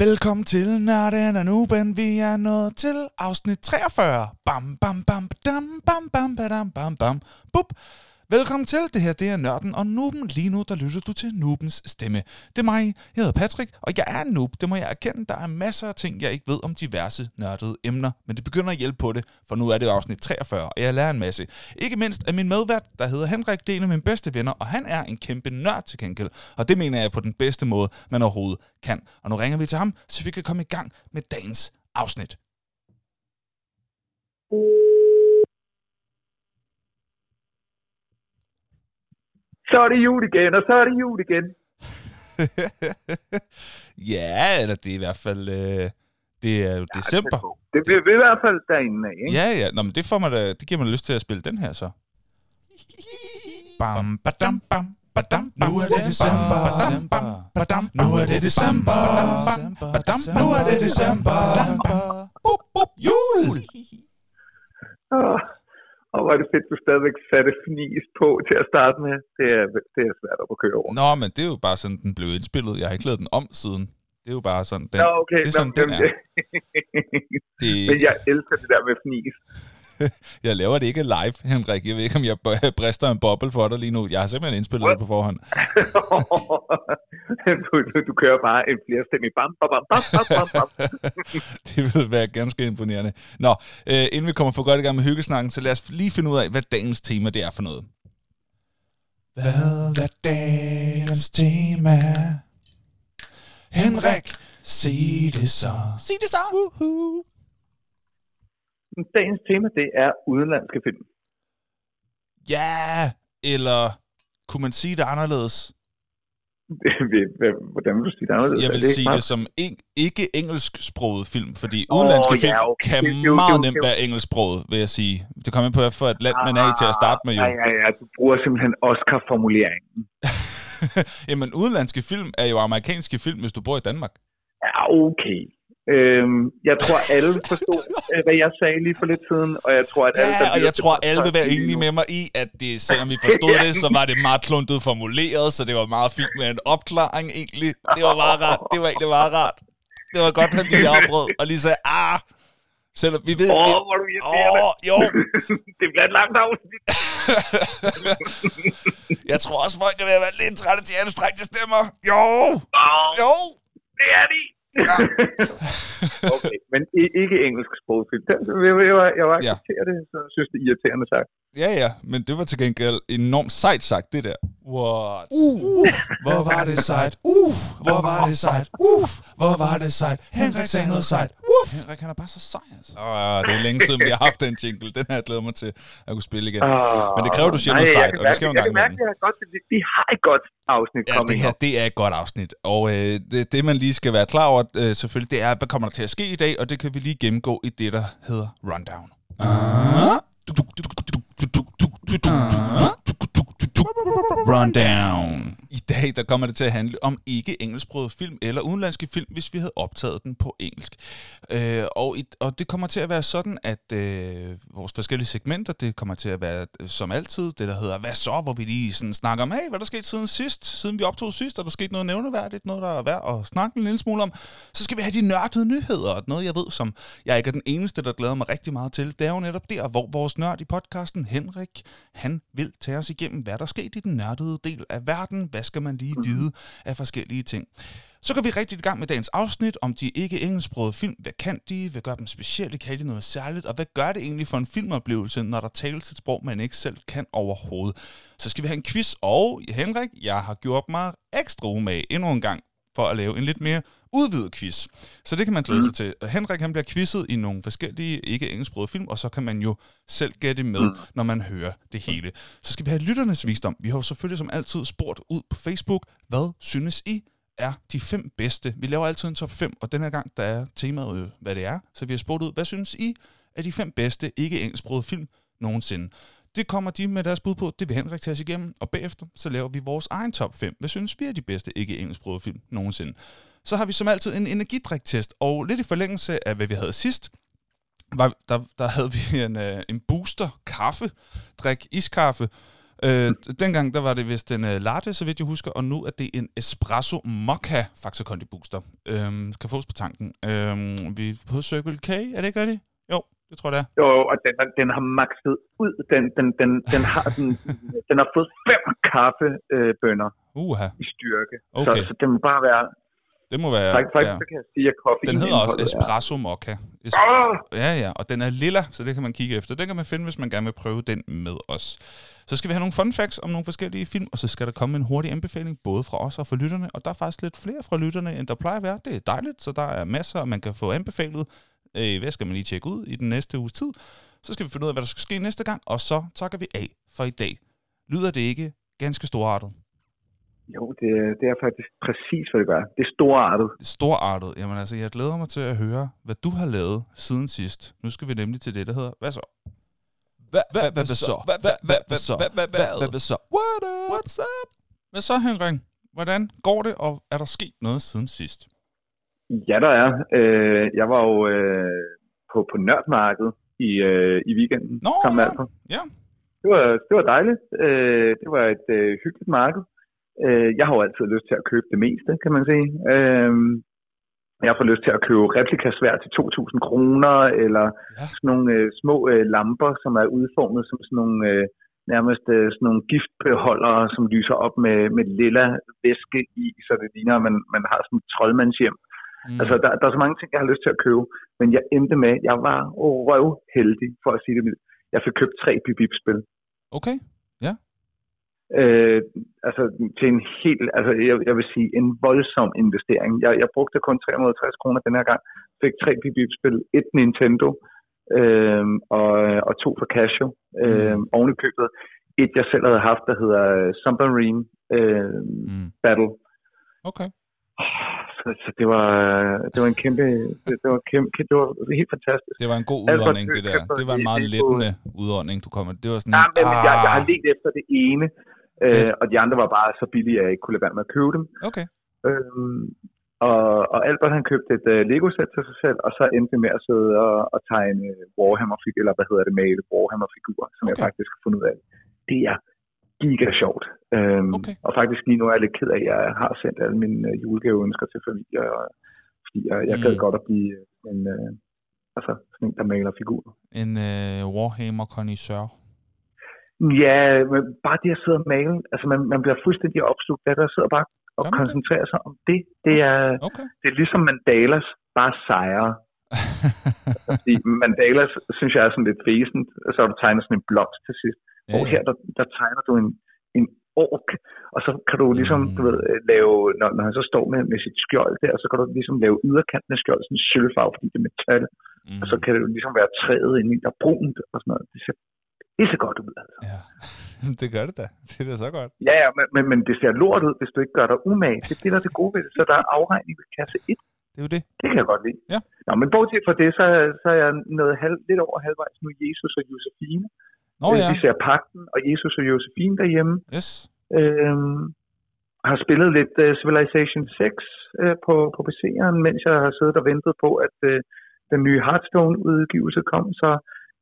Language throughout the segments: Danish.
Velkommen til Nørden og Nuben. Vi er nået til afsnit 43. Bam, bam, bam, bam, bam, bam, badam, bam, bam, bup. Velkommen til. Det her det er Nørden og Nuben. Lige nu der lytter du til Nubens stemme. Det er mig. Jeg hedder Patrick, og jeg er en noob. Det må jeg erkende. Der er masser af ting, jeg ikke ved om diverse nørdede emner. Men det begynder at hjælpe på det, for nu er det jo afsnit 43, og jeg lærer en masse. Ikke mindst af min medvært, der hedder Henrik. Det er en af mine bedste venner, og han er en kæmpe nørd til gengæld. Og det mener jeg på den bedste måde, man overhovedet kan. Og nu ringer vi til ham, så vi kan komme i gang med dagens afsnit. Så er det jul igen, og så er det jul igen. ja, eller det er i hvert fald... Øh, det er jo december. Det bliver vi i hvert fald derinde af, ikke? Ja, ja. Nå, men det, får mig da, det giver mig lyst til at spille den her så. Bam, badam, bam, badam. Nu er det december. Bam, badam. Nu er det december. Badam. Nu er det december. Bup, bup, jul! Og hvor er det fedt, du stadigvæk satte fnis på til at starte med. Det er, det er svært at køre over. Nå, men det er jo bare sådan, den blev indspillet. Jeg har ikke lavet den om siden. Det er jo bare sådan, den, Nå, okay. det er sådan, Nå, den er. Det, Men jeg elsker det der med fnis. jeg laver det ikke live, Henrik. Jeg ved ikke, om jeg brister en boble for dig lige nu. Jeg har simpelthen indspillet det på forhånd. du, du, du kører bare en flerstemmig bam, bam, bam, bam, bam, bam, det vil være ganske imponerende. Nå, øh, inden vi kommer for godt i gang med hyggesnakken, så lad os lige finde ud af, hvad dagens tema det er for noget. Hvad er dagens tema? Henrik, sig det så. Sig det så. Woohoo. Dagens tema, det er udenlandske film. Ja, eller kunne man sige det anderledes? Hvordan vil du sige det anderledes? Jeg vil ikke sige meget- det som en, ikke engelsksproget film, fordi udenlandske ja, film okay. kan Det- det jo- det er meget jo- nemt det jo- være engelsksproget, vil jeg sige. Det kommer ind på, for et land man er i til at starte med jo. Ja, ja, ja. Du bruger simpelthen Oscar-formuleringen. Jamen, udenlandske film er jo amerikanske film, hvis du bor i Danmark. Ja, okay. Øhm, jeg tror, alle forstod, øh, hvad jeg sagde lige for lidt siden, og jeg tror, at alle... Ja, og jeg tror, alle vil være enige med mig i, at det, selvom vi forstod det, så var det meget kluntet formuleret, så det var meget fint med en opklaring egentlig. Det var meget rart. Det var egentlig meget rart. Det var godt, at han lige afbrød og lige sagde, ah, selvom vi ved... Åh, vi- hvor er du irriterende. Åh, jo. det bliver et langt afsnit. jeg tror også, folk kan være lidt trætte til anstrengte stemmer. Jo, Åh, jo. det er de. Okay, men i- ikke engelsk sprogfilm. Jeg, jeg, jeg, jeg Ja. accepterer det, så synes det er irriterende sagt. Ja, ja, men det var til gengæld enormt sejt sagt, det der. What? Uh, hvor var det sejt. Uh, hvor var det sejt. Uh, hvor var det sejt. Henrik sagde noget sejt. Uh. Henrik, han er bare så sej, altså. Oh, det er længe siden, vi har haft den jingle. Den har jeg glædet mig til at kunne spille igen. Men det kræver, du siger Nej, noget jeg sejt, og det skal jo en gang Jeg kan mærke, at jeg vi har et godt afsnit Ja, det her, det er et godt afsnit. Og øh, det, det, man lige skal være klar over, øh, selvfølgelig, det er, hvad kommer der til at ske i dag, og det kan vi lige gennemgå i det, der hedder Rundown. Rundown. I dag der kommer det til at handle om ikke engelsksprogede film eller udenlandske film, hvis vi havde optaget den på engelsk. Øh, og, i, og det kommer til at være sådan, at øh, vores forskellige segmenter, det kommer til at være øh, som altid, det der hedder Hvad så? Hvor vi lige sådan snakker om, hey, hvad der skete siden sidst? Siden vi optog sidst, er der sket noget nævneværdigt, noget der er værd at snakke en lille smule om. Så skal vi have de nørdede nyheder, og noget jeg ved, som jeg ikke er den eneste, der glæder mig rigtig meget til. Det er jo netop der, hvor vores nørd i podcasten, Henrik, han vil tage os igennem, hvad der skete i den nørdede del af verden. Hvad skal man lige vide af forskellige ting? Så går vi rigtig i gang med dagens afsnit om de ikke engelsksprogede film. Hvad kan de? Hvad gør dem specielle? Kan de noget særligt? Og hvad gør det egentlig for en filmoplevelse, når der tales et sprog, man ikke selv kan overhovedet? Så skal vi have en quiz, og Henrik, jeg har gjort mig ekstra umage endnu en gang for at lave en lidt mere udvidet quiz. Så det kan man glæde sig til. Henrik han bliver quizzet i nogle forskellige ikke engelsksprogede film, og så kan man jo selv gætte med, når man hører det hele. Så skal vi have lytternes visdom. Vi har jo selvfølgelig som altid spurgt ud på Facebook, hvad synes I er de fem bedste? Vi laver altid en top 5, og den her gang, der er temaet jo, hvad det er. Så vi har spurgt ud, hvad synes I er de fem bedste ikke engelsksprogede film nogensinde? Det kommer de med deres bud på, det vil Henrik tage os igennem, og bagefter så laver vi vores egen top 5. Hvad synes vi er de bedste ikke engelsksprogede film nogensinde? Så har vi som altid en energidriktest, og lidt i forlængelse af, hvad vi havde sidst, var, der, der havde vi en, øh, en booster kaffe, drik iskaffe, Øh, dengang der var det vist en uh, latte, så vidt jeg husker, og nu er det en espresso mocha Faxe Kondi Booster. Øh, kan fås på tanken. Øh, vi er på Circle K, er det ikke rigtigt? Jo, det tror jeg det er. Jo, og den, den har makset ud. Den, den, den, den, har, den, den har fået fem kaffebønner øh, Uha. i styrke. Okay. Så, så den må bare være... Det må være... Faktisk, faktisk ja. så kan jeg sige, at koffein Den hedder også Espresso Mocha. Es- Åh! Ja, ja, og den er lilla, så det kan man kigge efter. Den kan man finde, hvis man gerne vil prøve den med os. Så skal vi have nogle fun facts om nogle forskellige film, og så skal der komme en hurtig anbefaling, både fra os og fra lytterne. Og der er faktisk lidt flere fra lytterne, end der plejer at være. Det er dejligt, så der er masser, man kan få anbefalet. Øh, hvad skal man lige tjekke ud i den næste uges tid? Så skal vi finde ud af, hvad der skal ske næste gang, og så takker vi af for i dag. Lyder det ikke ganske storartet? Jo, det, det er faktisk præcis, hvad det gør. Det er storartet. Storartet. Jamen altså, jeg glæder mig til at høre, hvad du har lavet siden sidst. Nu skal vi nemlig til det, der hedder, hvad så? Hvad, hvad, hvad, hvad så? Hvad, hvad, hvad, hvad så? Hvad, hvad, Hvad, hvad, hvad så? What up? What's up? Hvad så, Henrik? Hvordan går det, og er der sket noget siden sidst? Ja, der er. Øh, jeg var jo øh, på, på nørdmarkedet i, øh, i weekenden. Nå, ja. Ja. Det var, det var dejligt. Øh, det var et øh, hyggeligt marked. Øh, jeg har jo altid lyst til at købe det meste, kan man sige. Øh, jeg får lyst til at købe replikasvær til 2.000 kroner, eller Ja. sådan nogle øh, små øh, lamper, som er udformet som sådan nogle øh, nærmest øh, sådan nogle giftbeholdere, som lyser op med, med lilla væske i, så det ligner, at man, man har sådan et troldmandshjem. Mm. Altså, der, der er så mange ting, jeg har lyst til at købe, men jeg endte med, jeg var røvheldig, for at sige det mildt. Jeg fik købt tre bip-spil. Okay. Øh, altså til en helt, altså jeg, jeg vil sige, en voldsom investering. Jeg, jeg brugte kun 360 kroner den her gang. Fik tre bip-spil, et Nintendo øh, og, og to for Casio øh, Mm. oven i købet. Et jeg selv havde haft, der hedder Submarine øh, Mm. Battle. Okay. Så, så det var det var en kæmpe det, det var kæmpe det var helt fantastisk. Det var en god udånding, det der. Det var en meget lettende udånding, du kom med. Det var sådan en, men jeg, jeg har ah, let efter det ene, øh, og de andre var bare så billige, at jeg ikke kunne lade være med at købe dem. Okay. Øhm, og, og Albert han købte et uh, Lego-sæt til sig selv, og så endte med at sidde og, og tegne warhammer eller hvad hedder det, male Warhammer-figurer, som okay. jeg faktisk har fundet ud af. Det er giga sjovt. Øhm, Okay. Og faktisk lige nu er jeg lidt ked af, at jeg har sendt alle mine uh, julegaveønsker til familie, og, fordi jeg, jeg gad Mm. godt at blive øh, en, uh, altså, sådan en, der maler figurer. En uh, Warhammer connoisseur. Ja, bare det at sidde og male, altså man, man bliver fuldstændig opslugt af det, og sidder bare og det? koncentrerer sig om det. Det er, Okay. det er ligesom mandalas, bare sejre. Fordi mandalas, synes jeg er sådan lidt fæsent, og så har du tegnet sådan en blomst til sidst. ja, Og her, der, der tegner du en, en ork, og så kan du ligesom, Mm. du ved, lave, når, når han så står med, med sit skjold der, så kan du ligesom lave yderkanten af skjoldet sådan sølvfarve, fordi det er metal, mm. og så kan det jo ligesom være træet i, der er brunt og sådan noget. Det ser, det ser godt ud, altså. Ja, det gør det da. Det er da så godt. Ja, ja, men, men, men det ser lort ud, hvis du ikke gør dig umage. Det er det, der er det gode ved det. Så der er afregning ved kasse 1. Det er jo det. Det kan jeg godt lide. Ja. Nå, men bortset fra det, så, så er jeg nået halv, lidt over halvvejs nu Jesus og Josefine. Nå ja. Vi ser Pakten og Jesus og Josefine derhjemme. Yes. Øhm, har spillet lidt uh, Civilization 6 uh, på, på PC'eren, mens jeg har siddet og ventet på, at uh, den nye Hearthstone-udgivelse kom. Så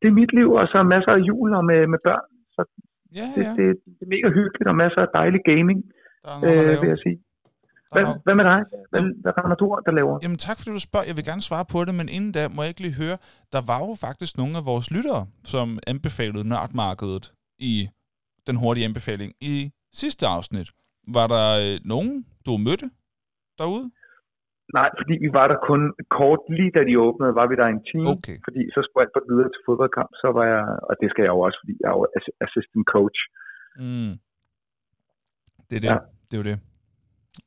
det er mit liv, og så masser af jul og med, med børn. Så Ja, det, ja. det, det er mega hyggeligt og masser af dejlig gaming, er øh, vil jeg sige. Hvad, hvad med dig? Hvad, hvad render du der laver? Jamen tak fordi du spørger. Jeg vil gerne svare på det, men inden da må jeg ikke lige høre, der var jo faktisk nogle af vores lyttere, som anbefalede nørdmarkedet i den hurtige anbefaling i sidste afsnit. Var der øh, nogen, du mødte derude? Nej, fordi vi var der kun kort lige da de åbnede, var vi der en time. Okay. Fordi så skulle alt videre til fodboldkamp, så var jeg, og det skal jeg jo også, fordi jeg er jo ass- assistant coach. Mm. Det er det. Ja. Det er jo det.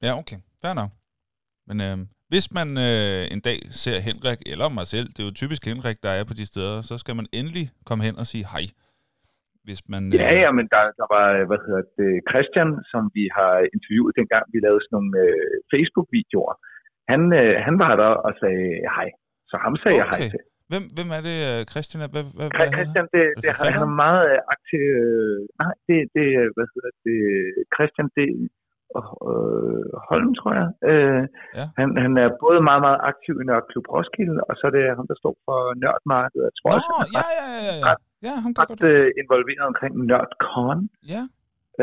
Ja, okay. Fair nok. Men øh, hvis man øh, en dag ser Henrik, eller mig selv, det er jo typisk Henrik, der er på de steder, så skal man endelig komme hen og sige hej. Hvis man, øh, Ja, ja, men der, der var, hvad hedder det, Christian, som vi har interviewet dengang, vi lavede sådan nogle øh, Facebook-videoer. Han, øh, han var der og sagde hej. Så ham sagde jeg hej Okay. til. Hvem, hvem er det, øh, Christian? Hvad, hvad, hvad Christian, det, det det, han, er meget øh, aktiv. Øh, nej, det, det, hvad hedder det, Christian, det øh, Holm, tror jeg. Øh, Ja. han, han er både meget, meget aktiv i Nørreklub Roskilde, og så er det ham, der står for Nørdmarkedet. Jeg tror Nå, også, ja, ja, ja, ja. Ja, han kan ret godt øh, involveret omkring NørdCon. Ja,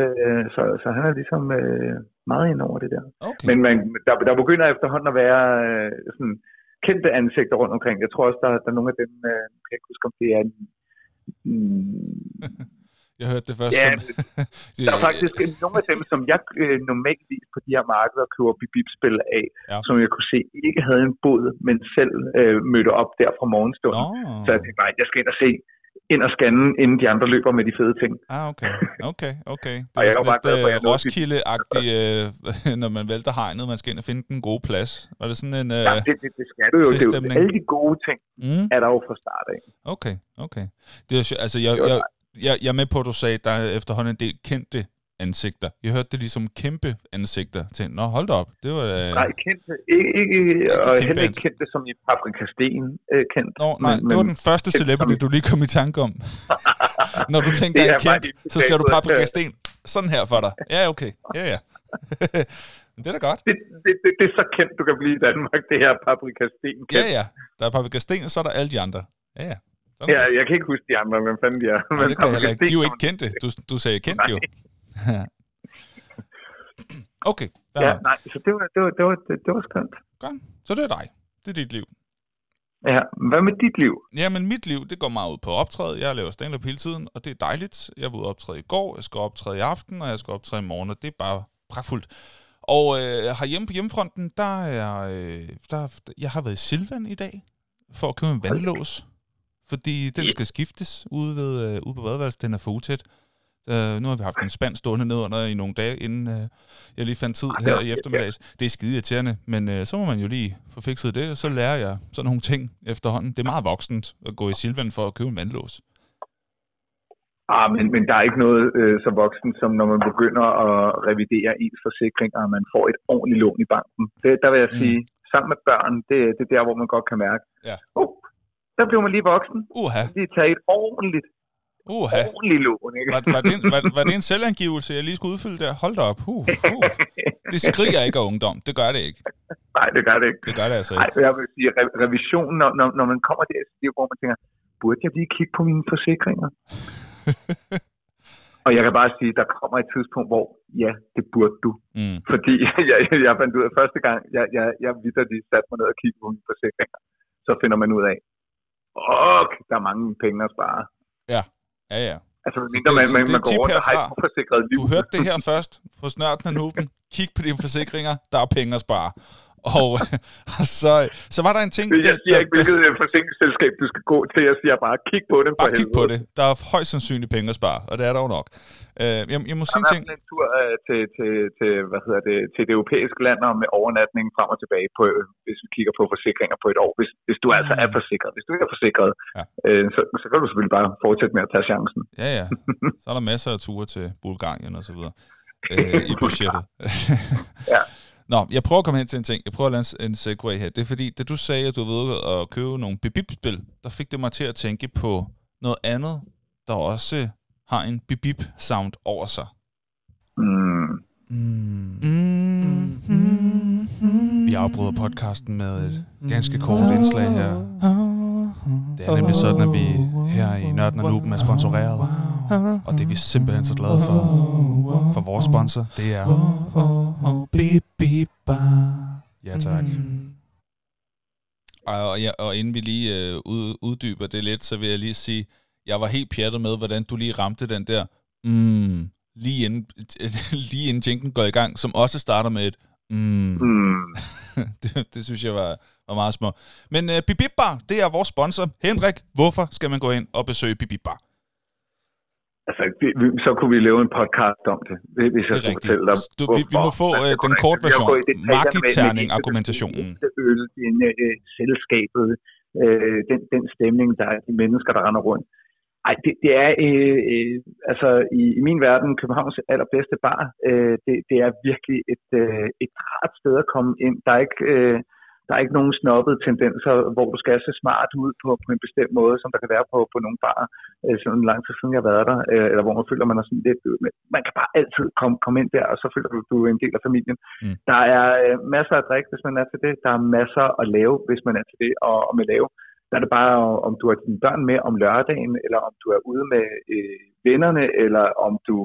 Øh, så, så han er ligesom øh, meget ind over det der. Okay. Men man, der, der begynder efterhånden at være øh, sådan kendte ansigter rundt omkring. Jeg tror også, der, der er nogle af dem, øh, jeg kan ikke huske, om det er... Mm, Jeg hørte det først Ja, som... der er faktisk nogle af dem, som jeg øh, normalvis på de her markeder køber bibibspil af, Ja. som jeg kunne se ikke havde en båd, men selv øh, mødte op der fra morgenstunden. Nå. Så jeg tænkte bare, jeg skal ind og se ind og scanne, inden de andre løber med de fede ting. Ah, okay. Okay, okay. Det Og er jeg er jo sådan lidt jeg uh, nåede Roskilde-agtigt, øh, når man vælter hegnet. Man skal ind og finde den gode plads. Var det sådan en... Uh, Ja, det, det, det skal du jo. Det er jo alle de gode ting mm? er der jo fra start af. Okay, okay. Det er, altså, jeg, jeg, jeg, jeg er med på, at du sagde, at der er efterhånden en del kendte ansigter. Jeg hørte det ligesom kæmpe ansigter. Til, Nå, hold da op. Det var... Uh... Nej, kendte, ikke, ikke, og kæmpe heller ikke kendte som i Paprika Sten øh, kendt. Nå, nej, men- det var men den første celebrity, du lige kom i tanke om. Når du tænker er en kendt, så ser du Paprika øh, Sten sådan her for dig. Ja, okay. Ja, ja. Men det er da godt. Det, det, det, det er så kendt, du kan blive i Danmark, det her Paprika Sten Ja, kendt. ja. Der er Paprika Sten, og så er der alle de andre. Ja, ja. Sådan Ja, jeg kan ikke huske de andre, hvem fanden de er. Nej, det kan jeg heller ikke. De er jo ikke kendte. Du, du sagde kendt jo. okay. Der Ja, nej, så det var, det var, det var, det, det var skønt. Godt. Så det er dig. Det er dit liv. Ja, hvad med dit liv? Jamen, mit liv, det går meget ud på optræde. Jeg laver stand-up hele tiden, og det er dejligt. Jeg var ude optræde i går, jeg skal optræde i aften, og jeg skal optræde i morgen, og det er bare pragtfuldt. Og øh, herhjemme på hjemmefronten, der er, øh, der, jeg har været i Silvan i dag, for at købe en vandlås. Fordi den skal skiftes ude, ved, øh, ude på badeværelset, den er for utæt. Uh, nu har vi haft en spand stående ned under i nogle dage, inden uh, jeg lige fandt tid her i eftermiddags. Det er skide irriterende, men uh, så må man jo lige få fikset det, og så lærer jeg sådan nogle ting efterhånden. Det er meget voksent at gå i Silvan for at købe en vandlås. Ah, men, men der er ikke noget øh, så voksen, som når man begynder at revidere ens forsikringer, og man får et ordentligt lån i banken. Det, der vil jeg Mm. sige, sammen med børn, det, det er der, hvor man godt kan mærke, Ja. oh, der bliver man lige voksen. Uha, Lige tage et ordentligt, uha. ordentligt lån, ikke? Var, var, det en, var, var det en selvangivelse, jeg lige skulle udfylde der? Hold da op. Uh, uh. Det skriger ikke af ungdom. Det gør det ikke. Nej, det gør det ikke. Det gør det altså Nej, ikke. jeg vil sige, re- revision, når, når, når man kommer der, hvor man tænker, burde jeg lige kigge på mine forsikringer? Og jeg kan bare sige, der kommer et tidspunkt, hvor ja, det burde du. Mm. Fordi jeg, jeg fandt ud af første gang, jeg, jeg, jeg vidste, at de satte mig ned og kiggede på mine forsikringer. Så finder man ud af, åh, der er mange penge at spare. Ja, ja. Altså, mindre man, man, det man går rundt og har herfra. et uforsikret liv. Du hørte det her først på snørten af nuben. Kig på dine forsikringer. Der er penge at spare. Og, og så, så var der en ting... Jeg der- siger der- ikke, hvilket øh, forsikringsselskab du skal gå til. Jeg siger bare, kig på det for Bare kig på det. Der er højst sandsynligt penge at spare, og det er der jo nok. Uh, jeg, jeg må Der sige en har ting. en tur øh, til, til, til, hvad hedder det, til det europæiske land og med overnatning frem og tilbage, på, øh, hvis vi kigger på forsikringer på et år. Hvis, hvis du altså er forsikret. Hvis du ikke er forsikret, Ja. øh, så, så kan du selvfølgelig bare fortsætte med at tage chancen. Ja, ja. Så er der masser af ture til Bulgarien og så videre. Øh, I budgettet. Ja. Nå, jeg prøver at komme hen til en ting. Jeg prøver at lade en segway her. Det er fordi, da du sagde, at du var ude at købe nogle bibip-spil, der fik det mig til at tænke på noget andet, der også har en bibip-sound over sig. Mm. Vi afbryder podcasten med et ganske kort indslag her. Det er nemlig sådan, at vi her i Nørden og Nuben er sponsoreret. Og det er vi simpelthen så glade for. For vores sponsor, det er... Ja, tak. Og, og, ja, og inden vi lige øh, ud, uddyber det lidt, så vil jeg lige sige, jeg var helt pjattet med, hvordan du lige ramte den der, mm, lige inden, lige inden jinken går i gang, som også starter med et, mm. Mm. det, det synes jeg var, var meget små. Men uh, Bibib Bar, det er vores sponsor. Henrik, hvorfor skal man gå ind og besøge Bibib Bar? Altså, vi- vi- så kunne vi lave en podcast om det, hvis jeg Det er skulle fortælle dig. Du, vi, vi må få uh, gå den korte har version. gået i detaljer med- med Marketerning, enkelte argumentationen. øl, den, øh, selskabet, øh, den, den stemning, der er de mennesker, der render rundt. Ej, det, det er øh, øh, altså i, i min verden Københavns allerbedste bar. Øh, det, det er virkelig et, øh, et rart sted at komme ind. Der er ikke, øh, der er ikke nogen snobbede tendenser, hvor du skal se smart ud på, på en bestemt måde, som der kan være på, på nogle bar, øh, sådan lang tid siden jeg har været der, øh, eller hvor man føler, man er sådan lidt, men man kan bare altid komme, komme ind der, og så føler du, du er en del af familien. Mm. Der er øh, masser af drik, hvis man er til det. Der er masser at lave, hvis man er til det, og, og med lave. Der er det bare, om du har dine børn med om lørdagen, eller om du er ude med øh, vennerne, eller om du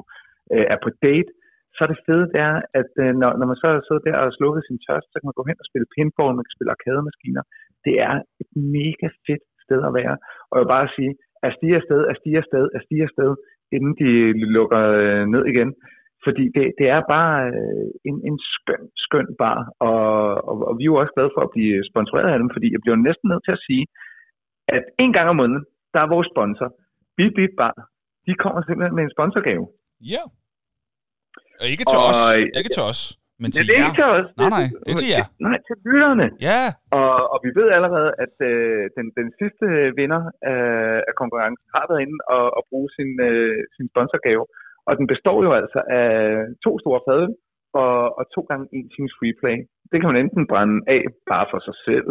øh, er på date, så er det fede, det er, at øh, når, når man så sidder der og slukker sin tørst, så kan man gå hen og spille pinball, man kan spille arcade-maskiner. Det er et mega fedt sted at være. Og jeg vil bare sige, at stige afsted, at stige afsted, at stige afsted, inden de lukker øh, ned igen. Fordi det, det er bare øh, en, en skøn, skøn bar, og, og, og vi er jo også glade for at blive sponsoreret af dem, fordi jeg bliver næsten nødt til at sige, at en gang om måneden, der er vores sponsor, Bip Bip Bar, de kommer simpelthen med en sponsorgave. Ja. Og ikke til Og- os. Ikke til os. Men til det er jer. ikke til os. Nej, nej, det er til jer. Nej, til lytterne. Ja. Og, og vi ved allerede, at øh, den, den sidste vinder af, af konkurrencen har været inde og, og bruge sin, øh, sin sponsorgave. Og den består jo altså af to store fadøl og, og to gange en times free play. Det kan man enten brænde af bare for sig selv,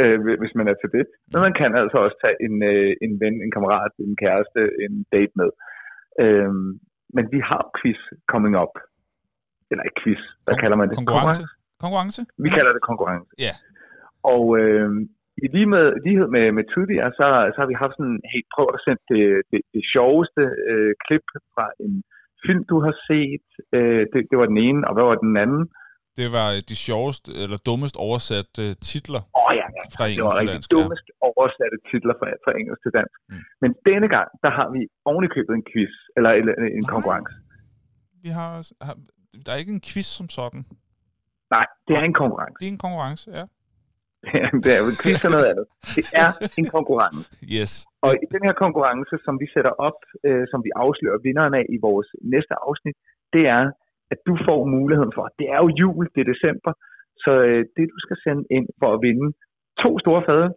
øh, hvi- hvis man er til det. Men man kan altså også tage en, øh, en ven, en kammerat, en kæreste, en date med. Øhm, men vi har quiz coming up. Eller ikke quiz, hvad Kon- kalder man det? Konkurrence. Konkurrence. Vi kalder det konkurrence. Ja. Og øh, i lige med, lighed med, med tidligere, så, så har vi haft sådan, hey, prøv at sende det, det, det sjoveste øh, klip fra en film, du har set. Øh, det, det var den ene, og hvad var den anden? Det var de sjoveste, eller dummest oversatte uh, titler Åh oh, ja, ja, fra det var engelsk rigtig dansk. Ja. dummest oversatte titler fra, fra engelsk til dansk. Mm. Men denne gang, der har vi ovenikøbet en quiz, eller, en Nej. konkurrence. Vi har, har, der er ikke en quiz som sådan. Nej, det er en konkurrence. Det er en konkurrence, ja. det er jo en quiz og noget andet. Det er en konkurrence. Yes. Og i den her konkurrence, som vi sætter op, øh, som vi afslører vinderen af i vores næste afsnit, det er, at du får muligheden for, det er jo jul, det er december, så øh, det du skal sende ind for at vinde to store fade,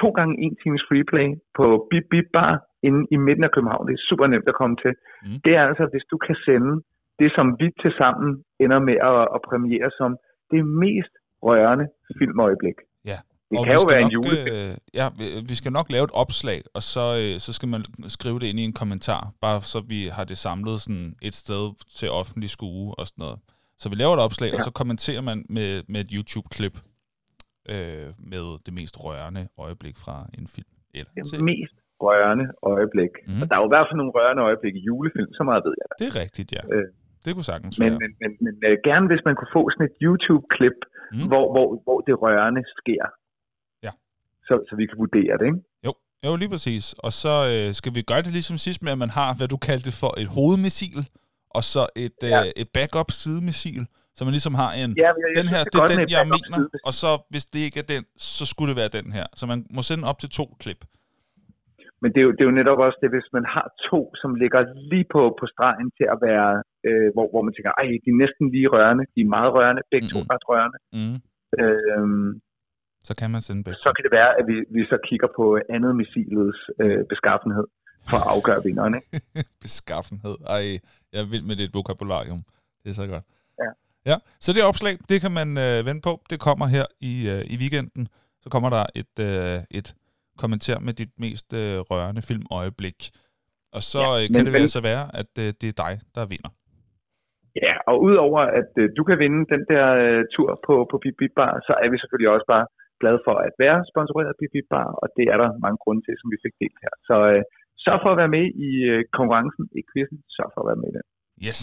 to gange en times freeplay på Bip Bip Bar inde i midten af København. Det er super nemt at komme til. Mm. Det er altså, hvis du kan sende det, som vi til sammen ender med at, at premiere som det mest rørende filmøjeblik. Ja. Det Og kan jo være en nok, julefilm. Øh, ja, vi- skal nok lave et opslag, og så, øh, så skal man skrive det ind i en kommentar, bare så vi har det samlet sådan et sted til offentlig skue og sådan noget. Så vi laver et opslag, ja. og så kommenterer man med, med et YouTube-klip øh, med det mest rørende øjeblik fra en film. Eller det til. mest rørende øjeblik. Mm. Og der er jo i hvert fald nogle rørende øjeblikke i julefilm, så meget ved jeg da. Det er rigtigt, ja. Øh, Det kunne sagtens Men, være. men, men, men uh, gerne hvis man kunne få sådan et YouTube-klip, Mm. hvor, hvor, hvor det rørende sker. Ja. Så, så vi kan vurdere det, ikke? Jo, jo, lige præcis. Og så øh, skal vi gøre det ligesom sidst med, at man har, hvad du kaldte for et hovedmissil, og så et, ja. Øh, et backup-sidemissil, så man ligesom har en, Ja, jeg, den her, synes, det er den, jeg mener, og så hvis det ikke er den, så skulle det være den her. Så man må sende op til to klip. Men det er, jo, det er jo netop også det, hvis man har to, som ligger lige på, på stregen til at være, øh, hvor, hvor man tænker, ej, de er næsten lige rørende, de er meget rørende, begge mm-hmm. Mhm. to ret rørende. Mm. Øhm, Så kan man sende begge. så kan det være, at vi, vi så kigger på andet missilets øh, beskaffenhed for at afgøre vinderen. Ikke? Beskaffenhed. Ej, jeg er vild med det vokabularium. Det er så godt. Ja. Så det opslag, det kan man øh, vente på. Det kommer her i, øh, i weekenden. Så kommer der et, øh, et kommenter med dit mest øh, rørende filmøjeblik. Og så Ja, ja, kan men- det men- altså være, at øh, det er dig, der vinder. Ja, og udover at øh, du kan vinde den der øh, tur på, på Bip Bip Bar, så er vi selvfølgelig også bare glade for at være sponsoreret af Bip Bip Bar, og det er der mange grunde til, som vi fik delt her. Så øh, sørg for at være med i øh, konkurrencen, i quizzen, sørg for at være med i den. Yes.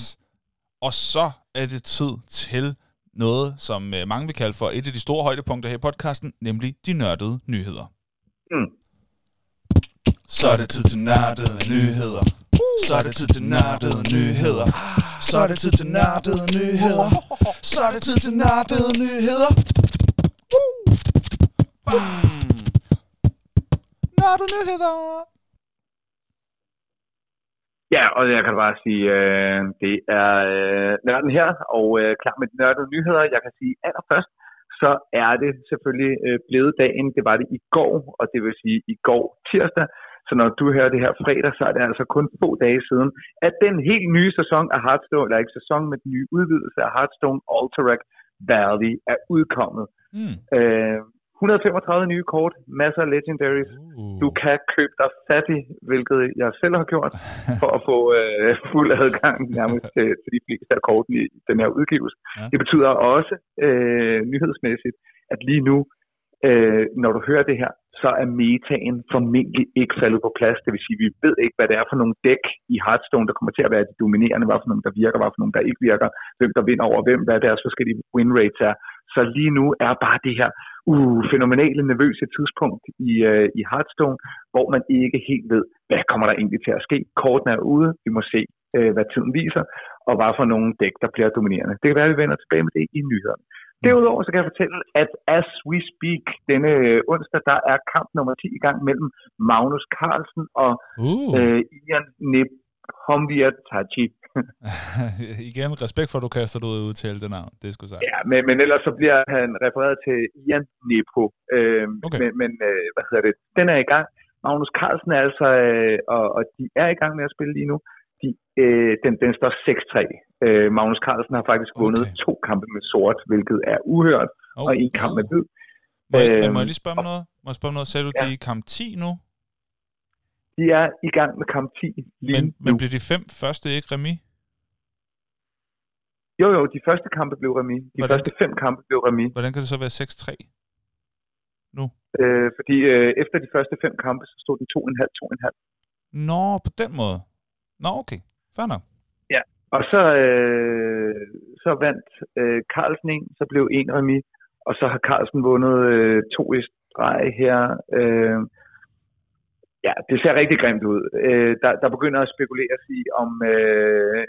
Og så er det tid til noget, som øh, mange vil kalde for et af de store højdepunkter her i podcasten, nemlig de nørdede nyheder. Mm. Så er det tid til nørdede nyheder. Så er det tid til nørdede nyheder. Så er det tid til nørdede nyheder. Så er det tid til nørdede nyheder. Nørdede nyheder! Ja, og jeg kan bare sige, øh, det er øh, nørden her, og øh, klar med de nørdede nyheder. Jeg kan sige allerførst, så er det selvfølgelig øh, blevet dagen. Det var det i går, og det vil sige i går tirsdag. Så når du hører det her fredag, så er det altså kun to dage siden, at den helt nye sæson af Hearthstone, eller ikke sæson, men den nye udvidelse af Hearthstone Alterac Valley er udkommet. Mm. Øh, 135 nye kort, masser af legendaries, Uh. du kan købe dig fattig, hvilket jeg selv har gjort, for at få øh, fuld adgang nærmest til, til de fleste af kortene i den her udgivelse. Ja. Det betyder også øh, nyhedsmæssigt, at lige nu, øh, når du hører det her, så er metaen formentlig ikke faldet på plads. Det vil sige, at vi ved ikke, hvad det er for nogle dæk i Hearthstone, der kommer til at være de dominerende, hvad for nogle, der virker, hvad for nogle, der ikke virker, hvem der vinder over hvem, hvad deres forskellige win rates er. Så lige nu er bare det her uh, fænomenale nervøse tidspunkt i, uh, i Hearthstone, hvor man ikke helt ved, hvad kommer der egentlig til at ske. Korten er ude, vi må se, uh, hvad tiden viser, og hvad for nogle dæk, der bliver dominerende. Det kan være, at vi vender tilbage med det i nyhederne. Derudover så kan jeg fortælle, at as we speak denne øh, onsdag, der er kamp nummer 10 i gang mellem Magnus Carlsen og Uh. øh, Ian Nepomniachtchi. Igen, respekt for, at du kaster dig ud og udtale det navn. Det skulle sagt. Ja, men, men ellers så bliver han refereret til Ian Nepo. Øh, Okay. Men, men øh, hvad hedder det? Den er i gang. Magnus Carlsen er altså, øh, og, og de er i gang med at spille lige nu. De, øh, den, den står 6-3. Øh, Magnus Carlsen har faktisk vundet Okay. to kampe med sort, hvilket er uhørt, Oh, og en kamp med hvid. Må jeg, men må jeg Øhm, lige spørge om noget? Må jeg spørge om noget? Sagde du, Ja. de er i kamp 10 nu? De er i gang med kamp 10 lige Men, nu. men bliver de fem første ikke remis? Jo, jo, de første kampe blev remis. De Hvordan- første fem kampe blev remis. Hvordan kan det så være 6-3? Øh, fordi øh, efter de første fem kampe, så stod den 2,5, 2,5. Nå, på den måde. Nå, okay. Fair nok. Og så, øh, så vandt øh, Carlsen en, så blev en remis, og så har Carlsen vundet øh, to i streg her. Øh, ja, det ser rigtig grimt ud. Øh, der, der begynder at spekuleres i, om øh,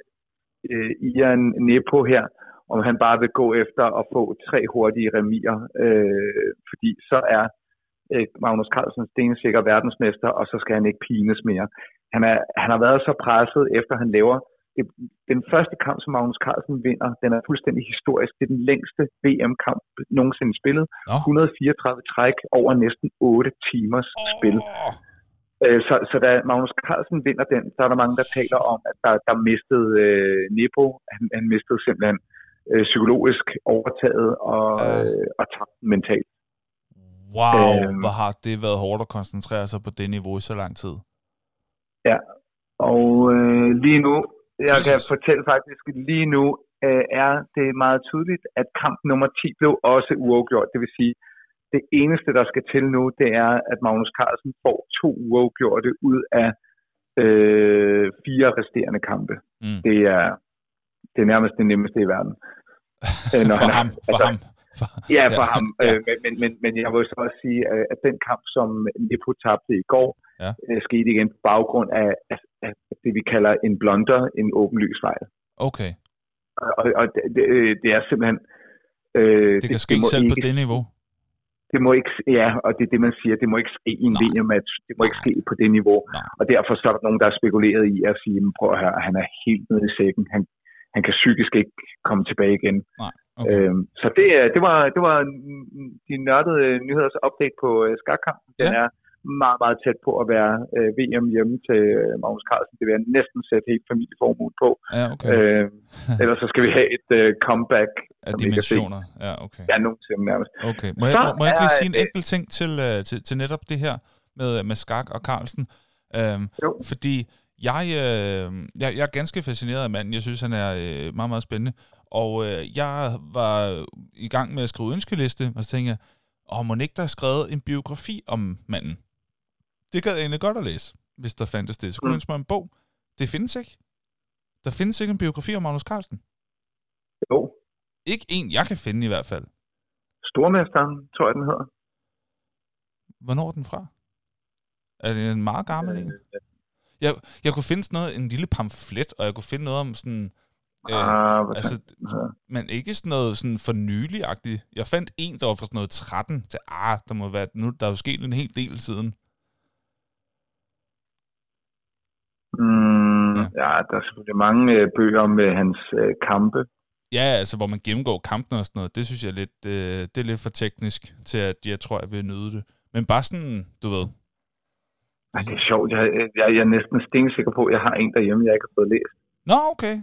øh, Ian Nepo her, om han bare vil gå efter at få tre hurtige remier, øh, fordi så er øh, Magnus Carlsen stensikker verdensmester, og så skal han ikke pines mere. Han, er, han har været så presset, efter han laver det- den første kamp, som Magnus Carlsen vinder, den er fuldstændig historisk. Det er den længste VM-kamp nogensinde spillet. Nå. 134 træk over næsten 8 timers spil. Øh, Så, så da Magnus Carlsen vinder den, så er der mange, der taler om, at der, der mistede øh, Nepo. Han, han mistede simpelthen øh, psykologisk overtaget og, øh, og tabt mentalt. wow, Øhm. hvor har det været hårdt at koncentrere sig på det niveau i så lang tid. Ja, og øh, lige nu, jeg kan fortælle faktisk, lige nu øh, er det meget tydeligt, at kamp nummer 10 blev også uafgjort. Det vil sige, det eneste, der skal til nu, det er, at Magnus Carlsen får to uafgjorte ud af øh, fire resterende kampe. Mm. Det er, det er nærmest det nemmeste i verden. Øh, når for han ham, for altså, ham. For, Ja, for Ja, ham. ja. Øh, men, men, men, jeg vil så også sige, at, den kamp, som Nepo tabte i går, Ja. øh, skete igen på baggrund af, af, af det, vi kalder en blunder, en åbenlys fejl. okay, Og, og, det, det, øh, det er simpelthen... Øh, det kan ske må selv på ikke, det niveau. Det må ikke, ja, og det er det, man siger, det må ikke ske i en Nej. VM-match. Det må ikke ske på det niveau. Nej. Og derfor så er der nogen, der er spekuleret i at sige, "Men prøv at høre, han er helt nede i sækken. Han, han kan psykisk ikke komme tilbage igen. Okay. Øhm, så det, er- det var, det var de nørdede nyheders update på øh, skakkampen. Den Ja. er meget, meget tæt på at være øh, VM hjemme til øh, Magnus Carlsen. Det vil jeg næsten sætte helt familieformuen på. Ja, okay. Øh, ellers så skal vi have et øh, comeback, Af dimensioner. Ja, okay. Ja, nogensinde nærmest. Okay. Må jeg, Så må, må jeg ikke lige sige en enkelt ting til, uh, til, til netop det her med, med Skak og Carlsen? Um, Jo. fordi jeg, øh, jeg, jeg er ganske fascineret af manden. Jeg synes, han er øh, meget, meget spændende. Og øh, jeg var i gang med at skrive ønskeliste, og så tænkte jeg, åh, må ikke der er skrevet en biografi om manden? Det gad jeg egentlig godt at læse, hvis der fandtes det. Så kunne Mm. ønske mig en bog. Det findes ikke. Der findes ikke en biografi om Magnus Carlsen. Jo, Ikke en, jeg kan finde i hvert fald. Stormesteren, tror jeg, den hedder. Hvornår er den fra? Er det en meget gammel en? Øh, Jeg, jeg kunne finde sådan noget, en lille pamflet, og jeg kunne finde noget om sådan... Øh, ah, altså, men ikke sådan noget sådan for nylig-agtigt. Jeg fandt en, der var fra sådan noget 13 til, ah, der må være, nu der er jo sket en hel del siden. Mm, Ja. der er selvfølgelig mange øh, bøger med hans øh, kampe. Ja, altså, hvor man gennemgår kampene og sådan noget, det synes jeg er lidt, øh, det er lidt for teknisk til, at jeg tror, jeg vil nyde det. Men bare sådan, du ved, Ej, det er sjovt. Jeg, jeg, jeg er næsten stensikker på, at jeg har en derhjemme, jeg ikke har fået læst. Nå, okay.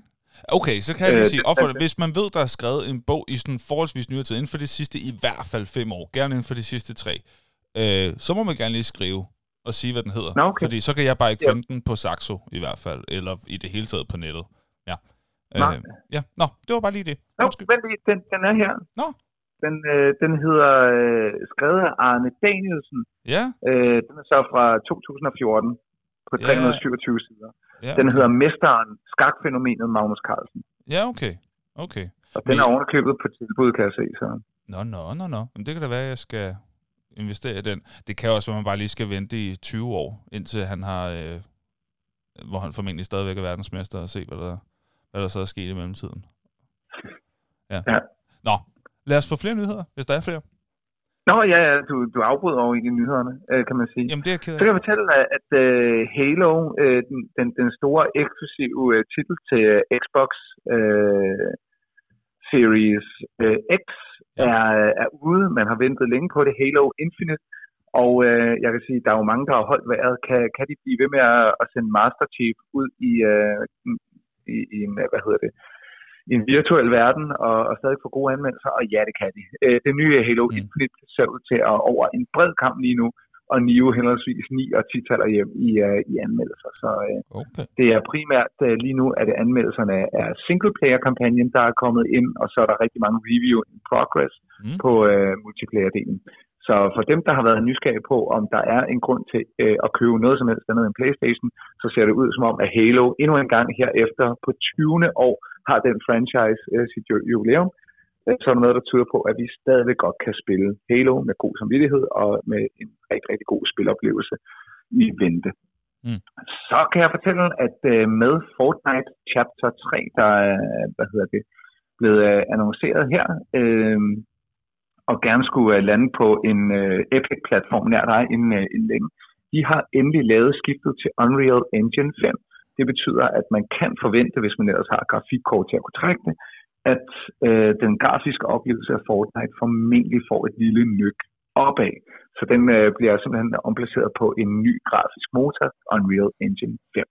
Okay, så kan jeg lige Øh, sige, det- opfordre, hvis man ved, der er skrevet en bog i sådan forholdsvis nyere tid, inden for de sidste i hvert fald fem år, gerne inden for de sidste tre, øh, så må man gerne lige skrive og sige, hvad den hedder. Nå, okay. Fordi så kan jeg bare ikke Ja. finde den på Saxo i hvert fald, eller i det hele taget på nettet. Ja. Nej. Øh, ja, nå, det var bare lige det. Nå, Undskyld. vent lige, den, den er her. Nå, Den, øh, den hedder øh, skrevet af Arne Danielsen. Ja, Øh, den er så fra 2014 på Ja. 327 sider. ja, Den okay. hedder Mesteren, skakfænomenet Magnus Carlsen. Ja, okay. Okay. Og den Men- er ovenikøbet på tilbud, kan jeg se. Så. Nå, nå, nå, nå. Men det kan da være, at jeg skal investere i den. Det kan også være, at man bare lige skal vente i 20 år, indtil han har... Øh, hvor han formentlig stadigvæk er verdensmester, og se, hvad der, hvad der så er sket i mellemtiden. Ja. Ja. Nå, lad os få flere nyheder, hvis der er flere. Nå ja, ja du, du afbryder over i nyhederne, øh, kan man sige. Jamen, det er ked Så af. kan jeg fortælle, at, at uh, Halo, uh, den, den, den store eksklusive uh, titel til uh, Xbox uh, Series uh, X. er, er ude. Man har ventet længe på det. Halo Infinite. Og uh, jeg kan sige, der er jo mange, der har holdt vejret. Kan, kan de blive ved med at, at sende Master Chief ud i, uh, i, i en, hvad hedder det, i en virtuel verden og, og stadig få gode anmeldelser? Og ja, det kan de. Uh, det nye Halo mm. Infinite ser ud til at over en bred kamp lige nu og Nio henholdsvis 9 og 10 taler hjem i, uh, i anmeldelser. Så uh, Okay. det er primært uh, lige nu, at anmeldelserne af singleplayer-kampagnen, der er kommet ind, og så er der rigtig mange review in progress Mm. på uh, multiplayer-delen. Så for dem, der har været nysgerrige på, om der er en grund til uh, at købe noget som helst andet end Playstation, så ser det ud som om, at Halo endnu en gang herefter på 20. år har den franchise uh, sit ju- jubilæum. Øh, Så er der noget, der tyder på, at vi stadigvæk godt kan spille Halo med god samvittighed og med en rigtig, rigtig god spiloplevelse i vente. Mm. Så kan jeg fortælle, at øh, med Fortnite Chapter 3, der er hvad hedder det, blevet øh, annonceret her, øh, og gerne skulle øh, lande på en øh, Epic-platform nær dig inden, øh, inden længe, de har endelig lavet skiftet til Unreal Engine 5. Det betyder, at man kan forvente, hvis man ellers har grafikkort til at kunne trække det, at øh, den grafiske oplevelse af Fortnite formentlig får et lille nyk opad. Så den øh, bliver simpelthen omplaceret på en ny grafisk motor, Unreal Engine 5.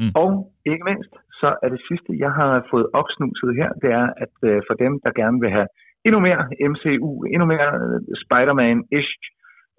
Mm. Og ikke mindst, så er det sidste, jeg har fået opsnuset her, det er, at øh, for dem, der gerne vil have endnu mere MCU, endnu mere øh, Spider-Man-ish,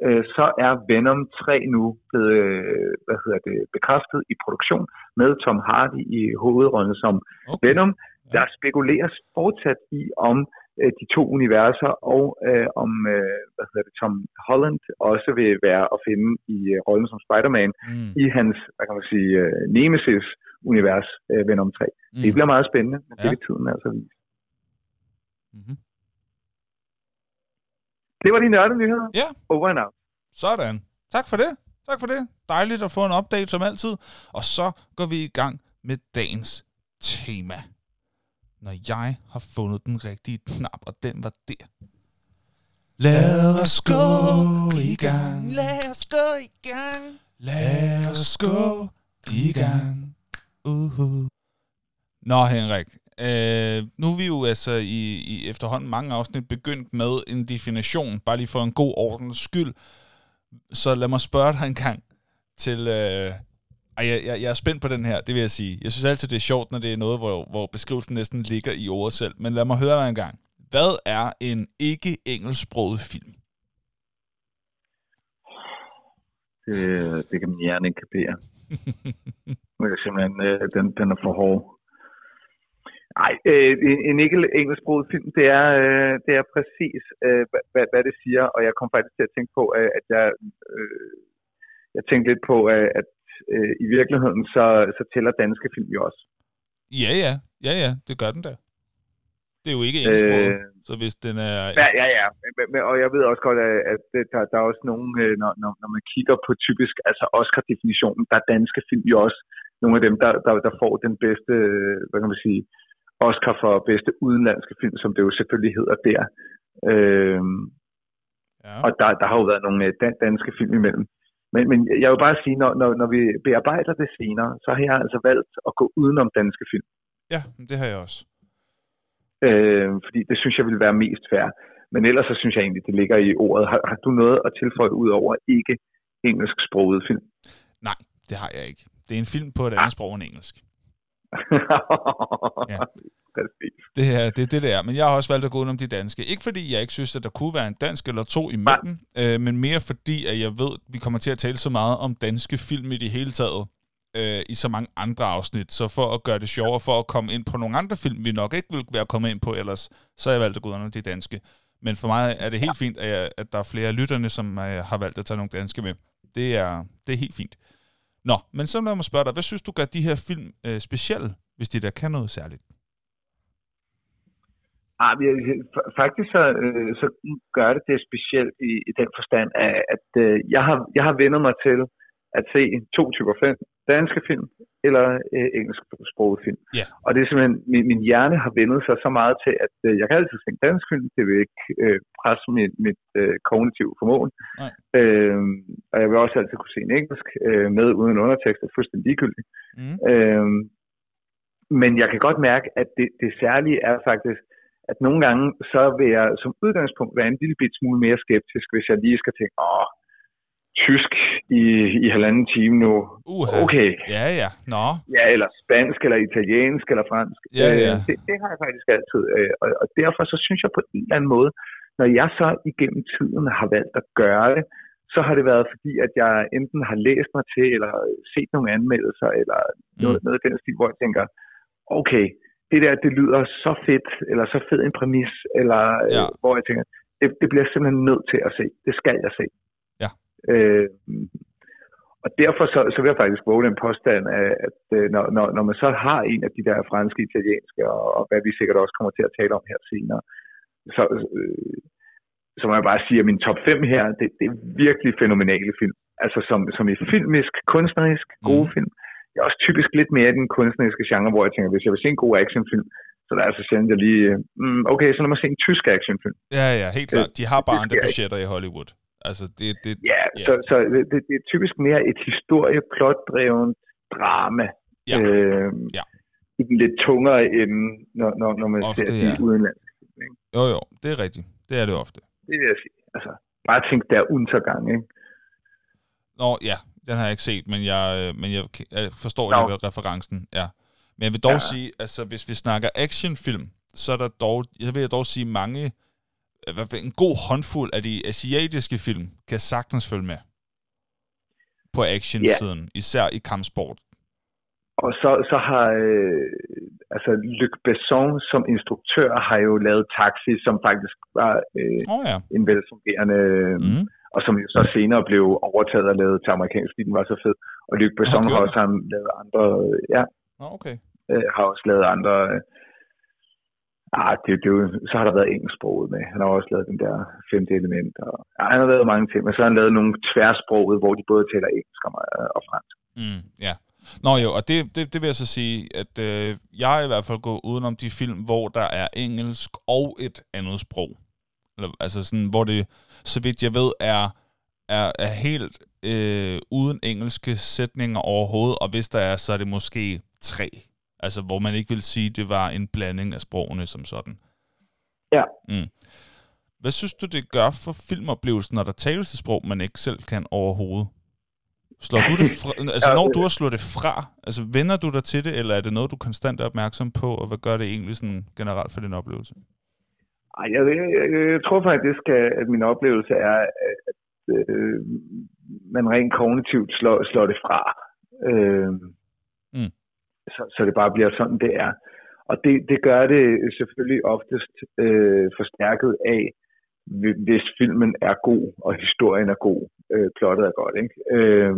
øh, så er Venom 3 nu blevet øh, hvad hedder det, bekræftet i produktion med Tom Hardy i hovedrollen som okay. Venom. Der spekuleres fortsat i, om øh, de to universer, og øh, om øh, hvad hedder det, Tom Holland også vil være at finde i øh, rollen som Spider-Man Mm. i hans, hvad kan man sige, øh, Nemesis-univers, øh, Venom 3. Mm. Det bliver meget spændende, men det Ja. vil tiden altså vise. Mm-hmm. Det var de nørdede nyheder. Ja. Over and out. Sådan. Tak for det. Tak for det. Dejligt at få en update som altid. Og så går vi i gang med dagens tema. Når jeg har fundet den rigtige knap, og den var der. Lad os gå i gang. Lad os gå i gang. Lad os gå i gang. Uh-huh. Nå, Henrik. Øh, nu er vi jo altså i, i efterhånden mange afsnit begyndt med en definition, bare lige for en god ordens skyld. Så lad mig spørge dig en gang til... Øh, ej, jeg, jeg, jeg er spændt på den her, det vil jeg sige. Jeg synes altid, det er sjovt, når det er noget, hvor, hvor beskrivelsen næsten ligger i ordet selv. Men lad mig høre dig en gang. Hvad er en ikke-engelsksproget film? Det, det kan min hjerne ikke kapere. Det er simpelthen, øh, den, den er for hård. Nej, øh, en- ikke engelsksproget film, det er, øh, det er præcis, øh, hvad, hvad, det siger, og jeg kom faktisk til at tænke på, øh, at jeg, øh, jeg tænkte lidt på, øh, at øh, i virkeligheden, så, så tæller danske film jo også. Ja, ja. Ja, ja. Det gør den da. Det er jo ikke engelsksproget. Øh, så hvis den er... Ja, ja, ja. Men, og jeg ved også godt, at, der, der er også nogle, øh, når, når, når man kigger på typisk, altså Oscar-definitionen, der er danske film jo også nogle af dem, der, der, der får den bedste, øh, hvad kan man sige, Oscar for bedste udenlandske film, som det jo selvfølgelig hedder der. Øhm, ja. og der, der har jo været nogle øh, dan- danske film imellem. Men, men jeg vil bare sige, når, når, når vi bearbejder det senere, så har jeg altså valgt at gå udenom danske film. ja, det har jeg også. Øh, fordi det synes jeg vil være mest fair. Men ellers så synes jeg egentlig, det ligger i ordet. Har, har du noget at tilføje ud over ikke engelsksproget film? Nej, det har jeg ikke. Det er en film på et andet sprog end engelsk. Ja. Det er det, er det, det er. Men jeg har også valgt at gå udenom de danske. Ikke fordi jeg ikke synes, at der kunne være en dansk eller to imellem, øh, men mere fordi, at jeg ved, at vi kommer til at tale så meget om danske film i det hele taget øh, i så mange andre afsnit. Så for at gøre det sjovere, for at komme ind på nogle andre film, vi nok ikke ville være kommet ind på ellers, så har jeg valgt at gå udenom de danske. Men for mig er det helt fint, at, jeg, at der er flere af lytterne, som øh, har valgt at tage nogle danske med. Det er, det er helt fint. Nå, men så lad mig spørge dig, hvad synes du gør de her film øh, specielle, hvis de der kan noget særligt? Ah, faktisk så, øh, så gør det det specielt i, i den forstand, at, at øh, jeg, har, jeg har vendet mig til at se to typer film. Danske film eller øh, engelsksproget film. Yeah. Og det er simpelthen, min, min hjerne har vendet sig så meget til, at øh, jeg kan altid se en dansk film. Det vil ikke øh, presse mit, mit øh, kognitive formåen. Øh, og jeg vil også altid kunne se en engelsk øh, med uden undertekster, fuldstændig ligegyldigt. Mm. Øh, men jeg kan godt mærke, at det, det særlige er faktisk, at nogle gange, så vil jeg som udgangspunkt være en lille bit smule mere skeptisk, hvis jeg lige skal tænke, åh, tysk i, i halvanden time nu. Uh-huh. Okay. Ja, ja. Nå. Ja, eller spansk, eller italiensk, eller fransk. Ja, ja. Øh, det, det har jeg faktisk altid. Øh, og, og derfor så synes jeg på en eller anden måde, når jeg så igennem tiden har valgt at gøre det, så har det været fordi, at jeg enten har læst mig til, eller set nogle anmeldelser, eller noget, mm. noget af den stil, hvor jeg tænker, okay, det der, det lyder så fedt, eller så fed en præmis, eller øh, ja. øh, hvor jeg tænker, det, det bliver jeg simpelthen nødt til at se. Det skal jeg se. Øh, og derfor så, så vil jeg faktisk våge den påstand, at, at øh, når, når, når man så har en af de der franske, italienske, og, og hvad vi sikkert også kommer til at tale om her senere, så, øh, så må jeg bare sige, at min top 5 her, det, det er virkelig fænomenale film. Altså som, som i filmisk, kunstnerisk, gode mm. film jeg er også typisk lidt mere i den kunstneriske genre, hvor jeg tænker, hvis jeg vil se en god actionfilm, så der er altså sjældent, jeg lige, mm, okay, så lad mig se en tysk actionfilm. Ja, ja, helt klart. De har bare andre budgetter i Hollywood. Altså, det, det, ja, yeah. så, så det, det er typisk mere et historieplotdrevet drama. Ja. Øh, ja. I den lidt tungere ende, når, når, når man ofte, ser ja. de udenlandske. Ikke? Jo, jo, det er rigtigt. Det er det ofte. Det vil jeg sige. Altså, bare tænk der undergang, ikke? Nå, ja, den har jeg ikke set, men jeg, øh, men jeg, jeg forstår no. alligevel referencen. Ja. Men jeg vil dog ja. sige, altså hvis vi snakker actionfilm, så er der dog, jeg vil jeg dog sige mange, en god håndfuld af de asiatiske film kan sagtens følge med på action-siden, yeah. især i kampsport. Og så, så har øh, altså Luc Besson som instruktør har jo lavet Taxi, som faktisk var øh, oh, ja. en velfungerende mm og som jo så senere blev overtaget og lavet til amerikansk, fordi den var så fed. Og Luc Besson har også han lavet andre, ja, oh, okay. øh, har også lavet andre, øh, ah, det, det, så har der været engelsksproget med. Han har også lavet den der femte element. Og, ja, han har lavet mange ting, men så har han lavet nogle tværsproget, hvor de både taler engelsk og, øh, og fransk. Mm, ja. Nå jo, og det, det, det vil jeg så sige, at øh, jeg i hvert fald går udenom de film, hvor der er engelsk og et andet sprog. Eller, altså sådan, hvor det så vidt jeg ved, er, er, er helt øh, uden engelske sætninger overhovedet, og hvis der er, så er det måske tre. Altså, hvor man ikke vil sige, at det var en blanding af sprogene som sådan. Ja. Mm. Hvad synes du, det gør for filmoplevelsen, når der tales til sprog, man ikke selv kan overhovedet? Slår du det fra, altså når du har slået det fra, altså vender du dig til det, eller er det noget, du konstant er opmærksom på, og hvad gør det egentlig sådan generelt for din oplevelse? Ej, jeg, jeg, jeg tror faktisk, at min oplevelse er, at, at øh, man rent kognitivt slår, slår det fra. Øh, mm. Så, så det bare bliver sådan, det er. Og det, det gør det selvfølgelig oftest øh, forstærket af, hvis filmen er god, og historien er god, øh, plottet er godt. Ikke? Øh,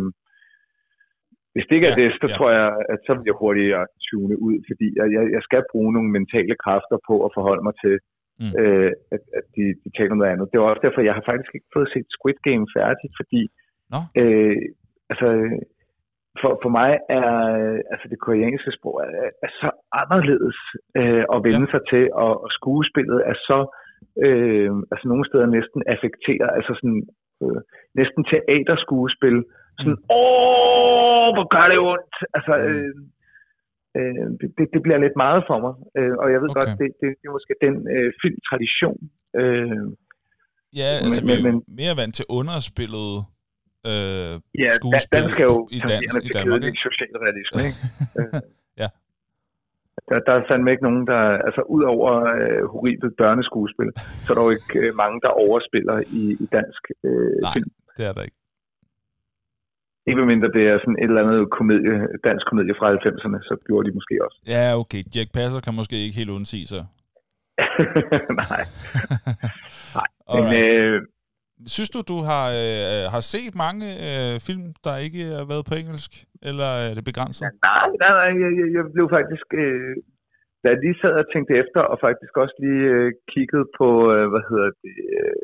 hvis det ikke er ja, det, så ja. tror jeg, at så bliver jeg hurtigere tune ud, fordi jeg, jeg skal bruge nogle mentale kræfter på at forholde mig til, mm. øh, at, at de, de taler om noget andet. Det var også derfor, jeg har faktisk ikke fået set Squid Game færdigt, fordi no. øh, altså, for, for mig er altså det koreanske sprog er, er så anderledes øh, at vende ja. sig til, og, og skuespillet er så øh, altså nogle steder næsten affekteret, altså sådan øh, næsten teaterskuespil, sådan, mm. åh, hvor gør det ondt, altså mm. øh, øh, det, det bliver lidt meget for mig. Øh, og jeg ved okay. godt, det, det, det er måske den øh, filmtradition. Øh, ja, altså men, vi er men, mere vant til underspillet øh, ja, skuespil den skal jo i, Dan i Danmark. Er socialrealisme, ikke? Øh, ja. Der, der er fandme ikke nogen, der... Altså, ud over øh, horribelt børneskuespil, så er der jo ikke øh, mange, der overspiller i, i dansk øh, Nej, film. det er der ikke. Ikke mindre det er sådan et eller andet komedie, dansk komedie fra 90'erne, så gjorde de måske også. Ja, okay. Jack Passer kan måske ikke helt undsige sig. Nej. Nej. Men, øh, Synes du, du har, øh, har set mange øh, film, der ikke har været på engelsk? Eller er det begrænset? nej, nej, nej. Jeg, jeg, jeg blev faktisk... Øh, da jeg lige sad og tænkte efter, og faktisk også lige øh, kiggede på, øh, hvad hedder det, øh,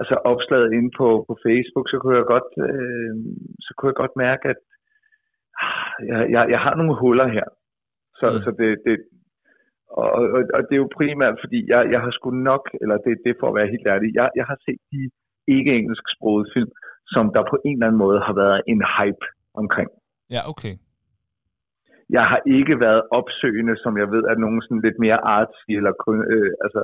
altså opslaget inde på, på Facebook, så kunne jeg godt, øh, så kunne jeg godt mærke, at ah, jeg, jeg, jeg har nogle huller her. Så, mm. så det, det, og, og, og det er jo primært, fordi jeg, jeg har sgu nok, eller det, det for at være helt ærlig, jeg, jeg har set de ikke engelsksprogede film, som der på en eller anden måde har været en hype omkring. Ja, okay. Jeg har ikke været opsøgende, som jeg ved, at nogen sådan lidt mere artsy, eller øh, altså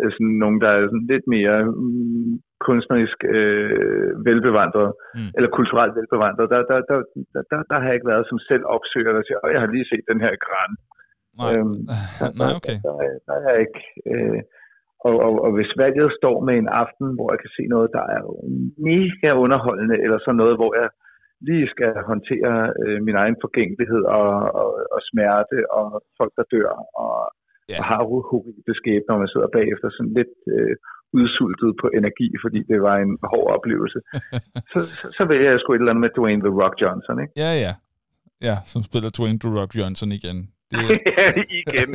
øh, sådan nogen, der er sådan lidt mere mm, kunstnerisk øh, velbevandret, mm. eller kulturelt velbevandret. Der, der, der, der, der, der har jeg ikke været som selv opsøger, der siger, jeg har lige set den her gran. Nej, øhm, der, Nej okay. Der, der, der, der er ikke... Øh, og, og, og hvis valget står med en aften, hvor jeg kan se noget, der er mega underholdende, eller så noget, hvor jeg lige skal håndtere øh, min egen forgængelighed og, og, og smerte og folk, der dør, og, ja. og har horrible skæbner, når man sidder bagefter sådan lidt øh, udsultet på energi, fordi det var en hård oplevelse, så, så, så vælger jeg sgu et eller andet med Dwayne The Rock Johnson, ikke? Ja, ja. Ja, som spiller Dwayne The Rock Johnson igen. Det ja, igen.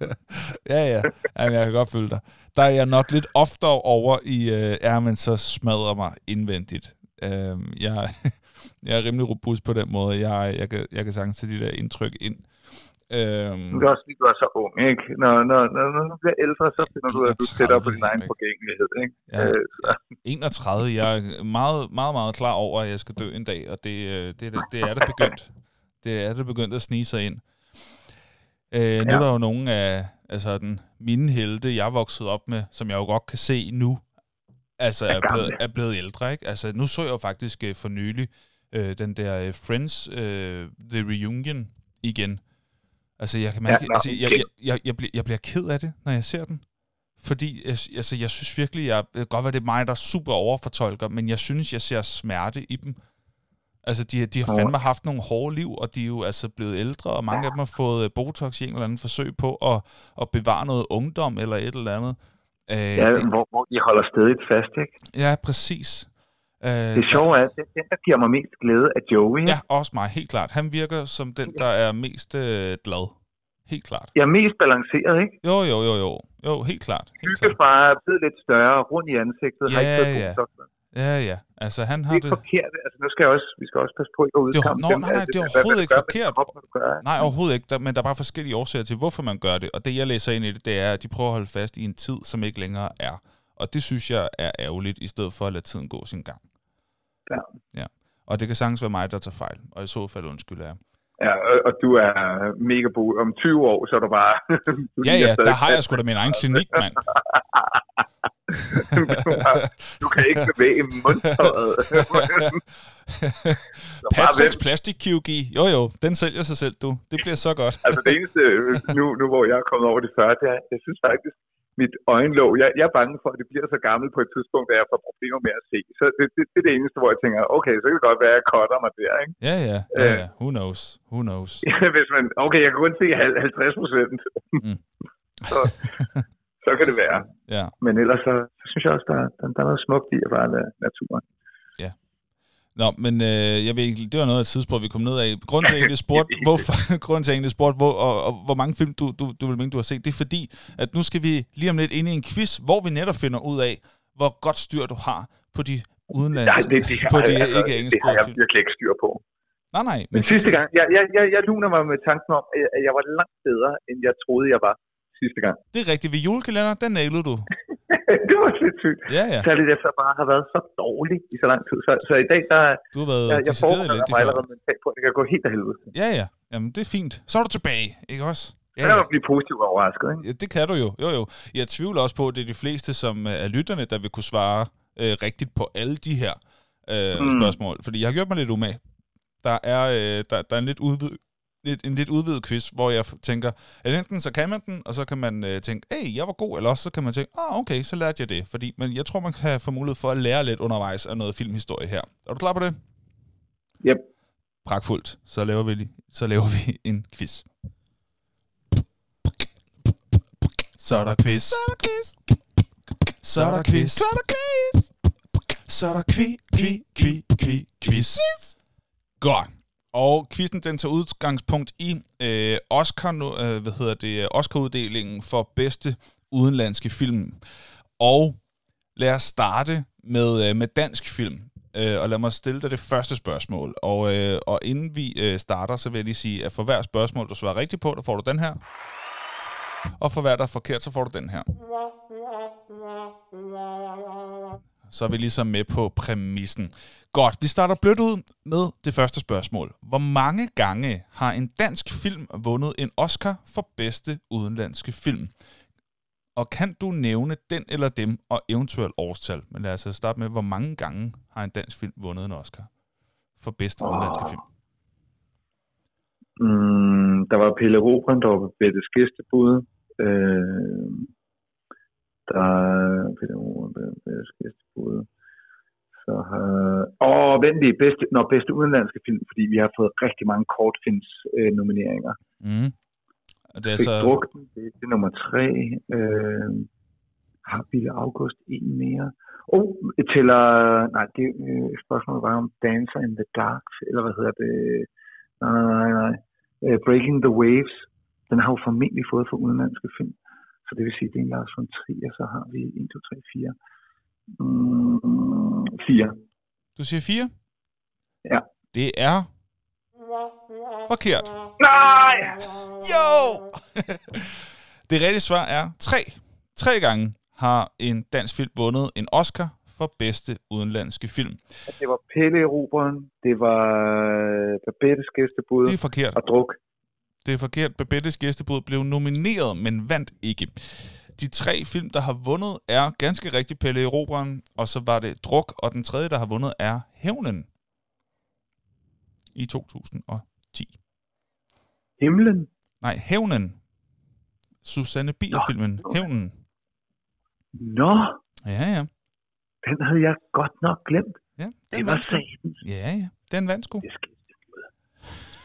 ja, ja. Jamen, jeg kan godt følge dig. Der er jeg nok lidt oftere over i, øh, er man så smadrer mig indvendigt. Øh, jeg, jeg er rimelig robust på den måde. Jeg, jeg, kan, jeg kan sagtens tage de der indtryk ind. Øhm, du er også lige, du er så ung, ikke? Når, når, når, når du bliver ældre, så finder du, at du sætter på din egen forgængelighed, ikke? Ja, øh, 31, jeg er meget, meget, meget klar over, at jeg skal dø en dag, og det, øh, det, det, det er det begyndt. Det er det begyndt at snige sig ind. Øh, ja. Nu er der jo nogle af altså, den, mine helte, jeg vokset op med, som jeg jo godt kan se nu, altså er, er, blevet, er blevet ældre. Ikke? Altså, nu så jeg jo faktisk uh, for nylig uh, den der uh, Friends uh, The Reunion igen. Altså, jeg kan mærke, ja, altså, jeg, jeg, jeg, jeg, bliver, jeg bliver ked af det, når jeg ser den. Fordi altså, jeg synes virkelig, jeg, godt være, det er mig, der er super overfortolker, men jeg synes, jeg ser smerte i dem. Altså, de, de har fandme haft nogle hårde liv, og de er jo altså blevet ældre, og mange ja. af dem har fået øh, Botox i en eller anden forsøg på at, at bevare noget ungdom eller et eller andet. Øh, ja, det, hvor, hvor de holder stedet fast, ikke? Ja, præcis. Øh, det sjove er, at den, der giver mig mest glæde, er Joey. Ja, også mig, helt klart. Han virker som den, der er mest øh, glad. Helt klart. Ja, mest balanceret, ikke? Jo, jo, jo, jo. Jo, helt klart. Hyggefar er blevet lidt større, rundt i ansigtet. Ja, har ikke ja. Botox, Ja, ja. Altså, han har det er det... forkert. Altså, nu skal jeg også, vi skal også passe på at udkampe. Nå, nej, nej, det er overhovedet ikke forkert. Nej, overhovedet ikke. men der er bare forskellige årsager til, hvorfor man gør det. Og det, jeg læser ind i det, det er, at de prøver at holde fast i en tid, som ikke længere er. Og det synes jeg er ærgerligt, i stedet for at lade tiden gå sin gang. Ja. ja. Og det kan sagtens være mig, der tager fejl. Og i så fald undskylder jeg. Ja, og du er mega bo. Om 20 år, så er du bare... du ja, ja, der har jeg sgu da min egen klinik, mand. du, har, du kan ikke bevæge mundtøjet. Patricks plastikkirurgi. Jo, jo, den sælger sig selv, du. Det bliver så godt. altså det eneste, nu, nu hvor jeg er kommet over det før, det er, jeg synes faktisk, mit øjenlåg. Jeg, jeg er bange for, at det bliver så gammelt på et tidspunkt, at jeg får problemer med at se. Så det, det, det er det eneste, hvor jeg tænker, okay, så kan det godt være, at jeg cutter mig der, ikke? Ja, ja, ja, ja. Who knows? Who knows? Hvis man, okay, jeg kan kun se 50 procent. Mm. så, så kan det være. Ja. Men ellers så, så synes jeg også, der, der, der er noget smukt i at bare lade naturen. Nå, men øh, jeg ved ikke, det var noget af et tidspunkt, vi kom ned af. Grunden til, at jeg spurgte, hvorfor, grunden til, at jeg spurgte hvor, og, og, hvor mange film du, du, du vil mene, du har set, det er fordi, at nu skal vi lige om lidt ind i en quiz, hvor vi netop finder ud af, hvor godt styr du har på de udenlands, Nej, det, det, på de altså, ikke engelske Det har jeg virkelig ikke styr på. Nej, nej. Men, men sidste gang, jeg, jeg, jeg, jeg luner mig med tanken om, at jeg var langt bedre, end jeg troede, jeg var sidste gang. Det er rigtigt. Ved julekalender, den nailede du. det var sindssygt. Ja, ja. Særligt efter at bare har været så dårlig i så lang tid. Så, så i dag, der du har været jeg, jeg forbereder mig allerede mentalt på, at det kan gå helt af helvede. Ja, ja. Jamen, det er fint. Så er du tilbage, ikke også? Ja, ja. blive positivt overrasket, ikke? Ja, det kan du jo. Jo, jo. Jeg tvivler også på, at det er de fleste som er lytterne, der vil kunne svare øh, rigtigt på alle de her øh, mm. spørgsmål. Fordi jeg har gjort mig lidt umage. Der er, øh, der, der er en lidt udvid, lidt, en lidt udvidet quiz, hvor jeg tænker, at enten så kan man den, og så kan man øh, tænke, hey, jeg var god, eller også så kan man tænke, ah, okay, så lærte jeg det. Fordi, men jeg tror, man kan få mulighed for at lære lidt undervejs af noget filmhistorie her. Er du klar på det? Yep. Pragtfuldt. Så laver vi, så laver vi en quiz. Så er der quiz. Så er der quiz. Så er der quiz. Så er der quiz. Så er der kvi, kvi, kvi, quiz. Godt. Og quizzen den tager udgangspunkt i øh, Oscar, øh, hvad hedder det, Oscar-uddelingen for bedste udenlandske film. Og lad os starte med, øh, med dansk film. Øh, og lad mig stille dig det første spørgsmål. Og, øh, og inden vi øh, starter, så vil jeg lige sige, at for hver spørgsmål, du svarer rigtigt på, der får du den her. Og for hver, der er forkert, så får du den her. Så er vi ligesom med på præmissen. Godt, vi starter blødt ud med det første spørgsmål. Hvor mange gange har en dansk film vundet en Oscar for bedste udenlandske film? Og kan du nævne den eller dem og eventuelt årstal? Men lad os altså starte med, hvor mange gange har en dansk film vundet en Oscar for bedste udenlandske film? Mm, der var Pelle Robren, der var på Bettes gæstebud. Øh, der er Bettes gæstebud. Så har... Åh, vent lige, bedste, når bedste udenlandske film, fordi vi har fået rigtig mange kortfilms øh, nomineringer. Mm. Og det er så... druk, det er nummer tre. Øh, har Bille August en mere? Oh, tæller... Nej, det øh, spørgsmålet var om Dancer in the Dark, eller hvad hedder det? Nej, nej, nej, nej. Uh, Breaking the Waves. Den har jo formentlig fået for udenlandske film. Så det vil sige, det er en Lars von Trier, så har vi 1, 2, 3, 4. Mm, 4. Du siger fire? Ja. Det er forkert. Nej! Jo! det rigtige svar er tre. Tre gange har en dansk film vundet en Oscar for bedste udenlandske film. Det var Pelle Roberen, det var øh, Babettes gæstebud Det er forkert. og Druk. Det er forkert. Babettes gæstebud blev nomineret, men vandt ikke. De tre film, der har vundet, er ganske rigtigt Pelle Eroberen, og så var det Druk, og den tredje, der har vundet, er Hævnen i 2010. Himlen. Nej, Hævnen. Susanne Bier-filmen. Hævnen. Nå, Ja, ja. den havde jeg godt nok glemt. ja Det den var vandt sgu. satans. Ja, ja. Den vandt sgu. Det skal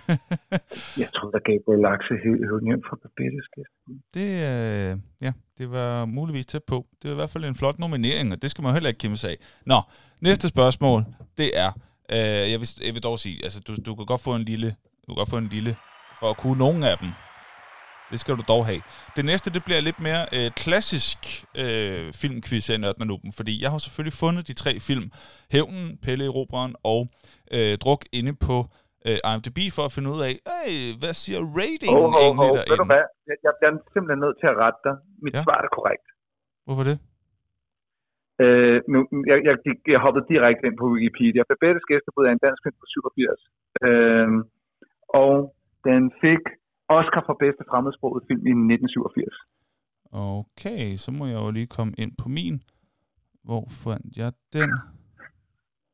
Jeg tror, der Gabriel Lakse hævde hjem fra Babettes. Det, øh, ja, det var muligvis tæt på. Det var i hvert fald en flot nominering, og det skal man heller ikke kæmpe sig af. Nå, næste spørgsmål, det er, øh, jeg, vil, jeg vil dog sige, altså du, du kan godt få en lille, du kan godt få en lille, for at kunne nogen af dem. Det skal du dog have. Det næste, det bliver lidt mere øh, klassisk øh, filmquiz af Nørden og fordi jeg har selvfølgelig fundet de tre film, Hævnen, Pelle i Eroberen og øh, Druk inde på øh, IMDb for at finde ud af, hey, hvad siger ratingen oh, oh, egentlig oh. derinde? Ved du hvad? Jeg, jeg bliver simpelthen nødt til at rette dig. Mit Ja. svar er korrekt. Hvorfor det? Øh, nu, jeg, jeg, jeg hoppede direkte ind på Wikipedia. Babettes gæstebud er en dansk film fra 87. Øh, og den fik Oscar for bedste fremmedsproget film i 1987. Okay, så må jeg jo lige komme ind på min. Hvor fandt jeg den?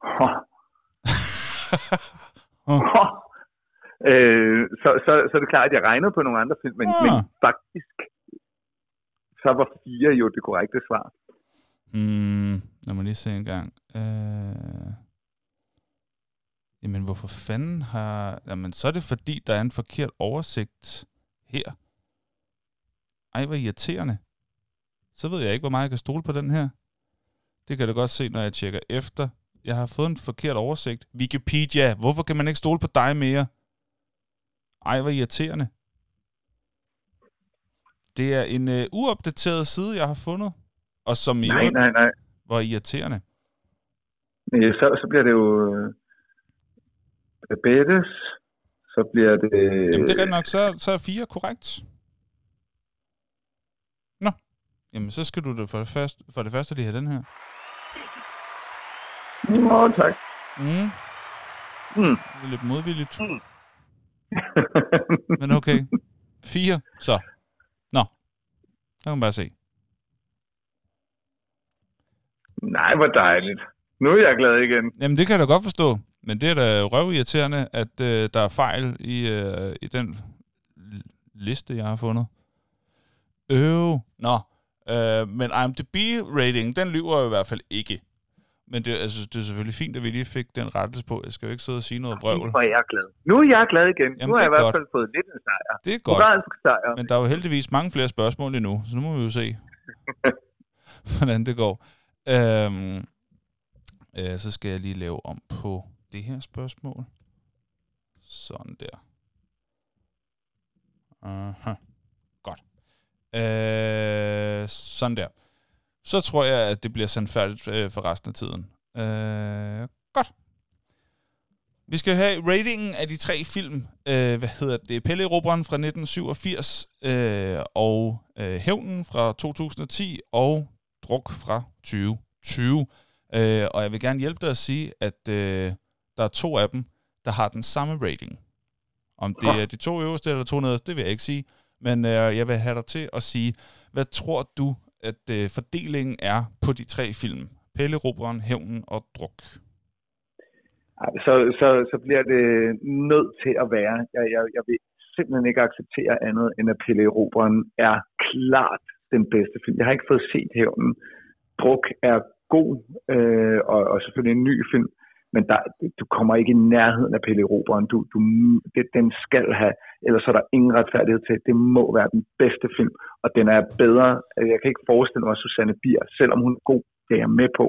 Ho. Øh, så, så, så er det klart, at jeg regnede på nogle andre film, men, Ah. men faktisk så var fire jo det korrekte svar. Hmm, lad mig lige se en gang. Øh... Jamen, hvorfor fanden har... Jamen, så er det fordi, der er en forkert oversigt her. Ej, hvor irriterende. Så ved jeg ikke, hvor meget jeg kan stole på den her. Det kan du godt se, når jeg tjekker efter. Jeg har fået en forkert oversigt. Wikipedia, hvorfor kan man ikke stole på dig mere? Ej, hvor irriterende. Det er en øh, uopdateret side, jeg har fundet. Og som i Nej, nej, nej. var irriterende. Øh, Så, så bliver det jo øh, så bliver det... Jamen, det er rigtigt nok, så, så er fire korrekt. Nå, jamen så skal du da for det første, for det første lige have den her. Nå, tak. Mm. Mm. Det er lidt modvilligt, men okay. Fire, så. Nå, der kan man bare se. Nej, hvor dejligt. Nu er jeg glad igen. Jamen, det kan jeg da godt forstå. Men det er da røvirriterende, at øh, der er fejl i, øh, i den liste, jeg har fundet. Øv. Nå. Øh, men IMDb-rating, den lyver jo i hvert fald ikke. Men det, altså, det er selvfølgelig fint, at vi lige fik den rettelse på. Jeg skal jo ikke sidde og sige noget vrøvl. Nu er jeg glad. Nu er jeg glad igen. Jamen, nu har jeg i hvert fald fået lidt en sejr. Det er godt. Moralsk sejr. Men der er jo heldigvis mange flere spørgsmål endnu, så nu må vi jo se, hvordan det går. Øhm, øh, så skal jeg lige lave om på det her spørgsmål. Sådan der. Aha. Godt. Øh, sådan der. Så tror jeg, at det bliver sandfærdigt øh, for resten af tiden. Øh, godt. Vi skal have ratingen af de tre film. Øh, hvad hedder det? Pelle Robren fra 1987, øh, og øh, Hævnen fra 2010, og Druk fra 2020. Øh, og jeg vil gerne hjælpe dig at sige, at øh, der er to af dem, der har den samme rating. Om det er de to øverste eller to nederste, det vil jeg ikke sige. Men øh, jeg vil have dig til at sige, hvad tror du, at øh, fordelingen er på de tre film? Pelle Robren, Hævnen og Druk. Så, så, så bliver det nødt til at være. Jeg, jeg, jeg vil simpelthen ikke acceptere andet, end at Pelle Roberen er klart den bedste film. Jeg har ikke fået set hævnen. Druk er god, øh, og, og selvfølgelig en ny film, men der, du kommer ikke i nærheden af Pelle Roberen. Du, du, det, den skal have, ellers er der ingen retfærdighed til. Det må være den bedste film, og den er bedre. Jeg kan ikke forestille mig, at Susanne Bier, selvom hun er god, det er jeg med på,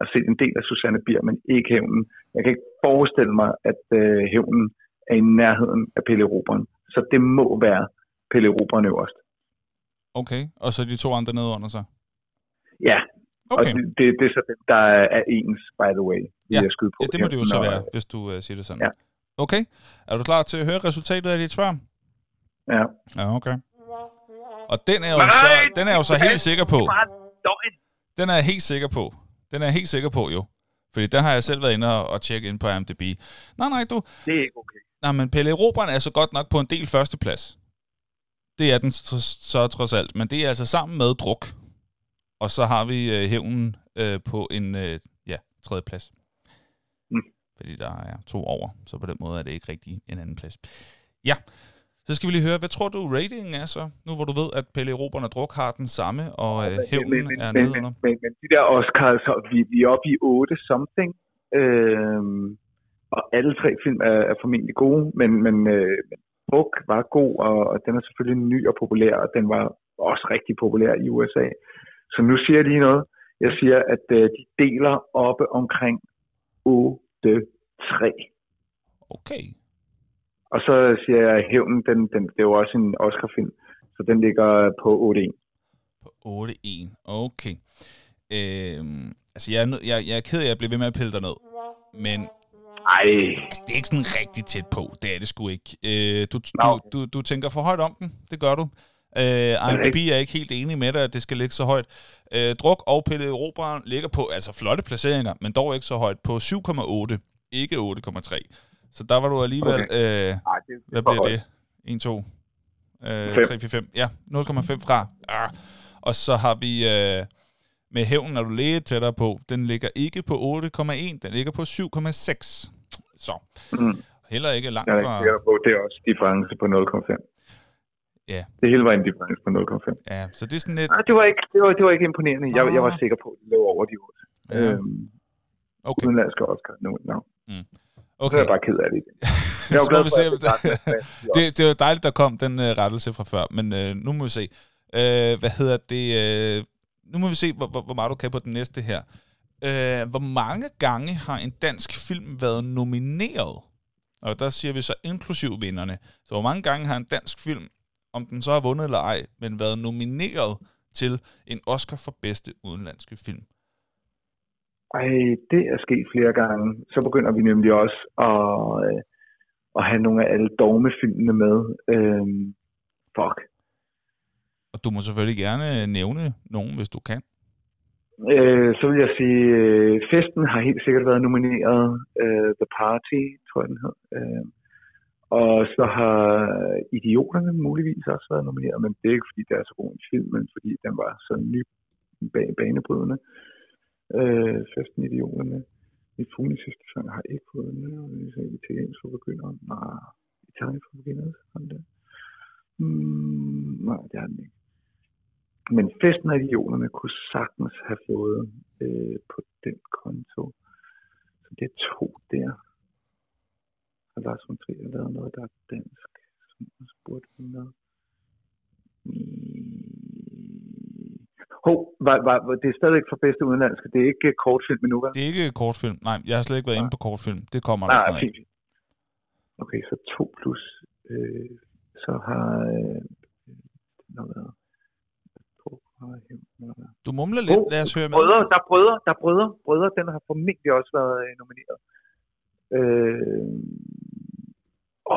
at se en del af Susanne Bier, men ikke hævnen. Jeg kan ikke forestille mig, at øh, hævnen er i nærheden af Pelle Roberen. Så det må være Pelle Roberen øverst. Okay, og så de to andre nede under sig? Ja, Okay. og det, det, det er så den, der er ens, by the way, vil Ja, jeg skyde på. Ja, det må det jo så være, hvis du uh, siger det sådan. Ja. Okay, er du klar til at høre resultatet af dit svar? Ja. Ja, okay. Og den er jo så, den er jo så helt sikker på. Den er jeg helt sikker på. Den er jeg helt sikker på, jo. Fordi den har jeg selv været inde og, og tjekke ind på IMDb. Nej, nej, du. Det er ikke okay. Nej, men Pelle Robren er så godt nok på en del førsteplads. Det er den så, så trods alt. Men det er altså sammen med Druk. Og så har vi øh, hævnen øh, på en øh, ja, tredje plads. Mm. Fordi der er to over. Så på den måde er det ikke rigtig en anden plads. Ja, så skal vi lige høre, hvad tror du ratingen er så? Nu hvor du ved, at Pelle Robren og Druk har den samme, og øh, hævnen men, er men, nede men, under. men, men de der Oscars, så vi, vi er oppe i 8 something. Øhm, og alle tre film er, er formentlig gode, men, men øh, men Book var god, og, og den er selvfølgelig ny og populær, og den var også rigtig populær i USA. Så nu siger jeg lige noget. Jeg siger, at øh, de deler oppe omkring 8-3. Okay. Og så siger jeg, at Hævnen, den, den, det er jo også en Oscar-film, så den ligger på 8-1. På 8-1. Okay. Øhm, altså, jeg er, jeg, jeg er ked af, at jeg bliver ved med at pille dig ned. Men Ej, altså, det er ikke sådan rigtig tæt på. Det er det sgu ikke. Øh, du, Nå, du, du, du tænker for højt om den. Det gør du. Øh, IMDb er ikke helt enig med dig, at det skal ligge så højt. Øh, Druk og Pelle Roberen ligger på altså flotte placeringer, men dog ikke så højt på 7,8. Ikke 8,3. Så der var du alligevel... Okay. Øh, Ej, det, hvad er bliver højt. det? 1, 2, øh, Fem. 3, 4, 5. Ja, 0,5 fra. Ah. Og så har vi øh, med hævnen, når du lidt tættere på, den ligger ikke på 8,1, den ligger på 7,6. Så Mm. heller ikke langt Jeg er fra... ikke sikker på, det er også difference på 0,5. Ja. Det hele var en difference på 0,5. Ja, så det er sådan lidt... Nej, det var ikke, det var, det var ikke imponerende. Jeg, jeg var Nå. sikker på, at det lå over de 8. Ja. Øhm, Okay, udenlandske Oscar. No, no. Så er okay. jeg bare ked af det igen. Jeg må glad for, at det det, jo dejligt, der kom den uh, rettelse fra før, men uh, nu må vi se. Uh, hvad hedder det? Uh, nu må vi se, hvor, hvor, hvor meget du kan på den næste her. Uh, hvor mange gange har en dansk film været nomineret? Og der siger vi så inklusiv vinderne. Så hvor mange gange har en dansk film, om den så har vundet eller ej, men været nomineret til en Oscar for bedste udenlandske film? Ej, det er sket flere gange. Så begynder vi nemlig også at, øh, at have nogle af alle dogmefilmene med. Øhm, fuck. Og du må selvfølgelig gerne nævne nogen, hvis du kan. Øh, så vil jeg sige, øh, Festen har helt sikkert været nomineret. Øh, The Party, tror jeg den hed. Øh, og så har Idioterne muligvis også været nomineret, men det er ikke fordi, det er så god en film, men fordi den var så ny banebrydende. Øh, Festen Idioterne. Mit fugle sidste sang har ikke fået den. Italiensk for begyndere. Nej, Italien for begyndere. Sådan der. Mm, nej, det har den ikke. Men festen af idioterne kunne sagtens have fået øh, på den konto. Så det er to der. Og Lars von Trier lavet noget, der er dansk, som jeg spurgte ham med. Hov, var, var, var, det er stadigvæk for bedste udenlandske. Det er ikke øh, kortfilm endnu, vel? Det er ikke kortfilm. Nej, jeg har slet ikke været Nej. inde på kortfilm. Det kommer Nej, noget af. fint. Okay, så 2 plus. Øh, så har... Øh, har været... Du mumler lidt. Lad os høre med. Brødre, der er brødre, der er brødre. Brødre, den har formentlig også været øh, nomineret. Øh,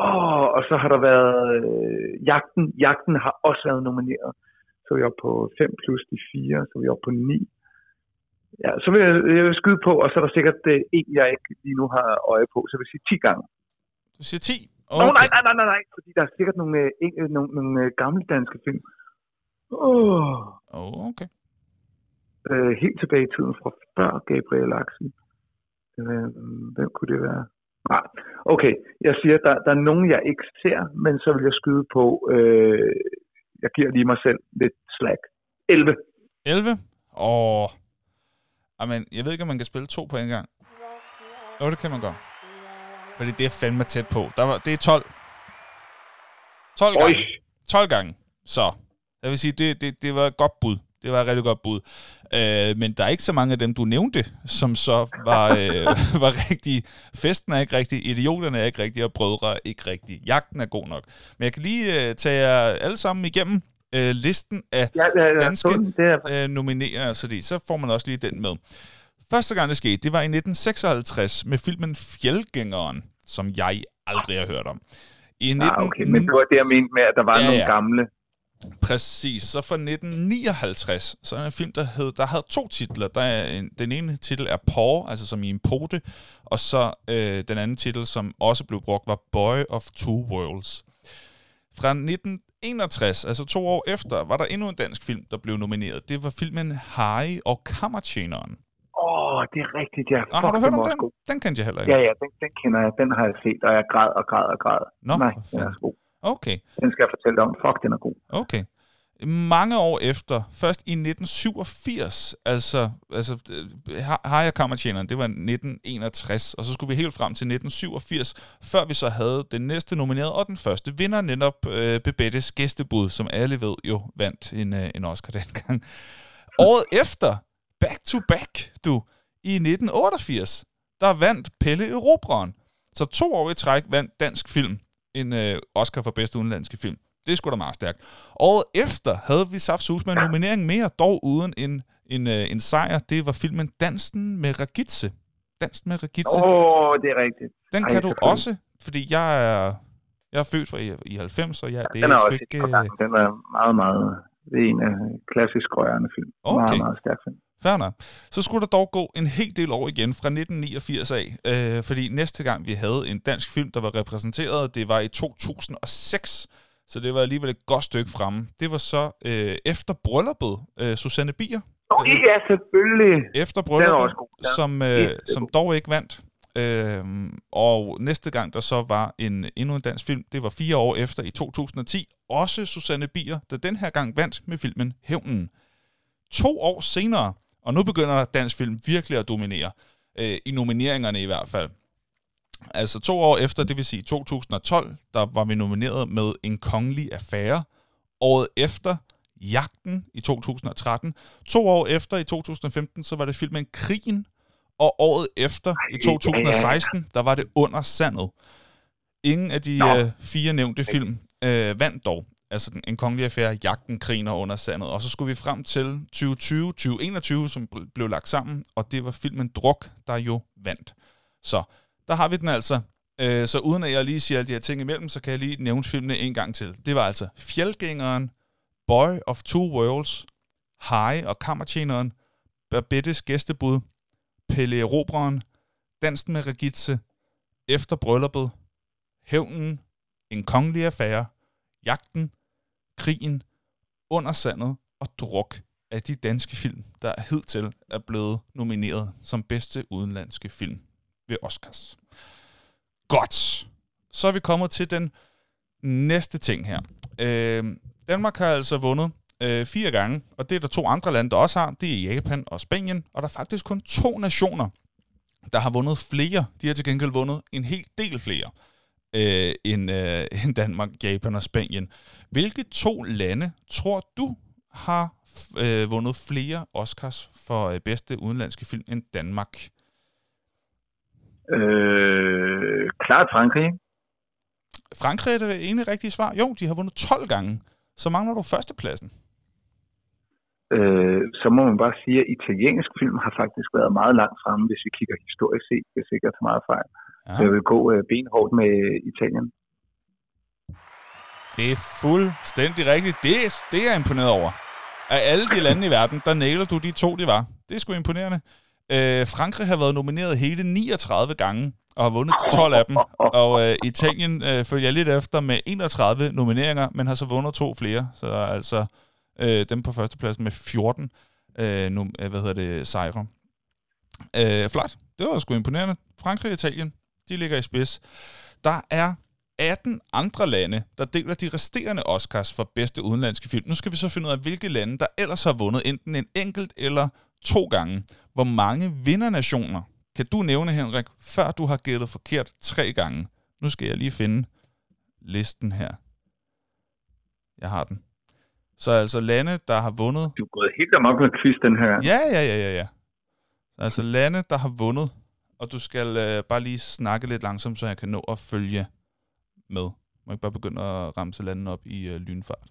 åh, og så har der været øh, Jagten. Jagten har også været nomineret. Så er vi oppe på 5 plus de 4, så er vi oppe på 9. Ja, så vil jeg, jeg vil skyde på, og så er der sikkert øh, en, jeg ikke lige nu har øje på, så jeg vil sige 10 gange. Du siger 10. Okay. Nå, nej, nej, nej, nej, nej, fordi der er sikkert nogle, øh, en, øh, nogle, nogle øh, gamle danske film. Åh, Oh, okay. øh, helt tilbage i tiden fra før Gabriel Axel. Øh, hvem kunne det være? Nej, okay. Jeg siger, der, der er nogen, jeg ikke ser, men så vil jeg skyde på, øh, jeg giver lige mig selv lidt slag. 11. 11. Åh. Amen, jeg ved ikke, om man kan spille to på en gang. Jo, det kan man godt. Fordi det er fandme tæt på. Der var, det er 12. 12 Oj, gange. 12 gange. Så. Jeg vil sige, det, det, det var et godt bud. Det var et rigtig godt bud. Øh, men der er ikke så mange af dem, du nævnte, som så var, øh, var rigtige. Festen er ikke rigtig, idioterne er ikke rigtige, og brødre er ikke rigtige. Jagten er god nok. Men jeg kan lige øh, tage jer alle sammen igennem øh, listen af ja, ja, ja, danske øh, nominerer, så, det, så får man også lige den med. Første gang det skete, det var i 1956 med filmen Fjeldgængeren, som jeg aldrig har hørt om. I 19... ah, okay, men det var det, jeg mente med, at der var ja, nogle ja. gamle. Præcis. Så fra 1959, så er der en film, der, hed, der havde to titler. Der er en, den ene titel er Paw, altså som i en pote, og så øh, den anden titel, som også blev brugt, var Boy of Two Worlds. Fra 1961, altså to år efter, var der endnu en dansk film, der blev nomineret. Det var filmen Harry og Kammertjeneren. Åh, oh, det er rigtigt, ja. Og har du hørt om den? God. Den kendte jeg heller ikke. Ja, ja, den, den kender jeg. Den har jeg set, og jeg græd og græd og græd. Nå, Nej, den er så god. Okay. Den skal jeg fortælle dig om. Fuck, den er god. Okay. Mange år efter, først i 1987, altså, altså øh, har jeg kammertjeneren, det var 1961, og så skulle vi helt frem til 1987, før vi så havde den næste nomineret og den første vinder, netop øh, Bebettes gæstebud, som alle ved jo vandt en, øh, en Oscar dengang. Året efter, back to back, du, i 1988, der vandt Pelle Erobreren. Så to år i træk vandt dansk film en øh, Oscar for bedste udenlandske film. Det er sgu da meget stærkt. Året efter havde vi Saft med en nominering mere, dog uden en, en, øh, en sejr. Det var filmen Dansen med Ragitze. Dansen med Ragitze. Åh, oh, det er rigtigt. Den ej, kan du også, fordi jeg er, jeg er født fra i, i 90, så jeg, det Den er sgu også ikke... øh, den er meget, meget... Det er en af klassisk rørende film. Okay. Meget, meget stærk film. Fair nok. Så skulle der dog gå en hel del år igen fra 1989 af, øh, fordi næste gang vi havde en dansk film, der var repræsenteret, det var i 2006, så det var alligevel et godt stykke fremme. Det var så øh, efter brylluppet, øh, Susanne Bier, Åh, oh, ja, selvfølgelig. efter er brylluppet, er som, øh, som dog ikke vandt. Øhm, og næste gang, der så var en, endnu en dansk film, det var fire år efter i 2010, også Susanne Bier, der den her gang vandt med filmen Hævnen. To år senere, og nu begynder dansk film virkelig at dominere, øh, i nomineringerne i hvert fald. Altså to år efter, det vil sige 2012, der var vi nomineret med En Kongelig Affære. Året efter, Jagten i 2013. To år efter, i 2015, så var det filmen Krigen. Og året efter, i 2016, der var det Under Sandet. Ingen af de øh, fire nævnte film øh, vandt dog. Altså den, en kongelig affære, jagten, krigen og under sandet. Og så skulle vi frem til 2020-2021, som bl- blev lagt sammen, og det var filmen Druk, der jo vandt. Så der har vi den altså. Øh, så uden at jeg lige siger alle de her ting imellem, så kan jeg lige nævne filmene en gang til. Det var altså Fjeldgængeren, Boy of Two Worlds, High og Kammertjeneren, Babettes gæstebud, Pelle Erobreren, Dansen med Regitze, Efter brylluppet, Hævnen, En kongelig affære, Jagten, Krigen, Under sandet og Druk af de danske film, der hidtil er blevet nomineret som bedste udenlandske film ved Oscars. Godt. Så er vi kommet til den næste ting her. Øh, Danmark har altså vundet øh, fire gange, og det er der to andre lande, der også har. Det er Japan og Spanien, og der er faktisk kun to nationer, der har vundet flere. De har til gengæld vundet en hel del flere øh, end, øh, end Danmark, Japan og Spanien. Hvilke to lande tror du har øh, vundet flere Oscars for øh, bedste udenlandske film end Danmark? Øh, klart Frankrig. Frankrig er det egentlig rigtige svar. Jo, de har vundet 12 gange. Så mangler du førstepladsen. Øh, så må man bare sige, at italiensk film har faktisk været meget langt fremme, hvis vi kigger historisk set, ikke jeg tager meget fejl. Ja. Jeg vil gå øh, benhårdt med Italien. Det er fuldstændig rigtigt. Det, det er jeg imponeret over. Af alle de lande i verden, der nailer du de to, det var. Det er sgu imponerende. Øh, Frankrig har været nomineret hele 39 gange og har vundet 12 af dem. Og øh, Italien øh, følger lidt efter med 31 nomineringer, men har så vundet to flere. Så altså øh, dem på førstepladsen med 14 øh, nu, øh, hvad hedder det, sejre. Øh, flot. Det var sgu imponerende. Frankrig og Italien, de ligger i spids. Der er 18 andre lande, der deler de resterende Oscars for bedste udenlandske film. Nu skal vi så finde ud af, hvilke lande, der ellers har vundet enten en enkelt eller to gange. Hvor mange vindernationer kan du nævne, Henrik, før du har gættet forkert tre gange? Nu skal jeg lige finde listen her. Jeg har den. Så altså lande, der har vundet... Du er gået helt amok med quiz, den her. Ja, ja, ja, ja, ja. Altså lande, der har vundet, og du skal øh, bare lige snakke lidt langsomt, så jeg kan nå at følge med. Må ikke bare begynde at ramse landene op i øh, lynfart.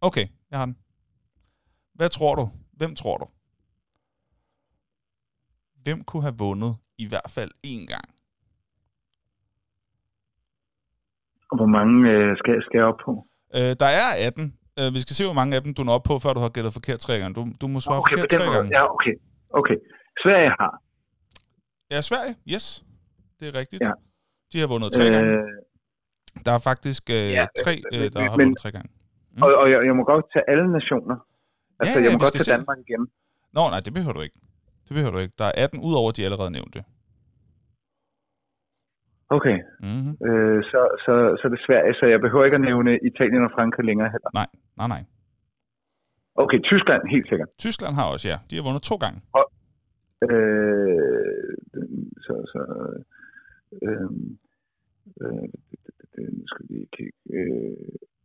Okay, jeg har den. Hvad tror du? Hvem tror du? Hvem kunne have vundet i hvert fald én gang? Og hvor mange øh, skal, skal jeg op på? Øh, der er 18. Øh, vi skal se, hvor mange af dem du når op på, før du har gættet forkert tre gange. Du, du må svare Okay, forkert tre gange. Ja, okay. Okay. Sverige har. Ja, Sverige. Yes. Det er rigtigt. Ja. De har vundet tre gange. Øh, Der er faktisk øh, ja, tre, øh, øh, der har men- vundet tre gange. Mm. og, og jeg, jeg må godt tage alle nationer. Altså, ja, jeg må godt tage se. Danmark igen. Nå, nej, det behøver du ikke. Det behøver du ikke. Der er 18 ud over de allerede nævnte. Okay. Mm-hmm. Øh, så, så, så er det Sverige, så jeg behøver ikke at nævne Italien og Frankrig længere heller. Nej, nej, nej. Okay, Tyskland, helt sikkert. Tyskland har også, ja. De har vundet to gange. Øh, så, så, øh, øh, nu skal vi kigge. Øh,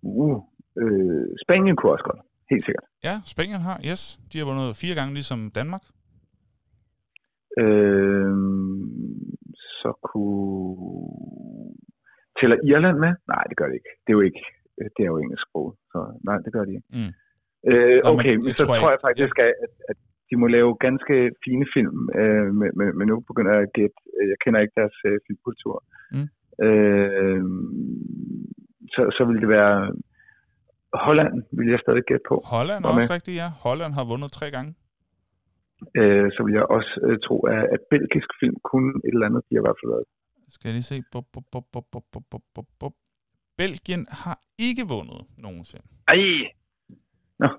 uh, øh, Spanien kunne også godt, helt sikkert. Ja, Spanien har, yes. De har vundet fire gange, ligesom Danmark. Øh, så kunne... Tæller Irland med? Nej, det gør det ikke. Det er jo ikke. Det er jo engelsk sprog, så nej, det gør de ikke. Mm. Øh, Nå, okay, jeg men så tror tror jeg faktisk, at, at, at de må lave ganske fine film, øh, men, men, men nu begynder jeg at gætte. Øh, jeg kender ikke deres øh, filmkultur. Mm. Øh, så, så vil det være Holland, vil jeg stadig gætte på. Holland er også rigtigt, ja. Holland har vundet tre gange. Øh, så vil jeg også øh, tro, at, at belgisk film kunne et eller andet, de har i hvert fald været. Skal jeg lige se. Bup, bup, bup, bup, bup, bup, bup, bup. Belgien har ikke vundet nogensinde. Ej! Nå.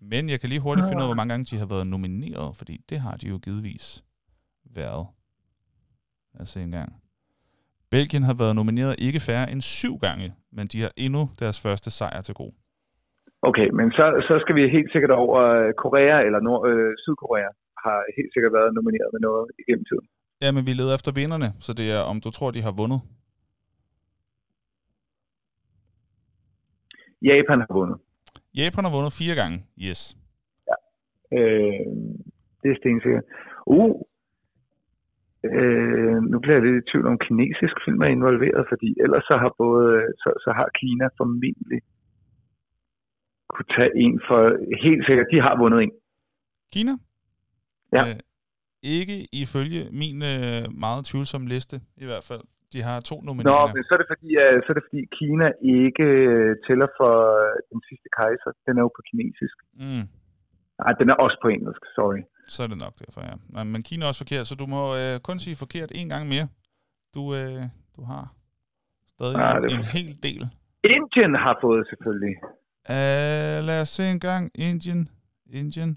Men jeg kan lige hurtigt finde ud af, hvor mange gange de har været nomineret, fordi det har de jo givetvis været. Lad os se en gang. Belgien har været nomineret ikke færre end syv gange, men de har endnu deres første sejr til god. Okay, men så, så skal vi helt sikkert over øh, Korea eller Nord, øh, Sydkorea har helt sikkert været nomineret med noget igennem tiden. Ja, men vi leder efter vinderne, så det er, om du tror, de har vundet. Japan har vundet. Japan har vundet fire gange, yes. Øh, det er stensikkert. Uh, øh, nu bliver jeg lidt i tvivl om kinesisk film er involveret, fordi ellers så har både så, så har Kina formentlig kunne tage en for helt sikkert, de har vundet en. Kina? Ja. Øh, ikke ifølge min øh, meget tvivlsomme liste, i hvert fald. De har to Nå, nomineringer. men så er det fordi, uh, så er det fordi Kina ikke øh, tæller for øh, den sidste kejser. Den er jo på kinesisk. Mm, Nej, den er også på engelsk, sorry. så er det nok derfor, ja. Men, men Kina er også forkert, så du må øh, kun sige forkert en gang mere. Du, øh, du har stadig Ah, en, en hel del. Indien har fået selvfølgelig. Uh, lad os se en gang. Indien. Indien.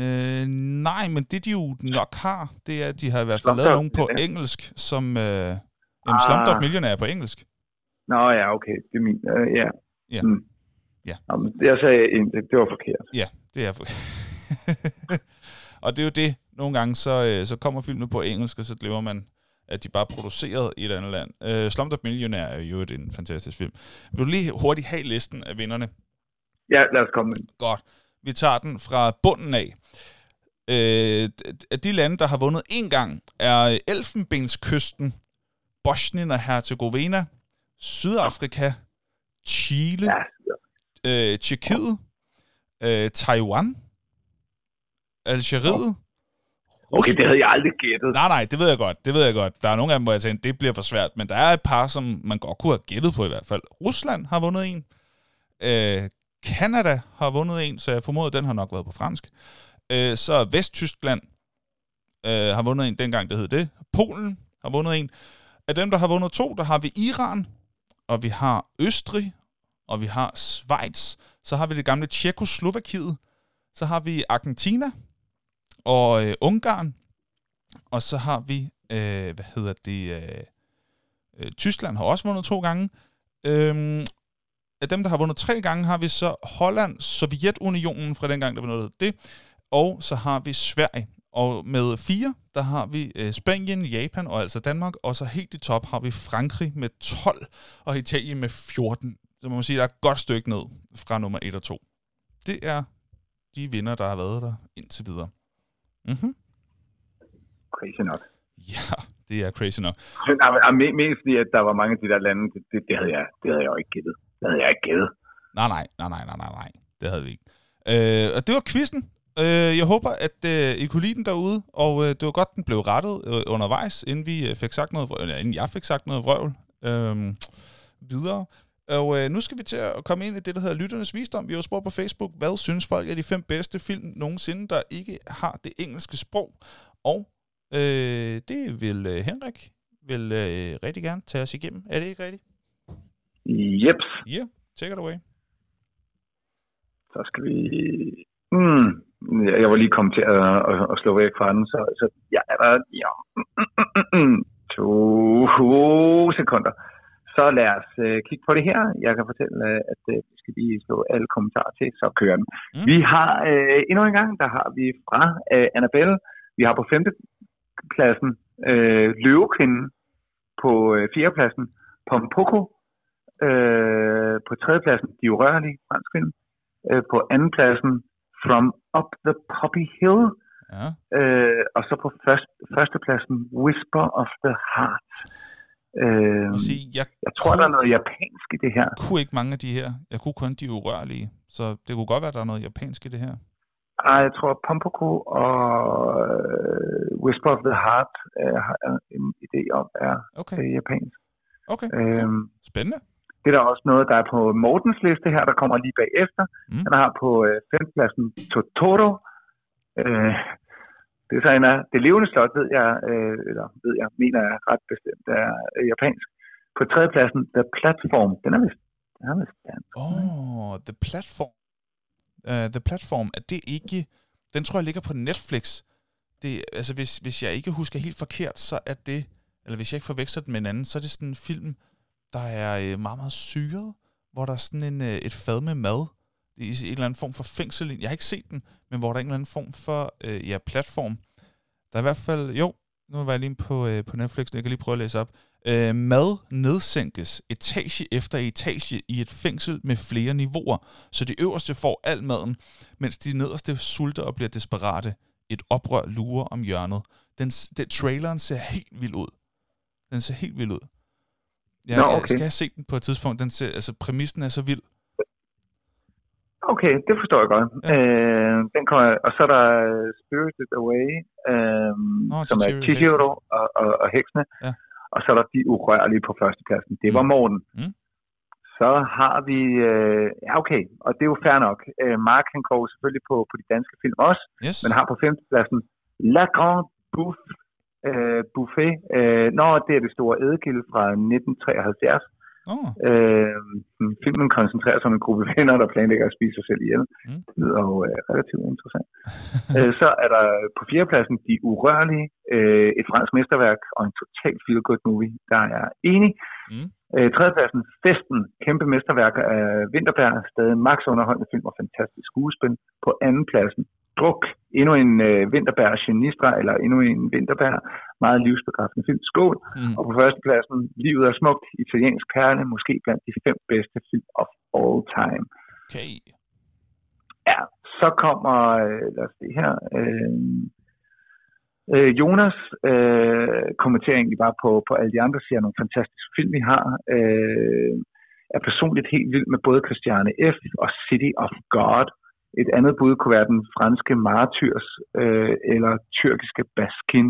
Uh, nej, men det de jo nok har, det er, at de har i hvert fald lavet Slumdog nogen på Millionaire. engelsk, som... Uh, jamen, Slumdog Ah. Millionaire er på engelsk. Nå ja, okay, det er min. Uh, ja. Ja. Mm. Ja. Jamen, jeg sagde, det, var forkert. Ja, det er for... og det er jo det. Nogle gange, så, øh, så kommer filmene på engelsk, og så glemmer man, at de bare er produceret i et andet land. Uh, Slumdog Millionaire er jo en fantastisk film. Vil du lige hurtigt have listen af vinderne? Ja, lad os komme ind. Godt. Vi tager den fra bunden af. Øh, af de lande, der har vundet én gang, er Elfenbenskysten, Bosnien og Herzegovina, Sydafrika, Chile, øh, Tjekkiet, øh, Taiwan, Algeriet. okay, det havde jeg aldrig gættet. Nej, nej, det ved jeg godt. Det ved jeg godt. Der er nogle af dem, hvor jeg tænker, det bliver for svært. Men der er et par, som man godt kunne have gættet på i hvert fald. Rusland har vundet en. Øh, Canada har vundet en, så jeg formoder, den har nok været på fransk. Øh, så Vesttyskland øh, har vundet en, dengang det hed det. Polen har vundet en. Af dem, der har vundet to, der har vi Iran, og vi har Østrig, og vi har Schweiz. Så har vi det gamle Tjekoslovakiet. Så har vi Argentina og øh, Ungarn. Og så har vi, øh, hvad hedder det, øh, øh, Tyskland har også vundet to gange. Øhm, af dem, der har vundet tre gange, har vi så Holland, Sovjetunionen fra dengang, der var noget det. Og så har vi Sverige. Og med fire, der har vi øh, Spanien, Japan og altså Danmark. Og så helt i top har vi Frankrig med 12 og Italien med 14. Så må man sige, der er et godt stykke ned fra nummer 1 og 2. Det er de vinder, der har været der indtil videre. Mhm. Crazy nok. Ja, det er crazy nok. Men, me- mest fordi, at der var mange af de der lande, det, det, det, havde, jeg, det havde jeg jo ikke gættet. Det havde jeg ikke givet. Nej, nej, nej, nej, nej, nej, nej. Det havde vi ikke. Øh, og det var quizzen. Øh, jeg håber, at øh, I kunne lide den derude, og øh, det var godt, den blev rettet øh, undervejs, inden vi øh, fik sagt noget, vrøvl, eller inden jeg fik sagt noget vrøvl øh, videre. Og øh, nu skal vi til at komme ind i det, der hedder Lytternes Visdom. Vi har jo spurgt på Facebook, hvad synes folk er de fem bedste film nogensinde, der ikke har det engelske sprog. Og øh, det vil øh, Henrik vil øh, rigtig gerne tage os igennem. Er det ikke rigtigt? Jeps, Yeah, take it away. så skal vi... Mm, jeg var lige kommet til at, at, at slå væk fra den, så, så jeg er der... Ja. to sekunder. Så lad os uh, kigge på det her. Jeg kan fortælle, uh, at uh, vi skal lige slå alle kommentarer til, så kører den. Mm. Vi har uh, endnu en gang, der har vi fra uh, Annabelle. Vi har på femte pladsen uh, Løvekvinden. På uh, fjerdepladsen Pompoko. Uh, på tredjepladsen De Urørlige, fransk film. Uh, på andenpladsen From Up the Poppy Hill. Ja. Øh, og så på først, førstepladsen Whisper of the Heart. Øh, sige, jeg, jeg tror, der er noget japansk i det her. kunne ikke mange af de her. Jeg kunne kun de urørlige. Så det kunne godt være, der er noget japansk i det her. Ej, jeg tror Pompoko og øh, Whisper of the Heart øh, har jeg en idé om er Okay, øh, japansk. okay. Øh, Spændende. Det er der også noget, der er på Mortens liste her, der kommer lige bagefter. Mm. Han har på øh, femtepladsen Totoro. Øh, det er så en af det levende slot, ved jeg, øh, eller ved jeg, mener jeg ret bestemt, er øh, japansk. På tredjepladsen The Platform. Den er vist, den er vist dansk. Åh, oh, The Platform. Uh, the Platform, er det ikke... Den tror jeg ligger på Netflix. Det, altså, hvis, hvis jeg ikke husker helt forkert, så er det... Eller hvis jeg ikke forveksler den med en anden, så er det sådan en film, der er øh, meget, meget syret, hvor der er sådan en, øh, et fad med mad i en eller anden form for fængsel. Jeg har ikke set den, men hvor der er en eller anden form for øh, ja, platform. Der er i hvert fald... Jo, nu var jeg lige på, øh, på Netflix, jeg kan lige prøve at læse op. Øh, mad nedsænkes etage efter etage i et fængsel med flere niveauer, så de øverste får al maden, mens de nederste sulter og bliver desperate. Et oprør lurer om hjørnet. Den, den traileren ser helt vild ud. Den ser helt vild ud. Jeg, Nå, jeg okay. skal have set den på et tidspunkt. Den ser, altså, præmissen er så vild. Okay, det forstår jeg godt. Ja. Øh, den kommer, og så er der Spirited Away, øh, Nå, som er Chihiro, og, og, og Heksene. Ja. Og så er der De Urørlige på førstepladsen. Det var Mm. Morten. Mm. Så har vi, øh, ja okay, og det er jo fair nok. Øh, Mark han går selvfølgelig på, på de danske film også, Yes. men har på femtepladsen La Grande Bouffe, øh, Buffet. Øh, når det er det store ædegild fra 1973, Oh. Øh, filmen koncentrerer sig om en gruppe venner, der planlægger at spise sig selv ihjel. Mm. Det lyder jo øh, relativt interessant. øh, så er der på fjerdepladsen De Urørlige, øh, et fransk mesterværk og en total feel-good movie, der er enig. Mm. Øh, tredjepladsen, Festen, kæmpe mesterværk af Vinterberg, stadig max underholdende film og fantastisk skuespil. På anden pladsen, Druk, endnu en øh, Vinterberg genistra, eller endnu en Vinterberg, meget livsbekræftende film. Skål! Mm. Og på førstepladsen, Livet er smukt, italiensk perle, måske blandt de fem bedste film of all time. Okay. Ja, så kommer, øh, lad os se her, øh, øh, Jonas øh, kommenterer egentlig bare på, på alle de andre, siger nogle fantastiske film, vi har. Øh, er personligt helt vild med både Christiane F. og City of God. Et andet bud kunne være den franske Martyrs øh, eller tyrkiske Baskin.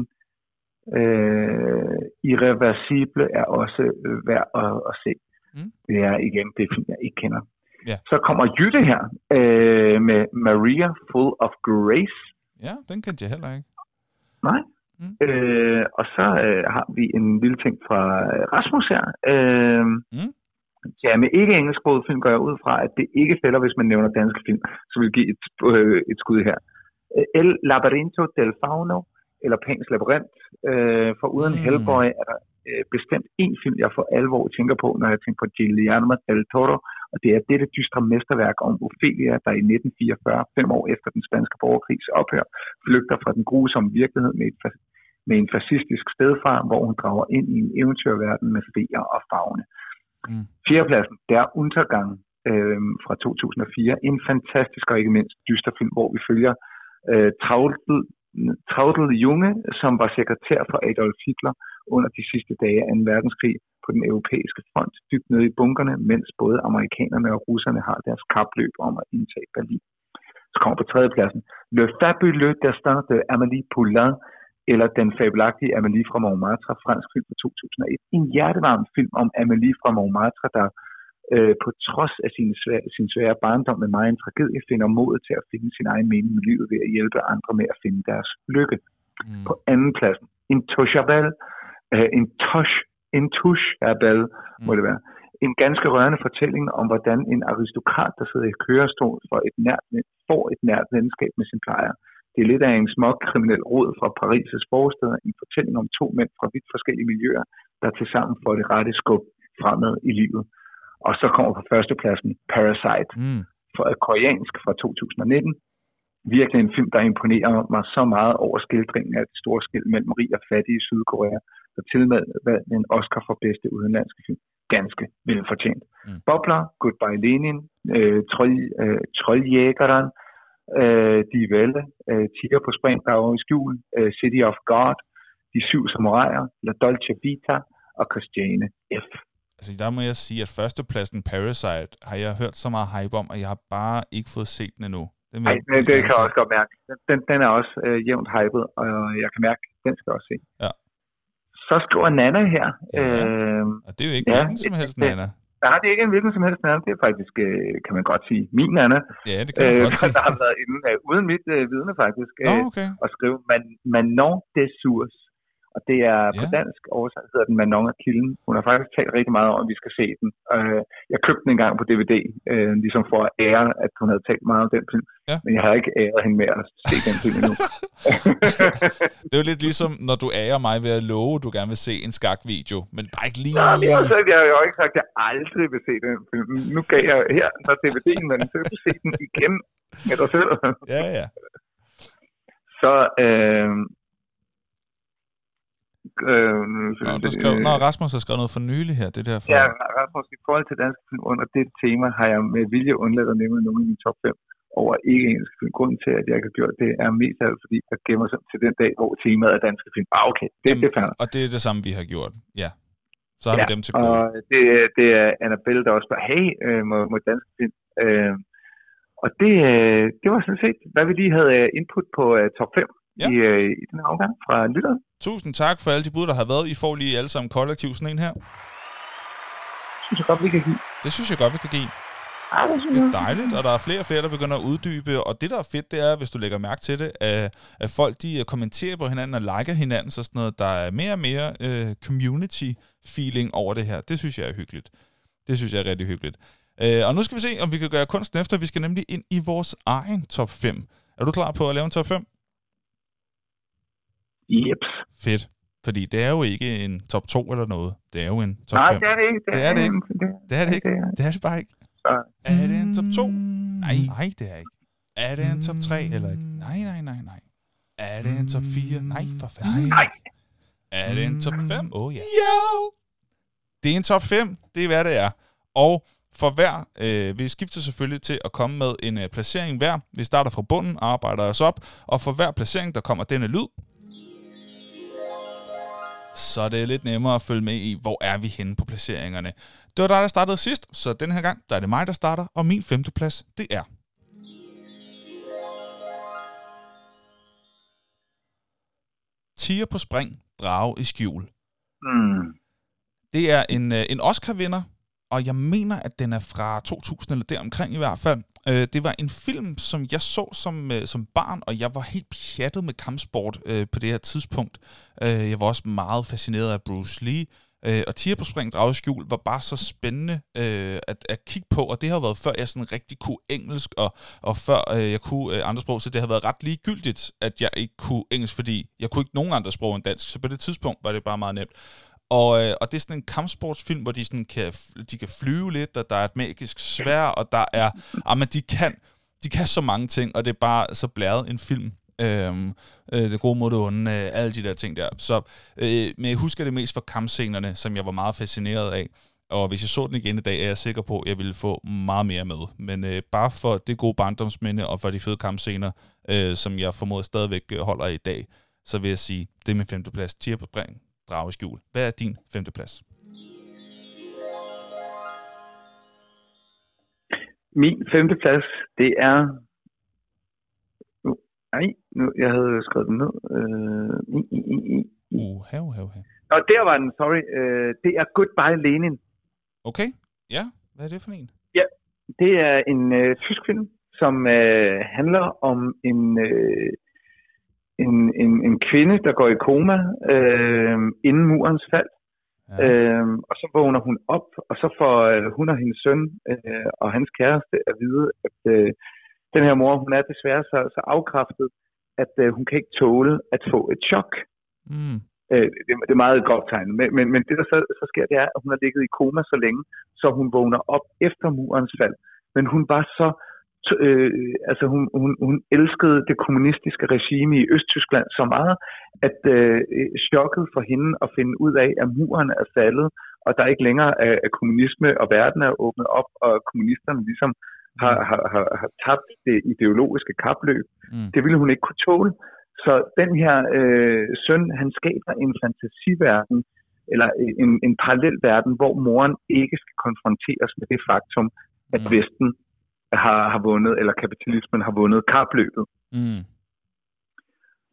Øh, Irreversible er også øh, værd at, at se. Mm. Det er igen det film, jeg ikke kender. Ja. Så kommer Jytte her øh, med Maria Full of Grace. Ja, den kendte jeg heller ikke. Nej. Mm. Øh, og så øh, har vi en lille ting fra Rasmus her. Øh, Mm. Ja, med ikke engelsksproget film går jeg ud fra, at det ikke fælder, hvis man nævner danske film, så vil give et, øh, et skud her. Øh, El Labyrinto del Fauno, eller Pans Labyrinth. Øh, for uden Mm. Hellboy er der øh, bestemt en film, jeg for alvor tænker på, når jeg tænker på Guillermo del Toro, og det er dette dystre mesterværk om Ophelia, der i 1944, fem år efter den spanske borgerkrigs ophør, flygter fra den grusomme virkelighed med, et, med en fascistisk stedfar, hvor hun drager ind i en eventyrverden med feer og fagne. Mm. Fjerdepladsen, Der Untergang øh, fra 2004. En fantastisk og ikke mindst dyster film, hvor vi følger øh, Traudl, Traudl Junge, som var sekretær for Adolf Hitler under de sidste dage af 2. verdenskrig på den europæiske front, dybt nede i bunkerne, mens både amerikanerne og russerne har deres kapløb om at indtage Berlin. Så kommer på tredjepladsen Le Fabuleux Destin de Amélie Poulain, eller Den fabelagtige Amélie fra Montmartre, fransk film fra 2001. En hjertevarm film om Amélie fra Montmartre, der øh, på trods af sin svære, sin svære barndom med meget en tragedie, finder modet til at finde sin egen mening med livet ved at hjælpe andre med at finde deres lykke. Mm. På anden pladsen, en Toshabal, øh, en Tosh, en Tushabal, må Mm. det være. En ganske rørende fortælling om, hvordan en aristokrat, der sidder i kørestol, for et nært, får et nært venskab med sin plejer. Det er lidt af en smuk kriminel råd fra Paris' forsteder, en fortælling om to mænd fra vidt forskellige miljøer, der tilsammen får det rette skub fremad i livet. Og så kommer på førstepladsen Parasite, Mm. fra koreansk fra 2019. Virkelig en film, der imponerer mig så meget over skildringen af det store skil mellem rig og fattig i Sydkorea, der til med vandt en Oscar for bedste udenlandske film. Ganske velfortjent. Mm. Bobler, Goodbye Lenin, øh, øh, Trolljægeren, øh, De Velle, øh, Tiger på spring, der er i skjul, øh, City of God, De Syv Samuraier, La Dolce Vita og Christiane F. Altså, der må jeg sige, at førstepladsen Parasite har jeg hørt så meget hype om, og jeg har bare ikke fået set den endnu. Den jeg det, det kan jeg også godt mærke. Den, den, den er også øh, jævnt hypet, og jeg kan mærke, den skal også se. Ja. Så skriver Nana her. Ja. Øh, Og det er jo ikke Ja, hvilken som helst, det- Nana. Nej, det er ikke en hvilken som helst Nana. Det er faktisk, øh, kan man godt sige, min Nana. Ja, det kan man Øh, godt sige. der har været inde, øh, uden mit øh, vidne faktisk, øh, okay. at skrive Man, Manon des Sources. Og det er på Ja. dansk oversat, hedder den Manon af Kilden. Hun har faktisk talt rigtig meget om, at vi skal se den. Øh, jeg købte den engang på DVD, øh, ligesom for at ære, at hun havde talt meget om den film. Ja. Men jeg har ikke æret hende med at se den film endnu. Det er jo lidt ligesom, når du ærer mig ved at love, at du gerne vil se en skakvideo, men bare ikke lige... Men jeg, har sagt, jeg har jo ikke sagt, at jeg aldrig vil se den film. Nu gav jeg her, når DVD'en, men så vil se den igen med dig selv. Ja, ja. Så, øh, øh, Nå, der skrev, nå, Rasmus har skrevet noget for nylig her. Det der for... Ja, Rasmus, i forhold til dansk film under det tema, har jeg med vilje undladt at nævne nogle af mine top 5 over ikke engelske film. Grunden til, at jeg ikke har gjort det, er mest af alt, fordi jeg gemmer sig til den dag, hvor temaet er danske film. Ah, okay, det, det er og det er det samme, vi har gjort. Ja. Så har Ja, vi dem til gode. og det, det er Annabelle, der også spørger, hey, øh, må, må danske film. Øh, og det, øh, det var sådan set, hvad vi lige havde øh, input på øh, top 5 Ja. i, øh, i den her omgang fra lytteren. Tusind tak for alle de bud, der har været. I får lige alle sammen kollektiv sådan en her. synes jeg godt, vi kan give. Det synes jeg godt, vi kan give. Ah, det Det er dejligt, og der er flere og flere, der begynder at uddybe. Og det, der er fedt, det er, hvis du lægger mærke til det, at, at folk de øh, kommenterer på hinanden og liker hinanden, så sådan noget. Der er mere og mere øh, community-feeling over det her. Det synes jeg er hyggeligt. Det synes jeg er rigtig hyggeligt. Øh, og nu skal vi se, om vi kan gøre kunsten efter. Vi skal nemlig ind i vores egen top 5. Er du klar på at lave en top 5? Jeps. Fedt. Fordi det er jo ikke en top 2 eller noget. Det er jo en top Nej, 5. det er det ikke. Det er det ikke. Det, Det er det ikke. det er- Det er det bare ikke. Så, Er det en top 2? Nej, nej, det er ikke. Er det en top 3 eller ikke? Nej, nej, nej, nej. Er det en top 4? Nej, for fanden. nej. Er det en top 5? Åh oh, ja. Jo! Det er en top 5. Det er, hvad det er. Og for hver, øh, vi skifter selvfølgelig til at komme med en øh, placering hver. Vi starter fra bunden og arbejder os op. Og for hver placering, der kommer denne lyd. Så det er lidt nemmere at følge med i, hvor er vi henne på placeringerne. Det var dig, der startede sidst, så den her gang, der er det mig, der starter. Og min femteplads, det er... Tiger på spring, drage i skjul. Mm. Det er en, øh, en Oscar-vinder, og jeg mener, at den er fra 2000 eller deromkring i hvert fald. Øh, det var en film, som jeg så som, øh, som barn, og jeg var helt pjattet med kampsport øh, på det her tidspunkt. Øh, jeg var også meget fascineret af Bruce Lee, øh, og Tiger på spring, drage skjul var bare så spændende øh, at, at kigge på, og det har været før jeg sådan rigtig kunne engelsk, og, og før øh, jeg kunne øh, andre sprog, så det har været ret ligegyldigt, at jeg ikke kunne engelsk, fordi jeg kunne ikke nogen andre sprog end dansk, så på det tidspunkt var det bare meget nemt. Og, øh, og det er sådan en kampsportsfilm, hvor de, sådan kan, de kan flyve lidt, og der er et magisk svær, og der er... Ah, men de kan, de kan så mange ting, og det er bare så blæret en film. Øhm, øh, det gode mod det onde, øh, alle de der ting der. Så, øh, men jeg husker det mest for kampscenerne, som jeg var meget fascineret af. Og hvis jeg så den igen i dag, er jeg sikker på, at jeg ville få meget mere med. Men øh, bare for det gode barndomsminde, og for de fede kampscener, øh, som jeg formoder stadigvæk øh, holder i dag, så vil jeg sige, det er min femteplads. Tier på spring, drage i skjul. Hvad er din femteplads? Min femte plads, det er... Nej, nu, jeg havde skrevet den ned. Øh, i, i, i, i. Uh. Nå, der var den, sorry. Øh, det er Goodbye Lenin. Okay, ja. Hvad er det for en? Det er en øh, tysk film, som øh, handler om en, øh, en, en, en kvinde, der går i koma øh, inden murens fald. Ja. Øhm, og så vågner hun op, og så får øh, hun og hendes søn øh, og hans kæreste at vide, at øh, den her mor, hun er desværre så, så afkræftet, at øh, hun kan ikke tåle at få et chok. Mm. Øh, det, det er meget et godt tegn. Men, men, men det, der så, så sker, det er, at hun har ligget i koma så længe, så hun vågner op efter murens fald. Men hun var så... Øh, altså hun, hun, hun elskede det kommunistiske regime i Østtyskland så meget, at øh, chokket for hende at finde ud af, at muren er faldet, og der ikke længere er, er kommunisme, og verden er åbnet op, og kommunisterne ligesom har, har, har, har tabt det ideologiske kapløb. Mm. Det ville hun ikke kunne tåle. Så den her øh, søn, han skaber en fantasiverden, eller en, en parallel verden, hvor moren ikke skal konfronteres med det faktum, at Mm. Vesten har, har vundet, eller kapitalismen har vundet kapløbet. Mm.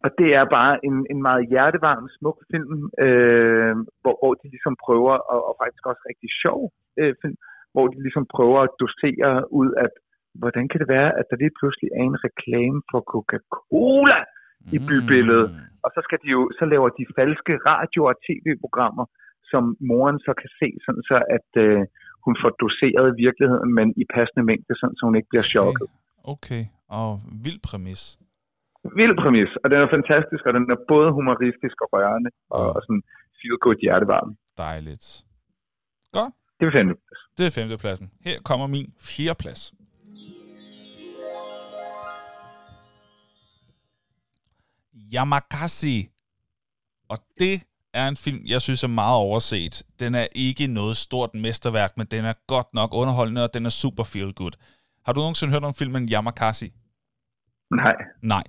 Og det er bare en, en meget hjertevarm, smuk film, øh, hvor, hvor de ligesom prøver, og, og faktisk også rigtig sjov øh, film, hvor de ligesom prøver at dosere ud, at hvordan kan det være, at der lige pludselig er en reklame for Coca-Cola i bybilledet. Og så skal de jo, så laver de falske radio- og tv-programmer, som moren så kan se, sådan så at øh, hun får doseret virkeligheden, men i passende mængde, sådan så hun ikke bliver chokket. Okay, og vild præmis. Vild præmis, og den er fantastisk, og den er både humoristisk og rørende, og, Ja. og sådan feel good hjertevarm. Dejligt. Det vil fandme. Det er femtepladsen. Her kommer min fjerdeplads. Yamakasi. Og det er en film, jeg synes er meget overset. Den er ikke noget stort mesterværk, men den er godt nok underholdende, og den er super feel good. Har du nogensinde hørt om filmen Yamakasi? Nej. Nej.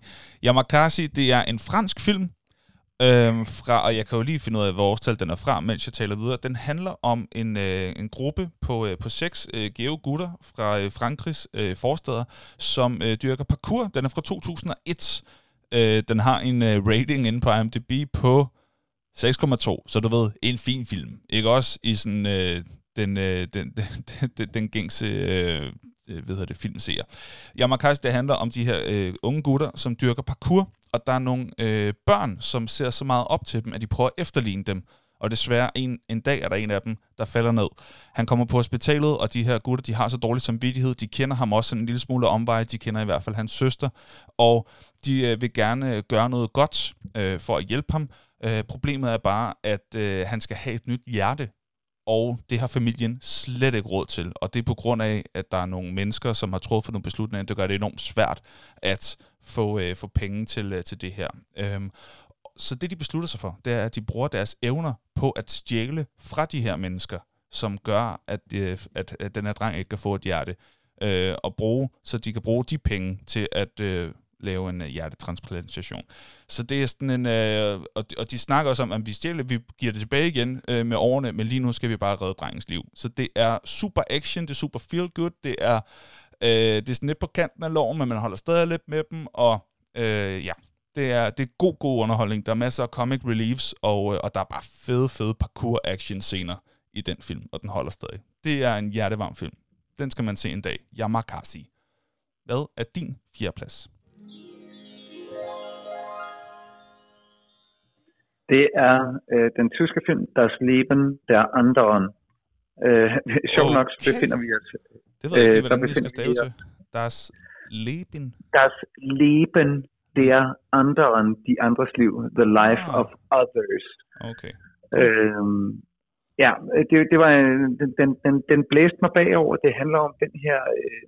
Yamakasi, det er en fransk film, øhm, fra, og jeg kan jo lige finde ud af, hvor årstal den er fra, mens jeg taler videre. Den handler om en, øh, en gruppe på, øh, på seks øh, geo gutter fra øh, Frankrigs øh, forsteder, som øh, dyrker parkour. Den er fra 2001. Øh, den har en øh, rating inde på IMDb på 6,2, så du ved, en fin film. Ikke også i sådan øh, den, øh, den, den, den, den gængse øh, øh, hvad hedder det, filmseer. Yamakais, det handler om de her øh, unge gutter, som dyrker parkour, og der er nogle øh, børn, som ser så meget op til dem, at de prøver at efterligne dem. og desværre en, en dag er der en af dem, der falder ned. Han kommer på hospitalet, og de her gutter, de har så dårlig samvittighed, de kender ham også en lille smule omvej, de kender i hvert fald hans søster, og de øh, vil gerne øh, gøre noget godt øh, for at hjælpe ham. Øh, problemet er bare, at øh, han skal have et nyt hjerte, og det har familien slet ikke råd til. Og det er på grund af, at der er nogle mennesker, som har truffet nogle beslutninger, der gør det enormt svært at få, øh, få penge til, øh, til det her. Øhm, så det, de beslutter sig for, det er, at de bruger deres evner på at stjæle fra de her mennesker, som gør, at, øh, at, at den her dreng ikke kan få et hjerte, øh, og bruge, så de kan bruge de penge til at øh, lave en uh, hjertetransplantation. Så det er sådan en, øh, og, de, og de snakker også om, at vi stjæler, vi giver det tilbage igen øh, med årene, men lige nu skal vi bare redde drengens liv. Så det er super action, det er super feel good, det er, øh, det er sådan lidt på kanten af loven, men man holder stadig lidt med dem, og øh, ja, det er, det er god, god underholdning. Der er masser af comic reliefs, og, øh, og der er bare fede, fede parkour-action-scener i den film, og den holder stadig. Det er en hjertevarm film. Den skal man se en dag. Yamakasi. Hvad er din fjerdeplads? Det er øh, den tyske film Das Leben der Anderen. Øh, sjovt okay. nok befinder vi os... Det ved jeg ikke, øh, hvordan der vi skal stave til. Das Leben. Das Leben der Anderen, de andres liv. The Life Ah. of Others. Okay. Øhm, ja, det, det var den, den, den, den blæste mig bagover. Det handler om den her, øh,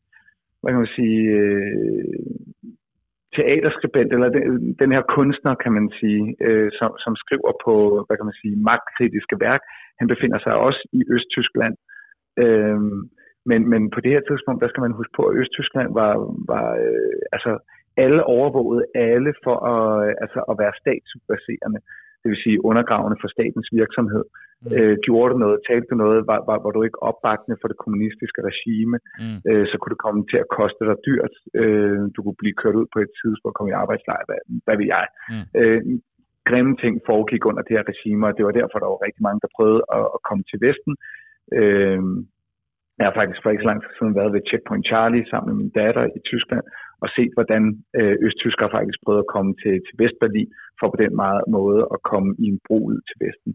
hvad kan man sige, øh, teaterskribent, eller den, den her kunstner, kan man sige, øh, som, som skriver på, hvad kan man sige, magtkritiske værk. Han befinder sig også i Østtyskland. Øh, men, men på det her tidspunkt, der skal man huske på, at Østtyskland var, var øh, altså alle overvågede alle for at, altså at være statsbaserende det vil sige undergravende for statens virksomhed. Mm. Øh, gjorde du noget, talte du noget, var, var, var du ikke opbakende for det kommunistiske regime, Mm. øh, så kunne det komme til at koste dig dyrt. Øh, du kunne blive kørt ud på et tidspunkt, komme i arbejdslejr, hvad, hvad ved jeg. Mm. Øh, grimme ting foregik under det her regime, og det var derfor, der var rigtig mange, der prøvede at, at komme til Vesten. Øh, jeg har faktisk for ikke så lang tid siden været ved Checkpoint Charlie sammen med min datter i Tyskland, og set, hvordan øh, østtyskere faktisk prøvede at komme til, til Vestberlin, for på den meget måde at komme i en bro ud til Vesten.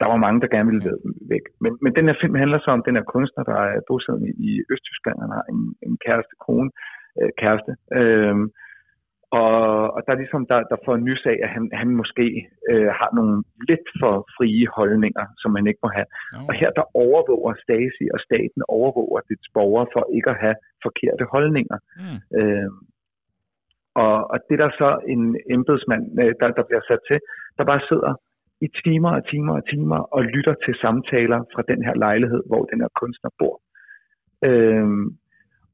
Der var mange, der gerne ville væk. Men, men den her film handler så om den her kunstner, der er bosiddende i Østtyskland. Han har en, en kæreste, kone, øh, kæreste. Øh, og, og der er ligesom, der, der får en nys af, at han, han måske øh, har nogle lidt for frie holdninger, som han ikke må have. No. Og her der overvåger Stasi, og staten overvåger dets borgere for ikke at have forkerte holdninger. Mm. Øh, og, og det er der så en embedsmand, øh, der, der bliver sat til, der bare sidder i timer og timer og timer og lytter til samtaler fra den her lejlighed, hvor den her kunstner bor. Øh,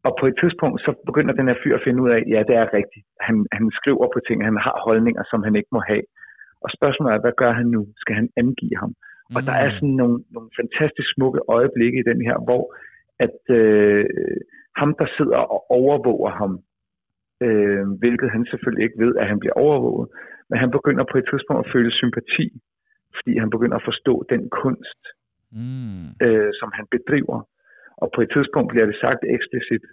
og på et tidspunkt, så begynder den her fyr at finde ud af, ja, det er rigtigt. Han, han skriver på ting, han har holdninger, som han ikke må have. Og spørgsmålet er, hvad gør han nu? Skal han angive ham? Og der er sådan nogle, nogle fantastisk smukke øjeblikke i den her, hvor at øh, ham, der sidder og overvåger ham, øh, hvilket han selvfølgelig ikke ved, at han bliver overvåget, men han begynder på et tidspunkt at føle sympati, fordi han begynder at forstå den kunst, Mm. øh, som han bedriver. Og på et tidspunkt bliver det sagt eksplicit,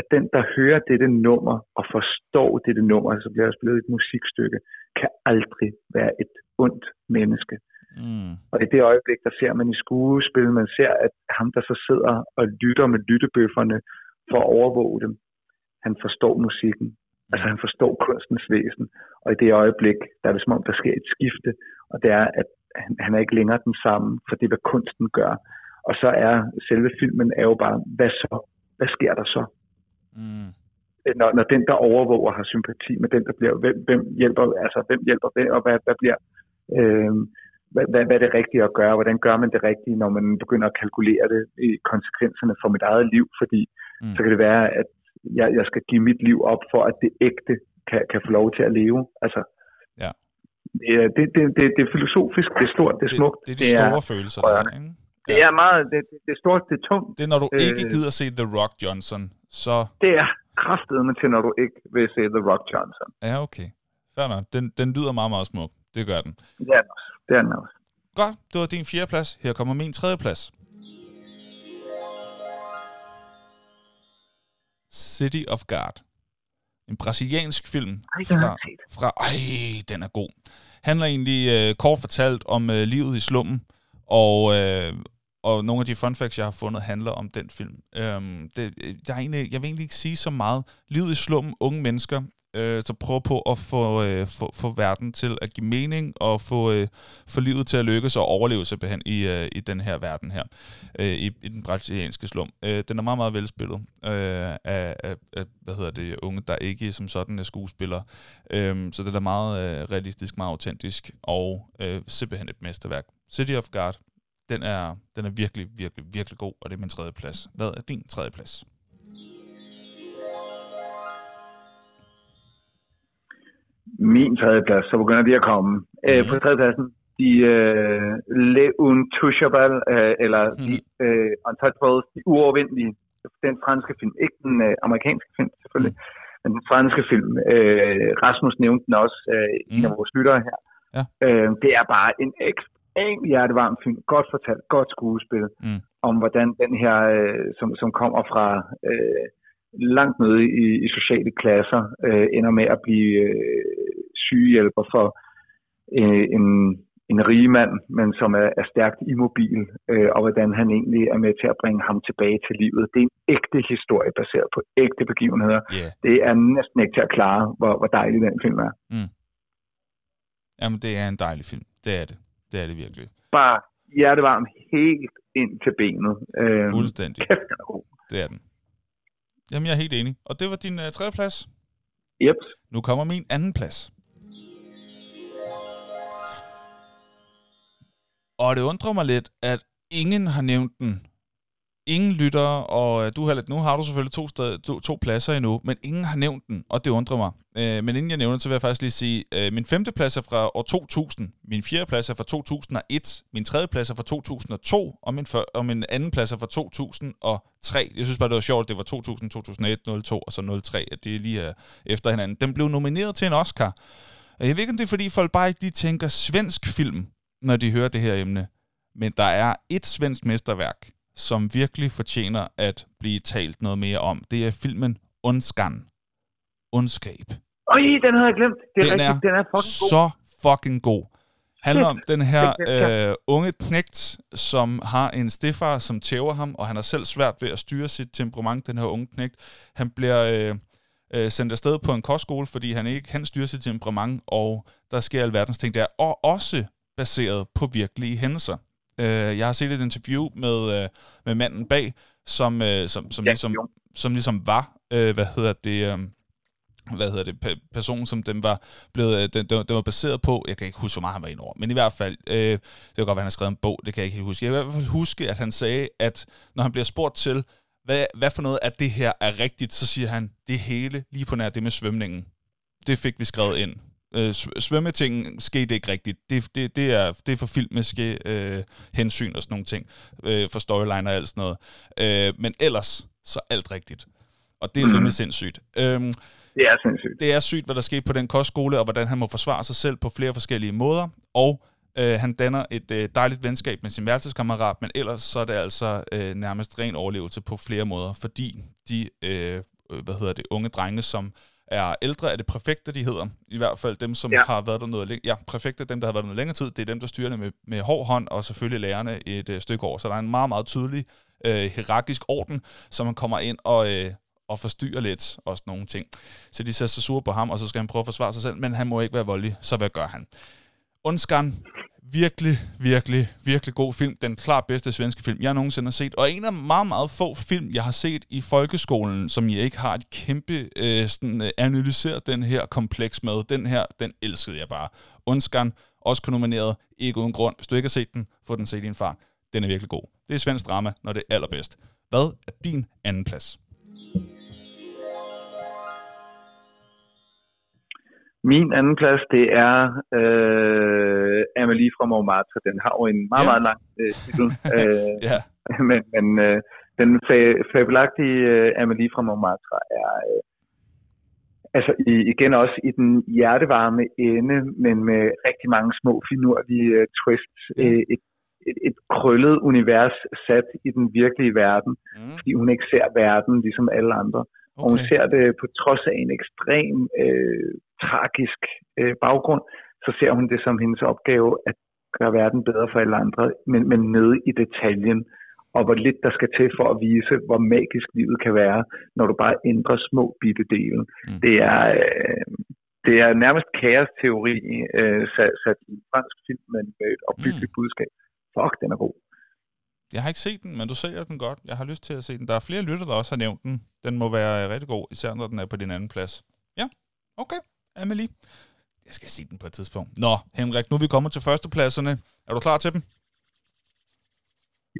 at den, der hører dette nummer og forstår dette nummer, så bliver der spillet et musikstykke, kan aldrig være et ondt menneske. Mm. Og i det øjeblik, der ser man i skuespil, man ser, at ham, der så sidder og lytter med lyttebøfferne for at overvåge dem, han forstår musikken. Altså han forstår kunstens væsen. Og i det øjeblik, der er det som om, der sker et skifte, og det er, at han, han er ikke længere den samme, for det, hvad kunsten gør. Og så er selve filmen er jo bare, hvad så? Hvad sker der så? Mm. Når, når den, der overvåger, har sympati med den, der bliver, hvem, hvem hjælper, altså hvem hjælper hvem, og hvad, hvad bliver, øh, hvad, hvad, hvad er det rigtige at gøre? Hvordan gør man det rigtige, når man begynder at kalkulere det i konsekvenserne for mit eget liv? Fordi Mm. så kan det være, at jeg, jeg skal give mit liv op for, at det ægte kan, kan få lov til at leve. Altså, Ja. det, er- det, det, det, det er filosofisk, det er stort, det er smukt. Det, det er de store følelser, der er, ikke? Det er meget, det, det, er stort, det er tungt. Det er, når du ikke Øh. gider se The Rock Johnson, så... Det er kraftedeme til, når du ikke vil se The Rock Johnson. Ja, okay. Fair nok. Den, den lyder meget, meget smuk. Det gør den. Også. Det er den også. Godt, det var din fjerde plads. Her kommer min tredje plads. City of God. En brasiliansk film fra, fra... Ej, den er god. Handler egentlig øh, kort fortalt om øh, livet i slummen, Og, øh, og nogle af de fun facts, jeg har fundet, handler om den film. Øhm, det, der er egentlig, jeg vil egentlig ikke sige så meget. Livet i slummen, unge mennesker, øh, så prøver på at få, øh, få, få verden til at give mening, og få, øh, få livet til at lykkes og overleve simpelthen i, øh, i den her verden her, øh, i, i den brasilianske slum. Øh, den er meget, meget velspillet øh, af, af, af, hvad hedder det, unge, der ikke som sådan er skuespillere. Øh, så det er meget øh, realistisk, meget autentisk, og øh, simpelthen et mesterværk. City of God, den er, den er virkelig, virkelig, virkelig god, og det er min tredje plads. Hvad er din tredje plads? Min tredje plads, så begynder de at komme. Mm. Øh, på tredje pladsen, de uh, Le Untouchables, uh, eller mm. de uh, Untouchables, de uovervindelige. Den franske film, ikke den uh, amerikanske film selvfølgelig, mm. men den franske film. Uh, Rasmus nævnte den også, uh, mm. en af vores lyttere her. Ja. Uh, det er bare en ekstremt hjertevarm film, godt fortalt, godt skuespil, mm. om hvordan den her, uh, som, som kommer fra... Uh, langt nede i, i sociale klasser øh, ender med at blive øh, sygehjælper for øh, en, en rig mand, men som er, er stærkt immobil, øh, og hvordan han egentlig er med til at bringe ham tilbage til livet. Det er en ægte historie baseret på ægte begivenheder. Yeah. Det er næsten ikke til at klare, hvor, hvor dejlig den film er. Mm. Jamen, det er en dejlig film. Det er det. Det er det virkelig. Bare hjertevarm helt ind til benet. Øh, Fuldstændig. Kæft, den er god. Det er den. Jamen, jeg er helt enig. Og det var din uh, tredje plads? Yep. Nu kommer min anden plads. Og det undrer mig lidt, at ingen har nævnt den. Ingen lytter, og øh, du har lidt, nu har du selvfølgelig to, sted, to, to pladser endnu, men ingen har nævnt den, og det undrer mig. Øh, men inden jeg nævner den, så vil jeg faktisk lige sige, øh, min femte plads er fra år 2000, min fjerde plads er fra 2001, min tredje plads er fra 2002, og min, for, og min anden plads er fra 2003. Jeg synes bare, det var sjovt, det var 2000, 2001, 02 og så 03, at det er lige er efter hinanden. Den blev nomineret til en Oscar. Jeg ved ikke, om det er, fordi folk bare ikke lige tænker svensk film, når de hører det her emne. Men der er et svensk mesterværk, som virkelig fortjener at blive talt noget mere om. Det er filmen Ondskan. Ondskab. Øj, den har jeg glemt. Det er den, rigtigt. er den er fucking god. så fucking god. Handler om den her øh, unge knægt, som har en stefar, som tæver ham, og han har selv svært ved at styre sit temperament, den her unge knægt. Han bliver øh, øh, sendt afsted på en kostskole, fordi han ikke kan styre sit temperament, og der sker alverdens ting der. Og også baseret på virkelige hændelser. Øh, jeg har set et interview med, øh, med manden bag, som, øh, som, som, ja, ligesom, som ligesom var, øh, hvad hedder det... Øh, hvad hedder det, personen, som den var blevet, øh, den, den, var baseret på, jeg kan ikke huske, hvor meget han var ind over, men i hvert fald, øh, det kan godt være, han har skrevet en bog, det kan jeg ikke helt huske. Jeg kan i hvert fald huske, at han sagde, at når han bliver spurgt til, hvad, hvad for noget af det her er rigtigt, så siger han, det hele, lige på nær det med svømningen. Det fik vi skrevet ind. Øh, svømmetingen skete ikke rigtigt. Det, det, det, er, det er for filmiske øh, hensyn og sådan nogle ting. Øh, for storyline og alt sådan noget. Øh, men ellers, så alt rigtigt. Og det er rimelig sindssygt. Øh, det er sindssygt. Det er sygt, hvad der skete på den kostskole, og hvordan han må forsvare sig selv på flere forskellige måder. Og øh, han danner et øh, dejligt venskab med sin værelseskammerat, men ellers så er det altså øh, nærmest ren overlevelse på flere måder, fordi de øh, hvad hedder det, unge drenge, som er ældre, er det præfekter, de hedder. I hvert fald dem, som ja. har været der noget. Ja, præfekter, dem, der har været der noget længere tid, det er dem, der styrer det med, med hård hånd, og selvfølgelig lærerne et øh, stykke over. Så der er en meget, meget tydelig øh, hierarkisk orden, som man kommer ind og, øh, og forstyrrer lidt også nogle ting. Så de sætter sig sure på ham, og så skal han prøve at forsvare sig selv, men han må ikke være voldelig, så hvad gør han? Undskan virkelig, virkelig, virkelig god film. Den klart bedste svenske film, jeg nogensinde har set. Og en af meget, meget få film, jeg har set i folkeskolen, som jeg ikke har et kæmpe øh, sådan, øh, analyseret den her kompleks med. Den her, den elskede jeg bare. Undskan, også nomineret, ikke uden grund. Hvis du ikke har set den, få den set i en far. Den er virkelig god. Det er svensk drama, når det er allerbedst. Hvad er din anden plads? Min anden plads, det er øh, Amelie fra Montmartre. Den har jo en meget, ja. meget lang øh, titel. øh, ja. Men, men øh, den fa- fabelagtige øh, Amelie fra Montmartre er øh, altså i, igen også i den hjertevarme ende, men med rigtig mange små finurlige øh, twists. Ja. Øh, et, et, et krøllet univers sat i den virkelige verden, mm. fordi hun ikke ser verden ligesom alle andre. Okay. Og hun ser det på trods af en ekstrem øh, tragisk øh, baggrund, så ser hun det som hendes opgave at gøre verden bedre for alle andre, men, men nede i detaljen, og hvor lidt der skal til for at vise, hvor magisk livet kan være, når du bare ændrer små bitte dele. Mm. Det er... Øh, det er nærmest kaos-teori øh, sat, sat i en fransk film, men med et opbyggeligt mm. budskab. Fuck, den er god. Jeg har ikke set den, men du sælger den godt. Jeg har lyst til at se den. Der er flere lytter, der også har nævnt den. Den må være rigtig god, især når den er på din anden plads. Ja, okay. Amelie. Jeg skal se den på et tidspunkt. Nå, Henrik, nu er vi kommet til førstepladserne. Er du klar til dem?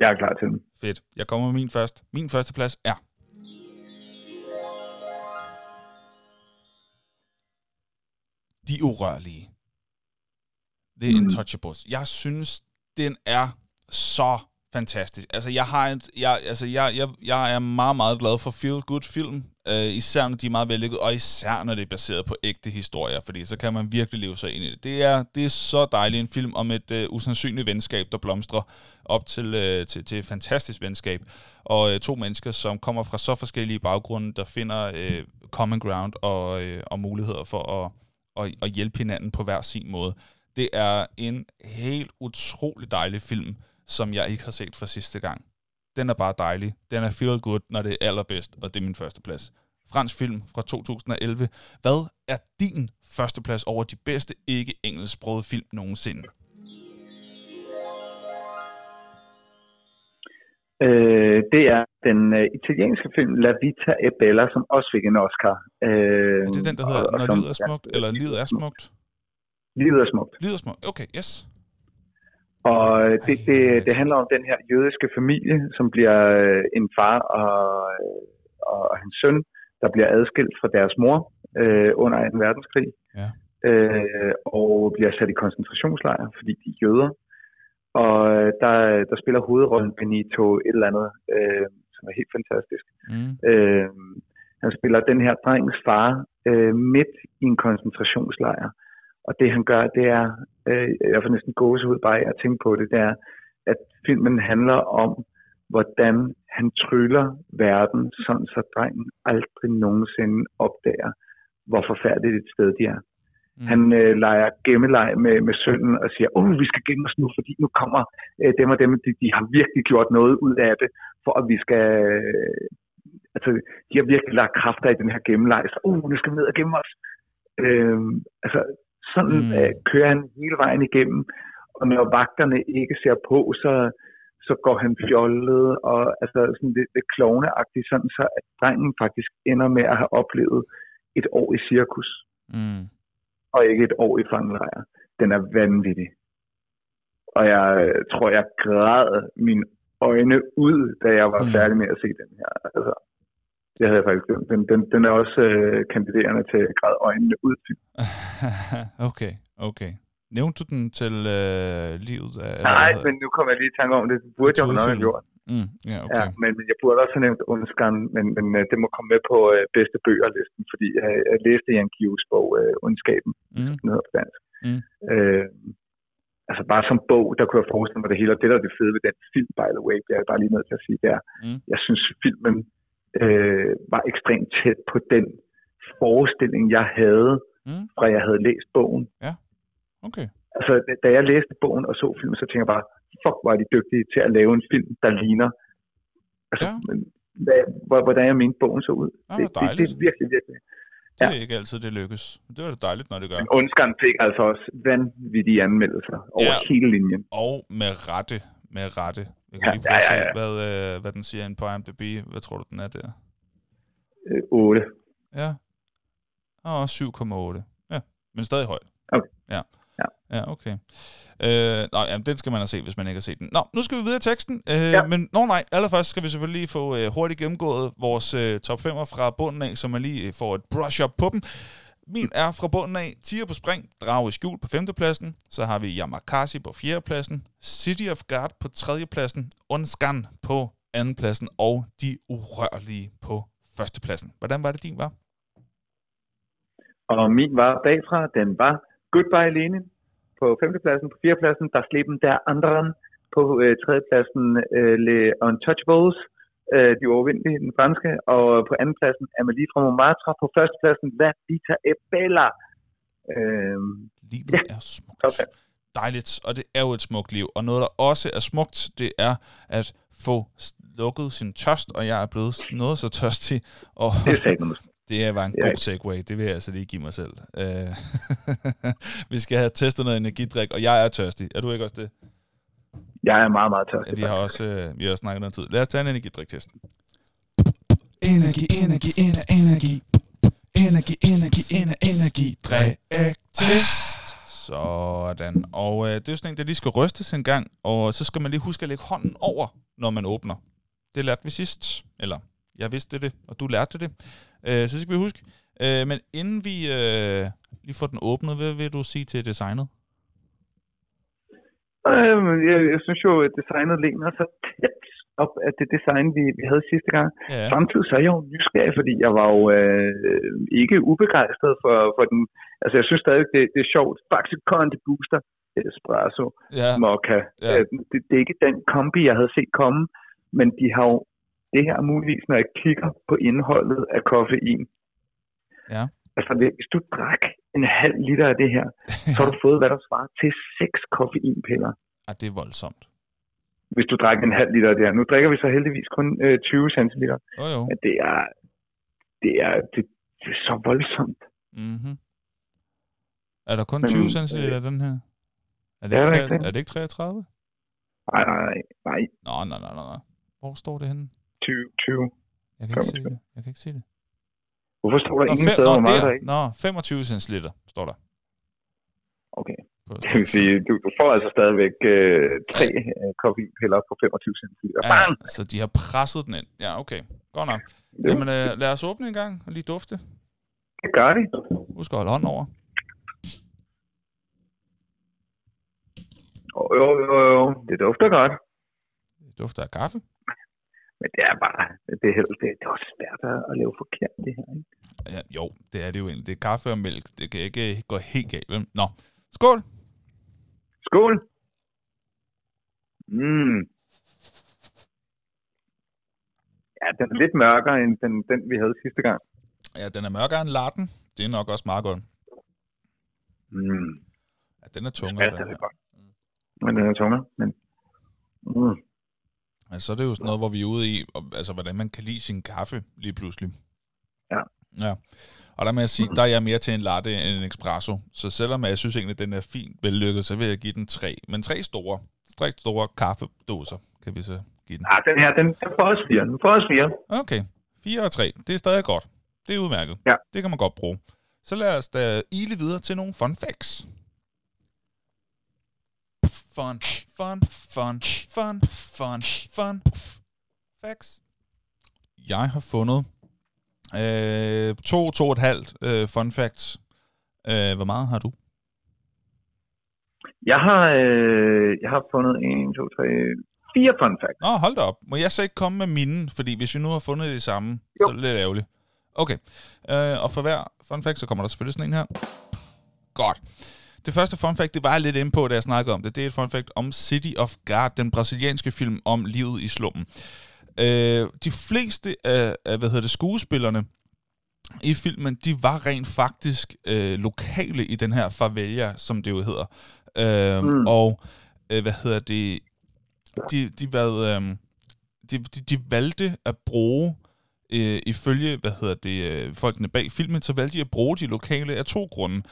Jeg er klar til dem. Fedt. Jeg kommer med min først. Min første plads er De Urørlige. The mm. Intouchables. Jeg synes, den er så fantastisk. Altså, jeg har et, jeg, altså, jeg, jeg, jeg er meget, meget glad for feel-good film. øh, især når de er meget vellykket, og især når det er baseret på ægte historier, fordi så kan man virkelig leve sig ind i det. Det er, det er så dejligt en film om et øh, usandsynligt venskab, der blomstrer op til, øh, til, til et fantastisk venskab. Og øh, to mennesker, som kommer fra så forskellige baggrunde, der finder øh, common ground og, øh, og muligheder for at, at, at hjælpe hinanden på hver sin måde. Det er en helt utrolig dejlig film, som jeg ikke har set for sidste gang. Den er bare dejlig. Den er feel good, når det er allerbedst, og det er min første plads. Fransk film fra 2011. Hvad er din første plads over de bedste ikke-engelsksprogede film nogensinde? Øh, det er den øh, italienske film La Vita e Bella, som også fik en Oscar. Øh, er det den, der hedder og, Når livet er smukt? Ja, eller Livet er smukt? Livet er smukt. Livet er smukt, okay, yes. Og det, det, det handler om den her jødiske familie, som bliver øh, en far og, øh, og hans søn, der bliver adskilt fra deres mor øh, under 2. verdenskrig. Ja. Øh, og bliver sat i koncentrationslejr, fordi de er jøder. Og øh, der, der spiller hovedrollen Benito et eller andet, øh, som er helt fantastisk. Mm. Øh, han spiller den her drengs far øh, midt i en koncentrationslejr. Og det han gør, det er, øh, jeg får næsten ud bare at tænke på det, det er, at filmen handler om, hvordan han tryller verden, sådan så drengen aldrig nogensinde opdager, hvor forfærdeligt et sted de er. Mm. Han øh, leger gemmeleg med, med sønnen og siger, åh, vi skal gemme os nu, fordi nu kommer øh, dem og dem, de, de har virkelig gjort noget ud af det, for at vi skal... Øh, altså, de har virkelig lagt kræfter i den her gemmeleg, så uh, nu skal vi ned og gemme os. Øh, altså, sådan mm. øh, kører han hele vejen igennem, og når vagterne ikke ser på, så, så går han fjollet, og altså sådan det, det klovneagtigt, sådan så at drengen faktisk ender med at have oplevet et år i cirkus, mm. og ikke et år i fangelejr. Den er vanvittig. Og jeg øh, tror, jeg græd mine øjne ud, da jeg var mm. færdig med at se den her. Altså, det havde jeg faktisk glemt. Den, den, den er også øh, kandiderende til grad øjnene ud. okay, okay. Nævnte du den til øh, livet? Af, Nej, men nu kommer jeg lige i tanke om det. Det burde jeg jo nok have gjort. Mm, yeah, okay. ja, men, men jeg burde også have nævnt Undskan, men, men uh, det må komme med på uh, bedste bøgerlisten, fordi uh, jeg læste Jan Gius bog, uh, Ondskaben, mm. som hedder på dansk. Mm. Uh, altså bare som bog, der kunne jeg forestille mig det hele, og det der er det fede ved den film, by the way, det er bare lige nødt til at sige, det er, mm. jeg synes filmen øh, var ekstremt tæt på den forestilling, jeg havde, mm. fra jeg havde læst bogen. Ja, okay. Altså, da jeg læste bogen og så filmen, så tænkte jeg bare, fuck, hvor er de dygtige til at lave en film, der ligner, altså, ja. hvad, hvordan jeg mente bogen så ud. Ja, det, det, det, det er virkelig, virkelig. Det er ja. ikke altid, det lykkes. Det var det dejligt, når det gør. Men Undskan fik altså også vanvittige anmeldelser over ja. hele linjen. Og med rette, med rette. Jeg kan ja, lige prøve ja, ja, ja. se, hvad, øh, hvad den siger ind på IMDb. Hvad tror du, den er der? Øh, 8. Ja. Og 7,8. Ja, men stadig højt. Okay. Ja. Ja. ja, okay. Øh, nå, jamen, den skal man have set, hvis man ikke har set den. Nå, nu skal vi videre i teksten. Øh, ja. Men nå, nej, allerførst skal vi selvfølgelig lige få øh, hurtigt gennemgået vores øh, top 5'er fra bunden af, så man lige får et brush up på dem. Min er fra bunden af. Tiger på spring, Drage i skjul på femtepladsen. Så har vi Yamakasi på fjerdepladsen, City of God på tredjepladsen, Unskan på andenpladsen. Og De Urørlige på førstepladsen. Hvordan var det din var? Og min var bagfra, den var Goodbye Lenin. På femtepladsen, på fjerdepladsen, der sleben der anderen, på øh, tredjepladsen øh, Le Untouchables, øh, de uovervindelige, den franske, og på andenpladsen Amélie fra Montmartre, på førstepladsen La Vita e Bella. Øh, Livet ja. er smukt. Okay. dejligt, og det er jo et smukt liv. Og noget, der også er smukt, det er at få lukket sin tørst, og jeg er blevet noget så tørstig. Og Det er det var en Ja. god segway, det vil jeg altså lige give mig selv. Øh, vi skal have testet noget energidrik, og jeg er tørstig. Er du ikke også det? Jeg er meget, meget Ja, tørstig. vi har også øh, vi har også snakket noget tid. Lad os tage en energidriktest. Energi, energi, ener, energi. Energi, energi, ener, energi. Drik test. Sådan. Og øh, det er jo sådan en, der lige skal rystes en gang, og så skal man lige huske at lægge hånden over, når man åbner. Det lærte vi sidst. Eller, jeg vidste det, og du lærte det. Øh, så skal vi huske. Øh, men inden vi øh, lige får den åbnet, hvad vil du sige til designet? Øh, jeg, jeg synes jo, at designet ligner så tæt op af det design, vi, vi havde sidste gang. Ja, Samtidig så er jeg jo nysgerrig, fordi jeg var jo øh, ikke ubegejstret for, for den. Altså, jeg synes stadig, det, det er sjovt. Faktisk Conti Booster Espresso ja, Mokka. Ja. Ja. Det, det er ikke den kombi, jeg havde set komme, men de har jo det her er muligvis, når jeg kigger på indholdet af koffein. Ja. Altså, hvis du drak en halv liter af det her, så har du fået, hvad der svarer til seks koffeinpiller. ah, det er voldsomt. Hvis du drak en halv liter af det her. Nu drikker vi så heldigvis kun øh, 20 centiliter. Jo, jo. Men det er, det er, det, det er så voldsomt. Mm-hmm. Er der kun Men, 20 cm af den her? Er det, Ja, ikke, det er tre, rigtigt. er det ikke 33? Nej, nej, nej, nej. Nå, nej, nej, nej. Hvor står det henne? 20, 20. Jeg kan ikke se 25. det. Jeg kan ikke se det. Hvorfor står der Nå, ingen fem, steder, hvor meget der er der. Nå, 25 centiliter står der. Okay. Det vil sige, du, du får altså stadigvæk øh, tre øh, koffeinpiller på 25 centiliter. Ja, så de har presset den ind. Ja, okay. Godt nok. Jo, Jamen, øh, lad os åbne en gang og lige dufte. det gør de. Husk at holde hånden over. Jo, jo, jo. Det dufter godt. Det dufter af kaffe. Men det er bare, det er, det, det er også svært at, lave forkert, det her. Ikke? Ja, jo, det er det jo egentlig. Det er kaffe og mælk. Det kan ikke gå helt galt. vel? Nå, skål! Skål! Mm. Ja, den er lidt mørkere end den, den vi havde sidste gang. Ja, den er mørkere end latten. Det er nok også meget godt. Mm. Ja, den er tungere. Ja, den det er godt. Men den er tungere. Men... Mm. Altså, så er det jo sådan noget, hvor vi er ude i, altså, hvordan man kan lide sin kaffe lige pludselig. Ja. Ja. Og der må jeg sige, der er jeg mere til en latte end en espresso. Så selvom jeg synes egentlig, at den er fint vellykket, så vil jeg give den tre. Men tre store, tre store kaffedåser kan vi så give den. Ah, den her, den, den får også fire. Den får også fire. Okay, 4 og 3. Det er stadig godt. Det er udmærket. Ja. Det kan man godt bruge. Så lad os da ile videre til nogle fun facts. Fun, fun, fun, fun, fun, fun. Facts. Jeg har fundet øh, to, to og et halvt øh, fun facts. Øh, hvor meget har du? Jeg har, øh, jeg har fundet en, to, tre, fire fun facts. Nå, hold da op. Må jeg så ikke komme med mine? Fordi hvis vi nu har fundet det samme, Jo. så er det lidt ærgerligt. Okay. Øh, og for hver fun fact, så kommer der selvfølgelig sådan en her. Godt. Det første fun fact, det var jeg lidt inde på, da jeg snakkede om det. Det er et fun fact om City of God, den brasilianske film om livet i slummen. Øh, de fleste af, af hvad hedder det, skuespillerne i filmen, de var rent faktisk øh, lokale i den her favela, som det jo hedder. Øh, mm. Og øh, hvad hedder det? De, de, hvad, øh, de, de, de valgte at bruge, øh, ifølge hvad hedder det, øh, folkene bag filmen, så valgte de at bruge de lokale af to grunde.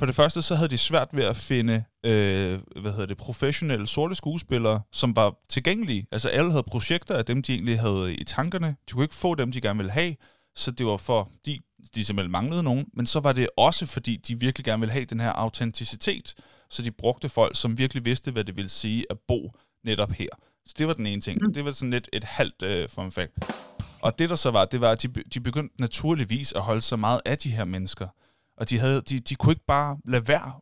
For det første, så havde de svært ved at finde, øh, hvad hedder det, professionelle sorte skuespillere, som var tilgængelige. Altså alle havde projekter af dem, de egentlig havde i tankerne. De kunne ikke få dem, de gerne ville have. Så det var for, de, de simpelthen manglede nogen. Men så var det også, fordi de virkelig gerne ville have den her autenticitet. Så de brugte folk, som virkelig vidste, hvad det ville sige at bo netop her. Så det var den ene ting. Det var sådan lidt et halvt øh, fun fact. Og det der så var, det var, at de, de begyndte naturligvis at holde så meget af de her mennesker. Og de, havde, de, de kunne ikke bare lade være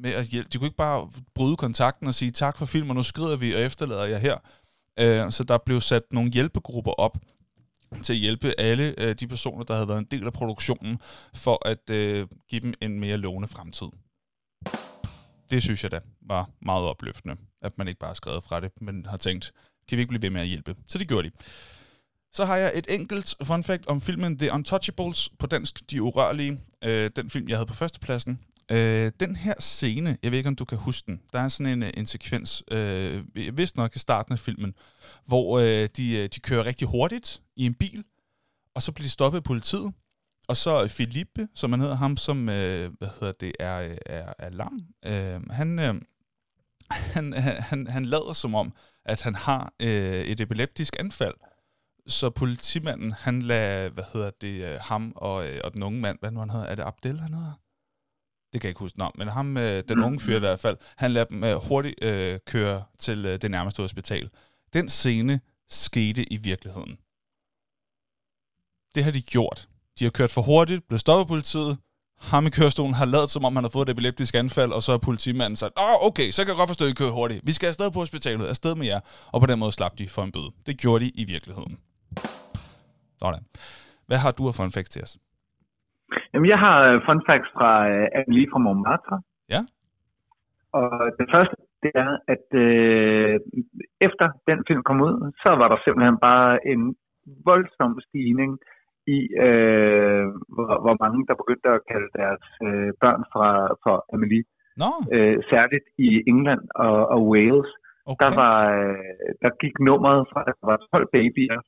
med at hjælpe. De kunne ikke bare bryde kontakten og sige tak for filmen, og nu skrider vi og efterlader jer her. Øh, så der blev sat nogle hjælpegrupper op til at hjælpe alle øh, de personer, der havde været en del af produktionen, for at øh, give dem en mere lovende fremtid. Det synes jeg da var meget opløftende, at man ikke bare har skrevet fra det, men har tænkt, kan vi ikke blive ved med at hjælpe? Så det gjorde de. Så har jeg et enkelt fun fact om filmen The Untouchables, på dansk De Urørlige. Øh, den film, jeg havde på førstepladsen. Øh, den her scene, jeg ved ikke, om du kan huske den. Der er sådan en, øh, en sekvens, øh, vist nok i starten af filmen, hvor øh, de, øh, de kører rigtig hurtigt i en bil, og så bliver de stoppet af politiet. Og så Philippe, som han hedder ham, som øh, hvad hedder det, er, øh, er, er lam. Øh, han, øh, han, han, han lader som om, at han har øh, et epileptisk anfald. Så politimanden, han lader, hvad hedder det, øh, ham og, øh, og den unge mand, hvad nu han hedder, er det Abdel, han hedder? Det kan jeg ikke huske navn, men ham, øh, den unge fyr i hvert fald, han lader dem hurtigt øh, køre til øh, det nærmeste hospital. Den scene skete i virkeligheden. Det har de gjort. De har kørt for hurtigt, blevet stoppet af politiet, ham i kørestolen har lavet, som om han har fået et epileptisk anfald, og så har politimanden sagt, åh, oh, okay, så kan jeg godt forstå, at I kører hurtigt. Vi skal afsted på hospitalet, afsted med jer. Og på den måde slap de for en bøde. Det gjorde de i virkeligheden. Sådan. Hvad har du af fun facts til os? Jamen, jeg har øh, fun facts fra uh, Amelie fra Montmartre. Ja. Og det første, det er, at øh, efter den film kom ud, så var der simpelthen bare en voldsom stigning i, øh, hvor, hvor mange der begyndte at kalde deres øh, børn fra, for Amelie. No. Øh, særligt i England og, og Wales. Okay. Der, var, øh, der gik nummeret fra, at der var 12 babyer,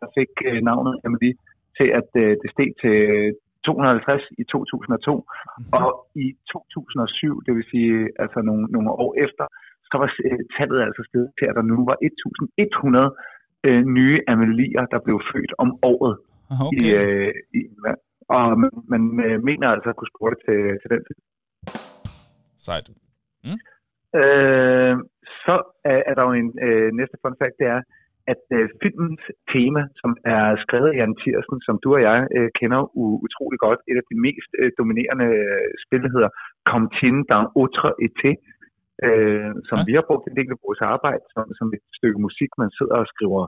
der fik øh, navnet Amelie, til at øh, det steg til 250 i 2002. Mm-hmm. Og i 2007, det vil sige altså nogle, nogle år efter, så var tallet altså steget til, at der nu var 1100 øh, nye Amelier, der blev født om året okay. i, øh, i. Og man, man mener altså at kunne spore det til, til den tid. Sejt. Mm. Øh, så er, er der jo en øh, næste fun fact, det er, at øh, filmens tema, som er skrevet af Jan Thiersen, som du og jeg øh, kender u- utrolig godt, et af de mest øh, dominerende øh, spil, hedder Comtin dans autre été, øh, som ja. vi har brugt en del af vores arbejde som, som et stykke musik, man sidder og skriver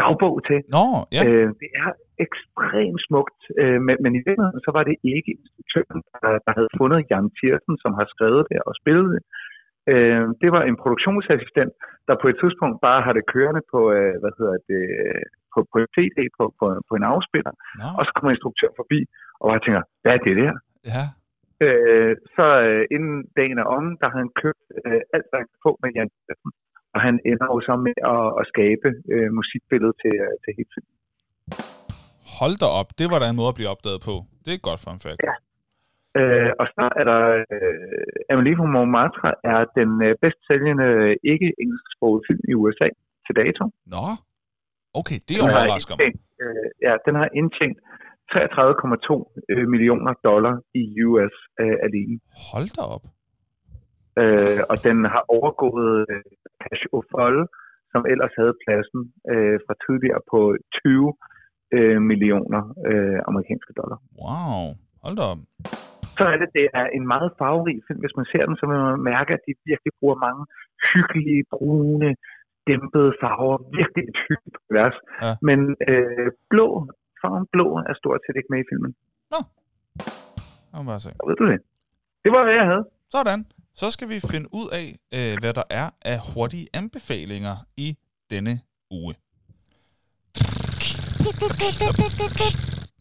dagbog til. Nå, ja. øh, det er ekstremt smukt, øh, men, men i virkeligheden så var det ikke instruktøren, der, der havde fundet Jan Thiersen, som har skrevet det og spillet det. Øh, det var en produktionsassistent, der på et tidspunkt bare har det kørende på, øh, hvad hedder det, på, på en CD, på, på, på en afspiller, no. og så kommer instruktøren forbi, og jeg tænker, hvad er det der? Ja. Øh, så øh, inden dagen er om, der har han købt øh, alt, hvad han kan få med Jan og han ender jo så med at, at skabe øh, musikbilledet til, øh, til helt filmen. Hold da op, det var der en måde at blive opdaget på. Det er godt fun fact. Ja. Øh, og så er der øh, Amelie fra Montmartre er den øh, bedst sælgende ikke-engelsksprogede film i USA til dato. Nå, okay, det er overrasker mig. Øh, ja, den har indtjent 33,2 øh, millioner dollar i US øh, alene. Hold da op. Øh, og den har overgået øh, Cash O'Fall, som ellers havde pladsen øh, fra tidligere på 20 øh, millioner øh, amerikanske dollar. Wow, hold da op så er det, det er en meget farverig film. Hvis man ser den, så vil man mærke, at de virkelig bruger mange hyggelige, brune, dæmpede farver. Virkelig et hyggeligt vers. Ja. Men øh, blå, farven blå er stort set ikke med i filmen. Nå. Jeg må bare se. Så ved du det. Det var, hvad jeg havde. Sådan. Så skal vi finde ud af, øh, hvad der er af hurtige anbefalinger i denne uge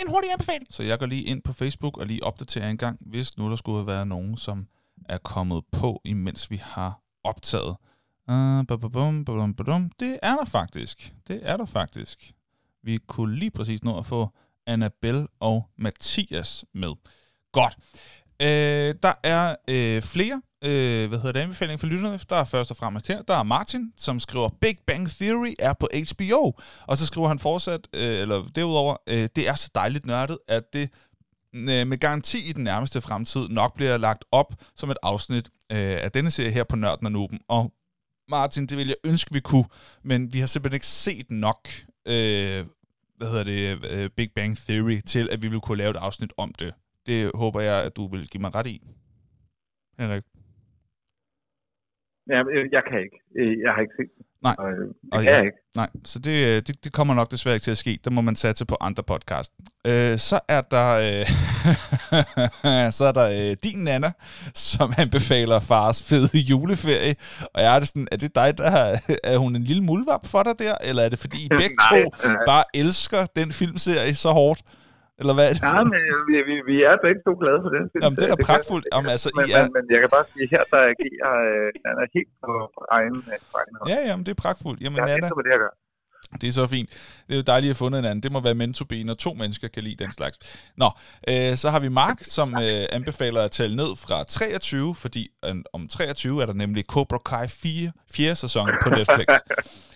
en hurtig anbefaling. Så jeg går lige ind på Facebook og lige opdaterer en gang, hvis nu der skulle være nogen, som er kommet på, imens vi har optaget. Uh, det er der faktisk. Det er der faktisk. Vi kunne lige præcis nå at få Annabelle og Mathias med. Godt. Øh, der er øh, flere øh, hvad hedder det, anbefaling for lytterne. Der er først og fremmest her, der er Martin, som skriver, Big Bang Theory er på HBO. Og så skriver han fortsat, øh, eller derudover, øh, det er så dejligt nørdet, at det øh, med garanti i den nærmeste fremtid nok bliver lagt op som et afsnit øh, af denne serie her på Nørden og Nuben. Og Martin, det vil jeg ønske, vi kunne, men vi har simpelthen ikke set nok øh, hvad hedder det, øh, Big Bang Theory til, at vi vil kunne lave et afsnit om det. Det håber jeg, at du vil give mig ret i. Henrik. Ja, jeg kan ikke. Jeg har ikke set det. Nej, og, det og kan ja, jeg ikke. Nej, så det, øh, det, det kommer nok desværre ikke til at ske. Der må man satse på andre podcast. Øh, så er der øh, så er der øh, din Nana, som anbefaler fars fede juleferie. Og jeg er det sådan, er det dig, der har, er hun en lille mulvap for dig der? Eller er det fordi I begge to bare elsker den filmserie så hårdt? Eller hvad er det? Ja, men vi, vi, vi er begge to glade for den film. Jamen, det er da pragtfuldt. Jamen, altså, men, I er... men, men jeg kan bare sige, her der agerer, øh, han er helt på, på egen, øh, på egen hånd. Ja, jamen, det er pragtfuldt. Jamen, Jeg er Nana, helt på det, jeg gør. Det er så fint. Det er jo dejligt at fundet en anden. Det må være meant to be, når to mennesker kan lide den slags. Nå, øh, så har vi Mark, som øh, anbefaler at tælle ned fra 23, fordi øh, om 23 er der nemlig Cobra Kai 4, 4. sæson på Netflix.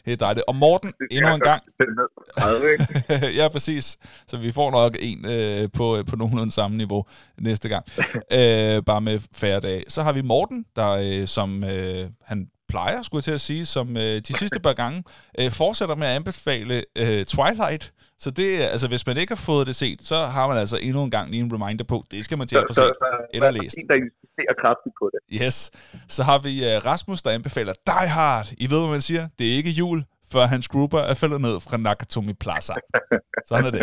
Det er dejligt. Og Morten, endnu en gang, Den ned på 30, ikke? ja, præcis. Så vi får nok en øh, på, på nogenlunde samme niveau næste gang. øh, bare med færre dage. Så har vi Morten, der øh, som øh, han plejer, skulle jeg til at sige, som øh, de sidste par gange, øh, fortsætter med at anbefale øh, Twilight. Så det, er- altså, hvis man ikke har fået det set, så har man altså endnu en gang lige en reminder på, det skal man til at få set eller læst. Der insisterer kraftigt på det. Yes. Så har vi uh, Rasmus, der anbefaler Die Hard. I ved, hvad man siger? Det er ikke jul, før hans grupper er faldet ned fra Nakatomi Plaza. Sådan er det.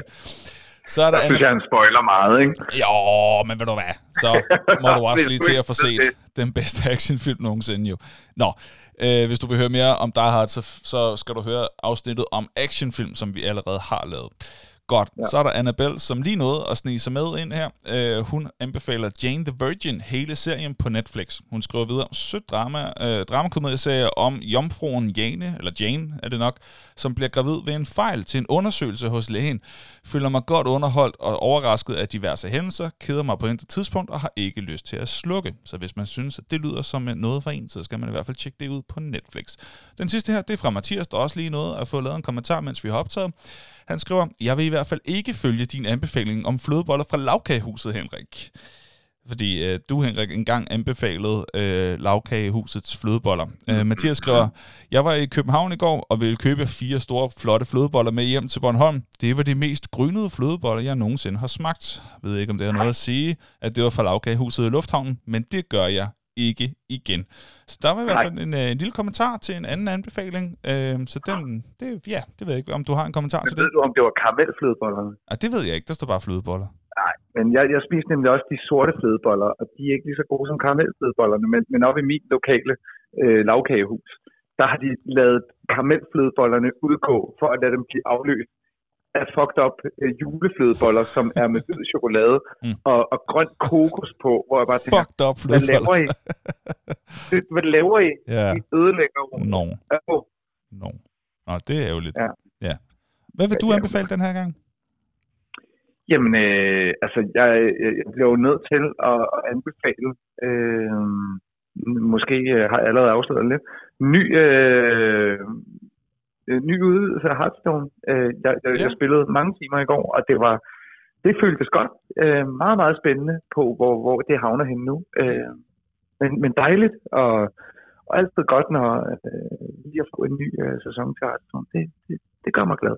Så er der Jeg synes, jeg, han spoiler meget, ikke? Jo, men ved du hvad? Så må du også lige til at få set den bedste actionfilm nogensinde jo. Nå, øh, hvis du vil høre mere om Die Hard, så, så skal du høre afsnittet om actionfilm, som vi allerede har lavet. Godt, ja. så er der Annabelle, som lige nåede at snige sig med ind her. Øh, hun anbefaler Jane the Virgin, hele serien på Netflix. Hun skriver videre, sødt drama, øh, dramakomedieserie om jomfruen Jane, eller Jane er det nok, som bliver gravid ved en fejl til en undersøgelse hos lægen. Føler mig godt underholdt og overrasket af diverse hændelser, keder mig på intet tidspunkt og har ikke lyst til at slukke. Så hvis man synes, at det lyder som noget for en, så skal man i hvert fald tjekke det ud på Netflix. Den sidste her, det er fra Mathias, der også lige nåede at få lavet en kommentar, mens vi har optaget. Han skriver, jeg vil i hvert fald ikke følge din anbefaling om flødeboller fra lavkagehuset, Henrik. Fordi øh, du, Henrik, engang anbefalede øh, lavkagehusets flødeboller. Øh, Mathias skriver, jeg var i København i går og ville købe fire store, flotte flødeboller med hjem til Bornholm. Det var de mest grynede flødeboller, jeg nogensinde har smagt. Jeg ved ikke, om det har noget at sige, at det var fra lavkagehuset i Lufthavnen, men det gør jeg ikke igen. Så der var i hvert fald en, øh, en lille kommentar til en anden anbefaling. Øh, så den, det, ja, det ved jeg ikke, om du har en kommentar til Men det. ved du, om det var karamelflødebollerne? Ah, det ved jeg ikke, der står bare flødeboller. Nej, men jeg, jeg spiste nemlig også de sorte flødeboller, og de er ikke lige så gode som karamelflødebollerne, men, men oppe i mit lokale øh, lavkagehus, der har de lavet karamelflødebollerne udgå for at lade dem blive afløst af fucked up øh, juleflødeboller, som er med hvid chokolade Mm. og, og grøn kokos på, hvor jeg bare tænker, Fucked up hvad laver. I? Det- Hvad laver I? Ja, I ødelægger jo. no, no. Nå, det er jo lidt. Ja. ja. Hvad vil du Ja, anbefale den her gang? Jamen, øh, altså, jeg, jeg jeg bliver jo nødt til at, at anbefale, øh, måske øh, har jeg allerede afsløret lidt, ny, øh, øh, ny udvidelse af Hearthstone. Øh, jeg, jeg, Ja. jeg spillede mange timer i går, og det var det føltes godt. Øh, meget, meget spændende på, hvor, hvor det havner henne nu. Øh, men, men dejligt, og, og altid godt, når øh, lige at få en ny øh, sæson til Hearthstone. Det, det, det gør mig glad.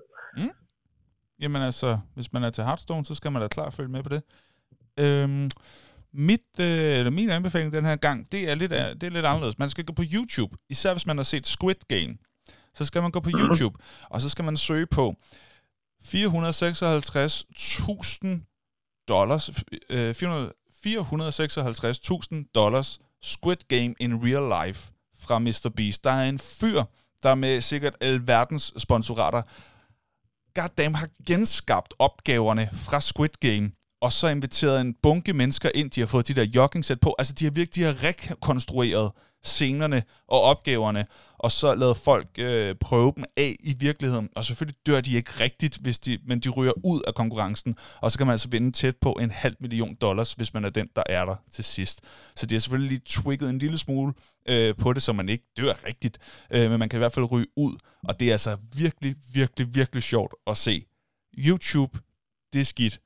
Jamen altså, hvis man er til Hearthstone, så skal man da klart følge med på det. Øhm, mit, øh, eller min anbefaling den her gang, det er, lidt, det er lidt anderledes. Man skal gå på YouTube, især hvis man har set Squid Game. Så skal man gå på YouTube, og så skal man søge på 456.000 dollars, øh, 400 456.000 dollars Squid Game in real life fra Mr. Beast. Der er en fyr, der med sikkert alverdens sponsorater goddamn har genskabt opgaverne fra Squid Game, og så inviteret en bunke mennesker ind, de har fået de der jogging-sæt på. Altså, de har virkelig de har rekonstrueret scenerne og opgaverne, og så lade folk øh, prøve dem af i virkeligheden. Og selvfølgelig dør de ikke rigtigt, hvis de, men de ryger ud af konkurrencen, og så kan man altså vinde tæt på en halv million dollars, hvis man er den, der er der til sidst. Så de har selvfølgelig lige twigget en lille smule øh, på det, så man ikke dør rigtigt, øh, men man kan i hvert fald ryge ud, og det er altså virkelig, virkelig, virkelig sjovt at se. YouTube, det er skidt.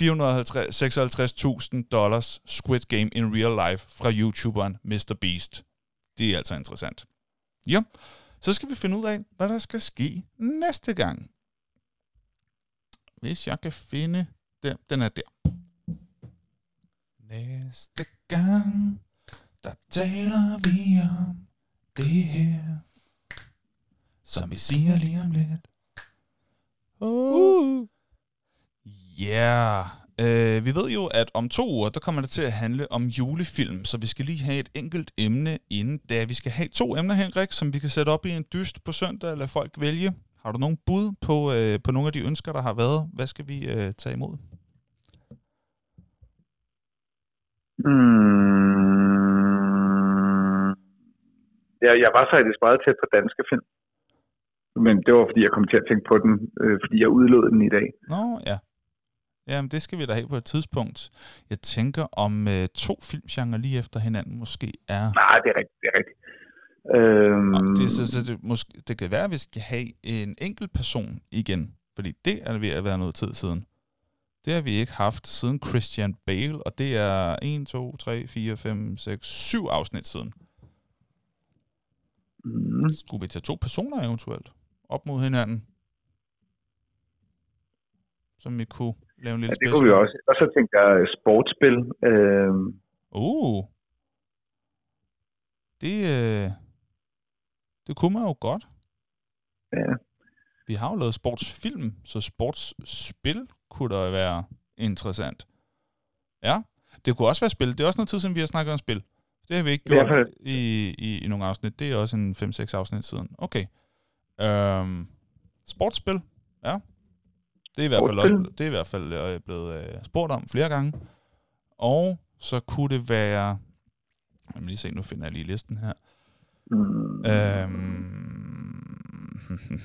456.000 dollars Squid Game in real life fra YouTuberen Mr. Beast. Det er altså interessant. Ja, så skal vi finde ud af, hvad der skal ske næste gang. Hvis jeg kan finde den, den er der. Næste gang, der taler vi om det her, som vi siger lige om lidt. Uh. Ja, yeah. Øh, vi ved jo, at om to uger, der kommer det til at handle om julefilm, så vi skal lige have et enkelt emne inden da. Vi skal have to emner, Henrik, som vi kan sætte op i en dyst på søndag, eller folk vælge. Har du nogen bud på, øh, på nogle af de ønsker, der har været? Hvad skal vi øh, tage imod? Mm. Ja, jeg var faktisk meget tæt på danske film. Men det var, fordi jeg kom til at tænke på den, øh, fordi jeg udlod den i dag. Nå, ja. Jamen, det skal vi da have på et tidspunkt. Jeg tænker, om øh, to filmgenre lige efter hinanden måske er... Nej, det er rigtigt. Det er rigtigt. Øhm, Nå, det, så, så det, måske, det kan være, at vi skal have en enkelt person igen. Fordi det er ved at være noget tid siden. Det har vi ikke haft siden Christian Bale, og det er 1, 2, 3, 4, 5, 6, 7 afsnit siden. mm, Skulle vi tage to personer eventuelt op mod hinanden? Som vi kunne lave en ja, lille det kunne vi special? også. Og så tænkte jeg øh, sportsspil. Øhm, Uh. Det, øh, det kunne man jo godt. ja. Vi har jo lavet sportsfilm, så sportsspil kunne da være interessant. Ja, det kunne også være spil. Det er også noget tid siden, vi har snakket om spil. Det har vi ikke gjort i, i, i nogle afsnit. Det er også en 5-6 afsnit siden. Okay. Øhm, sportsspil, ja. Det er i hvert fald også det er i hvert fald blevet øh, spurgt om flere gange. Og så kunne det være... Lad mig lige se, nu finder jeg lige listen her. Mm,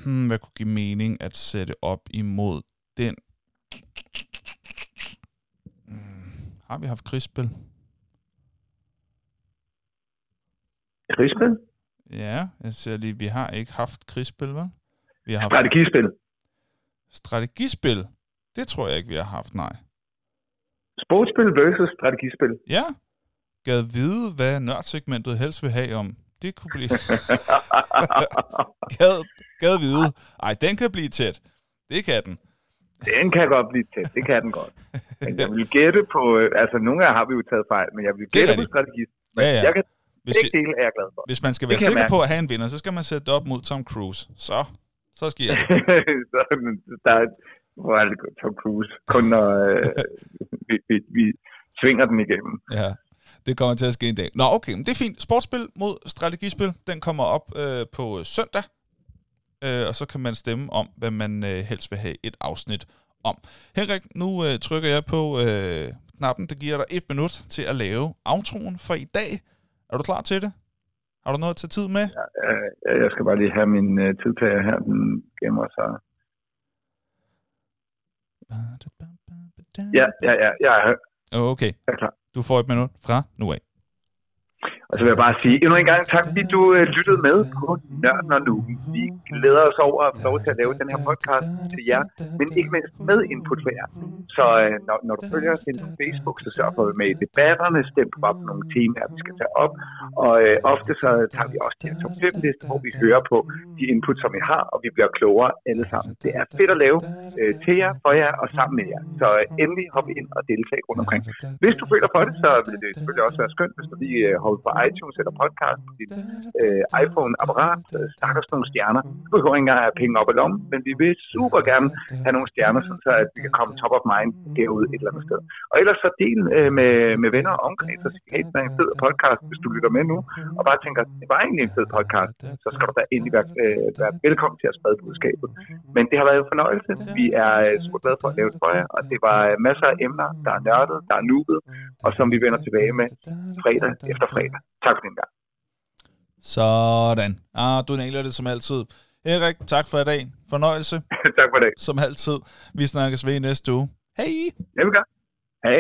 Øhm, hvad kunne give mening at sætte op imod den? Mm, Har vi haft krigsspil? krigsspil? Ja, jeg ser lige, vi har ikke haft krigsspil, vel? Vi har haft Strategispil. Strategispil. Det tror jeg ikke, vi har haft, nej. Sportsspil versus strategispil. Ja, gad vide, hvad nørdsegmentet helst vil have om. Det kunne blive... gad, gad vide. Ej, den kan blive tæt. Det kan den. Den kan godt blive tæt, det kan den godt. Men jeg vil gætte på, øh, altså nogle gange har vi jo taget fejl, men jeg vil gætte på strategi. Men Ja, ja. jeg kan Hvis, begge dele er jeg glad for. hvis man skal være sikker på at have en vinder, så skal man sætte det op mod Tom Cruise. Så, så sker det. så, der er, hvor er det Tom Cruise, kun når øh, vi, vi, vi svinger den igennem. Ja, det kommer til at ske en dag. Nå, okay, men det er fint. Sportsspil mod strategispil, den kommer op øh, på søndag. Øh, og så kan man stemme om, hvad man øh, helst vil have et afsnit om. Henrik, nu øh, trykker jeg på øh, knappen, der giver dig et minut til at lave outroen for i dag. Er du klar til det? Har du noget at tage tid med? Øh, jeg skal bare lige have min øh, tidtager her, den gemmer sig. Ja, ja, ja, jeg er, Okay, jeg er klar. du får et minut fra nu af. Og så vil jeg bare sige endnu en gang tak, fordi du øh, lyttede med på Nørden og Nu. Vi glæder os over at få lov til at lave den her podcast til jer, men ikke mindst med input fra jer. Så øh, når, når du følger os ind på Facebook, så sørg for at være med i debatterne, stem på op nogle temaer, vi skal tage op. Og øh, ofte så tager vi også de her top 5 liste, hvor vi hører på de input, som I har, og vi bliver klogere alle sammen. Det er fedt at lave øh, til jer, for jer og sammen med jer. Så øh, endelig hop ind og deltag rundt omkring. Hvis du føler for det, så vil det selvfølgelig også være skønt, hvis du lige øh, hopper på iTunes eller podcast på dit øh, iPhone-apparat, stak os nogle stjerner. Du behøver ikke engang have penge op i lommen, men vi vil super gerne have nogle stjerner, så at vi kan komme top of mind derude et eller andet sted. Og ellers så del øh, med, med venner og omkreds, og det er en fed podcast, hvis du lytter med nu, og bare tænker, det var egentlig en fed podcast, så skal du da endelig være, øh, være velkommen til at sprede budskabet. Men det har været en fornøjelse. Vi er øh, super glade for at lave det for jer, og det var øh, masser af emner, der er nørdet, der er nubet, og som vi vender tilbage med fredag efter fredag. Tak for den gang. Sådan. Ah, du nailer det som altid. Henrik, tak for i dag. Fornøjelse, tak for det. som altid. Vi snakkes ved i næste uge. Hej! Jeg vil gøre. Hej.